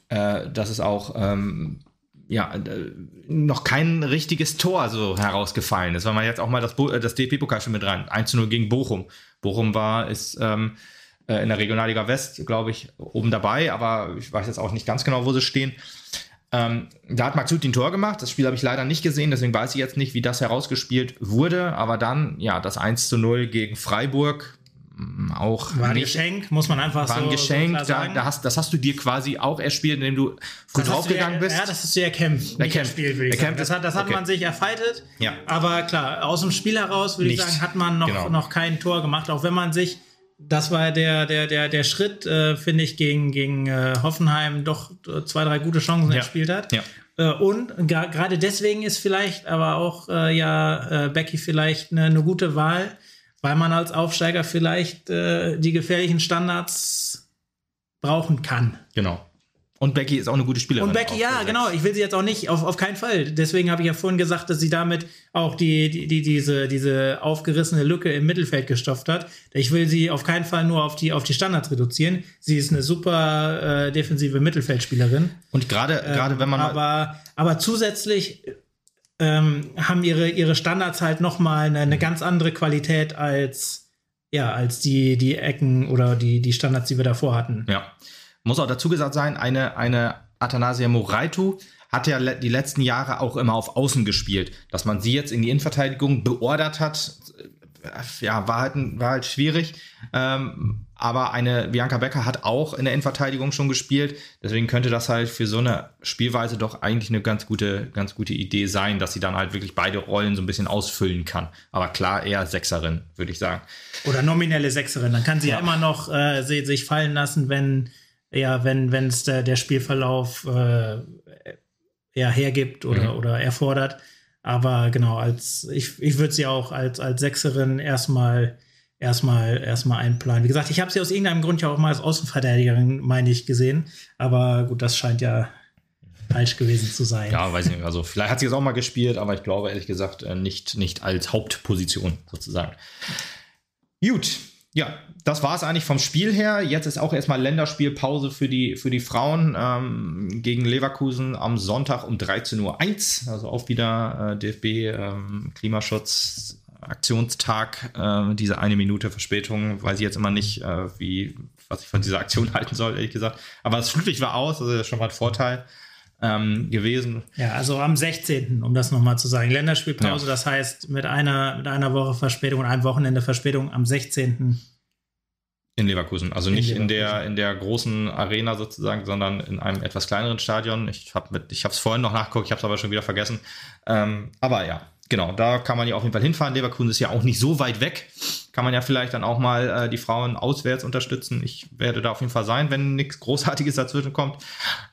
äh, dass es auch ähm, ja, äh, noch kein richtiges Tor so herausgefallen ist. Wenn man jetzt auch mal das, äh, das DFB-Pokal schon mit rein, 1 0 gegen Bochum. Bochum war, ist ähm, äh, in der Regionalliga West, glaube ich, oben dabei, aber ich weiß jetzt auch nicht ganz genau, wo sie stehen. Ähm, da hat Maxut ein Tor gemacht. Das Spiel habe ich leider nicht gesehen, deswegen weiß ich jetzt nicht, wie das herausgespielt wurde. Aber dann, ja, das 1 zu 0 gegen Freiburg auch war ein nicht, Geschenk, muss man einfach war so, ein Geschenk, so da, da, hast, das hast du dir quasi auch erspielt, indem du früh draufgegangen bist. Ja, das ist du erkämpft. Erkämpft. Erspielt, würde ich erkämpft. Das hat, das hat okay. man sich erfaltet. Ja. Aber klar, aus dem Spiel heraus, würde ich sagen, hat man noch, genau. noch kein Tor gemacht, auch wenn man sich das war der, der, der, der Schritt, äh, finde ich, gegen, gegen äh, Hoffenheim doch äh, zwei, drei gute Chancen ja. erspielt hat. Ja. Äh, und gerade deswegen ist vielleicht aber auch äh, ja äh, Becky vielleicht eine, eine gute Wahl, weil man als Aufsteiger vielleicht die gefährlichen Standards brauchen kann. Genau. Und Becky ist auch eine gute Spielerin. Und Becky, ja, genau. Ich will sie jetzt auch nicht, auf, auf keinen Fall. Deswegen habe ich ja vorhin gesagt, dass sie damit auch die, die, die, diese, diese aufgerissene Lücke im Mittelfeld gestopft hat. Ich will sie auf keinen Fall nur auf die, auf die Standards reduzieren. Sie ist eine super äh, defensive Mittelfeldspielerin. Und gerade, ähm, gerade wenn man. Aber, aber zusätzlich ähm, haben ihre, ihre Standards halt nochmal eine, eine ganz andere Qualität als, ja, als die, die Ecken oder die, die Standards, die wir davor hatten. Ja. Muss auch dazu gesagt sein, eine, eine Athanasia Moraitu hat ja die letzten Jahre auch immer auf Außen gespielt. Dass man sie jetzt in die Innenverteidigung beordert hat, äh, ja, war halt, war halt schwierig. Ähm, aber eine Bianca Becker hat auch in der Innenverteidigung schon gespielt. Deswegen könnte das halt für so eine Spielweise doch eigentlich eine ganz gute, ganz gute Idee sein, dass sie dann halt wirklich beide Rollen so ein bisschen ausfüllen kann. Aber klar, eher Sechserin, würde ich sagen. Oder nominelle Sechserin. Dann kann sie ja, ja immer noch äh, sich fallen lassen, wenn ja, wenn wenn es der, der Spielverlauf äh, ja, hergibt oder, mhm. oder erfordert. Aber genau, als ich, ich würde sie auch als, als Sechserin erstmal erstmal erstmal einplanen. Wie gesagt, ich habe sie aus irgendeinem Grund ja auch mal als Außenverteidigerin, meine ich, gesehen. Aber gut, das scheint ja falsch gewesen zu sein. Ja, weiß ich nicht. Also vielleicht hat sie es auch mal gespielt, aber ich glaube ehrlich gesagt äh, nicht, nicht als Hauptposition sozusagen. Gut, ja, das war es eigentlich vom Spiel her. Jetzt ist auch erstmal Länderspielpause für die, für die Frauen ähm, gegen Leverkusen am Sonntag um 13.01 Uhr. Also auch wieder äh, DFB ähm, Klimaschutz Aktionstag, äh, diese eine Minute Verspätung, weiß ich jetzt immer nicht, äh, wie, was ich von dieser Aktion halten soll, ehrlich gesagt. Aber das Flutlicht war aus, also das ist schon mal ein Vorteil ähm, gewesen. Ja, also am 16., um das nochmal zu sagen, Länderspielpause, ja. das heißt mit einer, mit einer Woche Verspätung und einem Wochenende Verspätung am 16. In Leverkusen, also in nicht Leverkusen. in der in der großen Arena sozusagen, sondern in einem etwas kleineren Stadion. Ich habe ich habe es vorhin noch nachgeguckt, ich habe es aber schon wieder vergessen. Ähm, aber ja, genau, da kann man ja auf jeden Fall hinfahren. Leverkusen ist ja auch nicht so weit weg. Kann man ja vielleicht dann auch mal äh, die Frauen auswärts unterstützen. Ich werde da auf jeden Fall sein, wenn nichts Großartiges dazwischen kommt.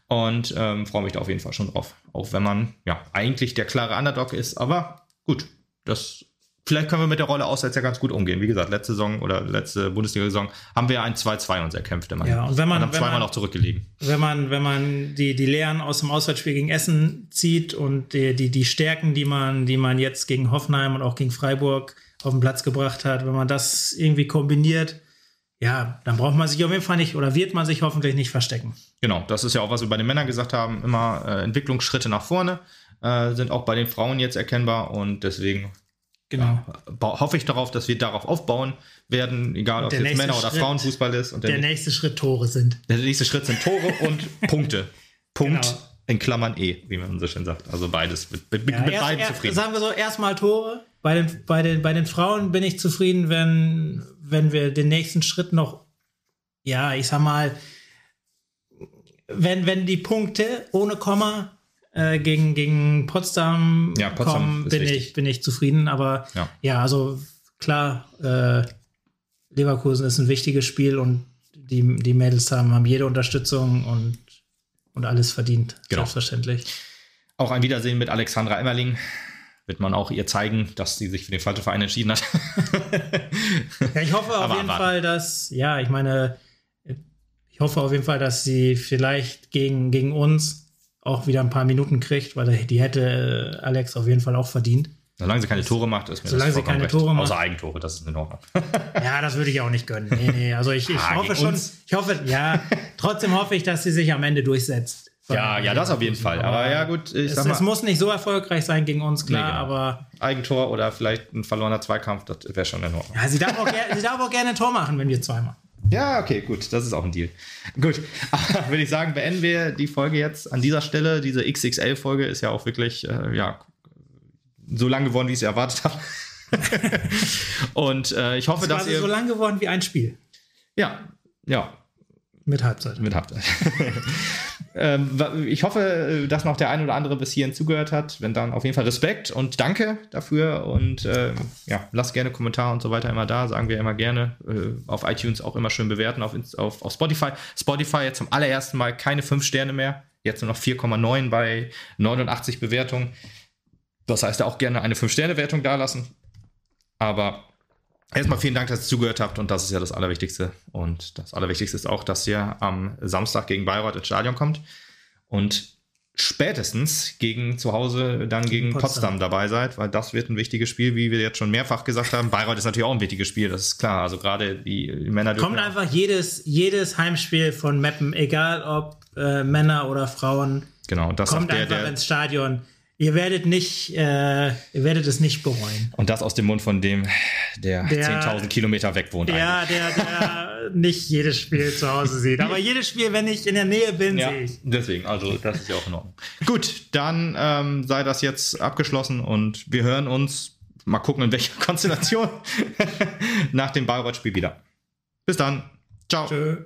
Und ähm, freue mich da auf jeden Fall schon drauf. Auch wenn man ja eigentlich der klare Underdog ist. Aber gut, das vielleicht können wir mit der Rolle auswärts ja ganz gut umgehen. Wie gesagt, letzte Saison oder letzte Bundesliga-Saison haben wir ein 2-2 uns erkämpft immer. Ja, und wenn man, und haben wenn zweimal man, noch zurückgelegen. Wenn man, wenn man die, die Lehren aus dem Auswärtsspiel gegen Essen zieht und die, die, die Stärken, die man, die man jetzt gegen Hoffenheim und auch gegen Freiburg auf den Platz gebracht hat, wenn man das irgendwie kombiniert, ja, dann braucht man sich auf jeden Fall nicht oder wird man sich hoffentlich nicht verstecken. Genau, das ist ja auch, was wir bei den Männern gesagt haben, immer äh, Entwicklungsschritte nach vorne äh, sind auch bei den Frauen jetzt erkennbar und deswegen Genau. Ja, hoffe ich darauf, dass wir darauf aufbauen werden, egal ob es jetzt Männer- oder Schritt, Frauenfußball ist. Und der, der, nächste Schritt Tore sind. Der nächste Schritt sind Tore und Punkte. Punkt genau. in Klammern E, wie man so schön sagt. Also beides. Mit, mit, ja, mit erst, beiden zufrieden. Sagen wir so, erstmal Tore. Bei den, bei, den, bei den Frauen bin ich zufrieden, wenn, wenn wir den nächsten Schritt noch, ja, ich sag mal, wenn, wenn die Punkte ohne Komma äh, gegen, gegen Potsdam, ja, Potsdam kommen, bin ich, bin ich zufrieden. Aber ja, ja also klar, äh, Leverkusen ist ein wichtiges Spiel und die, die Mädels haben, haben jede Unterstützung und, und alles verdient. Genau. Selbstverständlich. Auch ein Wiedersehen mit Alexandra Emmerling. Wird man auch ihr zeigen, dass sie sich für den falschen Verein entschieden hat. ja, ich hoffe auf jeden Fall, dass, ja, ich meine, ich hoffe auf jeden Fall, dass sie vielleicht gegen, gegen uns auch wieder ein paar Minuten kriegt, weil die hätte Alex auf jeden Fall auch verdient. Solange sie keine Tore macht, ist mir Solange das sie keine recht. Tore macht. Außer Eigentore, das ist in Ordnung. ja, das würde ich auch nicht gönnen. Nee, nee. Also ich, ich ah, hoffe schon, uns. ich hoffe, ja, trotzdem hoffe ich, dass sie sich am Ende durchsetzt. Ja, ja, das auf jeden Fall. Aber ja, gut, ich es, sag mal. Es muss nicht so erfolgreich sein gegen uns, klar, nee, genau. aber. Eigentor oder vielleicht ein verlorener Zweikampf, das wäre schon in Ordnung. Ja, sie darf, auch sie darf auch gerne ein Tor machen, wenn wir zweimal. Ja, okay, gut, das ist auch ein Deal. Gut, würde ich sagen, beenden wir die Folge jetzt an dieser Stelle. Diese XXL-Folge ist ja auch wirklich, äh, ja, so lang geworden, wie ich es erwartet habe. Und äh, ich hoffe, es dass war ihr. so lang geworden wie ein Spiel. Ja, ja. Mit Halbzeit. Mit Halbzeit. ähm, ich hoffe, dass noch der ein oder andere bis hierhin zugehört hat. Wenn dann auf jeden Fall Respekt und danke dafür. Und ähm, ja, lasst gerne Kommentare und so weiter immer da. Sagen wir immer gerne. Äh, auf iTunes auch immer schön bewerten. Auf, auf, auf Spotify. Spotify jetzt zum allerersten Mal keine 5 Sterne mehr. Jetzt nur noch 4,9 bei 89 Bewertungen. Das heißt, auch gerne eine 5-Sterne-Wertung dalassen. Aber erstmal vielen Dank, dass ihr zugehört habt und das ist ja das Allerwichtigste. Und das Allerwichtigste ist auch, dass ihr am Samstag gegen Bayreuth ins Stadion kommt und spätestens gegen zu Hause dann gegen Potsdam. Potsdam. dabei seid, weil das wird ein wichtiges Spiel, wie wir jetzt schon mehrfach gesagt haben. Bayreuth ist natürlich auch ein wichtiges Spiel, das ist klar. Also gerade die Männer kommt einfach jedes jedes Heimspiel von Meppen, egal ob äh, Männer oder Frauen. Genau, das kommt einfach der, ins Stadion. Ihr werdet nicht, äh, ihr werdet es nicht bereuen. Und das aus dem Mund von dem, der, der 10.000 Kilometer weg wohnt. Ja, der, der nicht jedes Spiel zu Hause sieht. Aber jedes Spiel, wenn ich in der Nähe bin, ja, sehe ich. Deswegen, also das ist ja auch in Ordnung. Gut, dann ähm, sei das jetzt abgeschlossen und wir hören uns, mal gucken in welcher Konstellation, nach dem Bayreuth-Spiel wieder. Bis dann. Ciao. Tschö.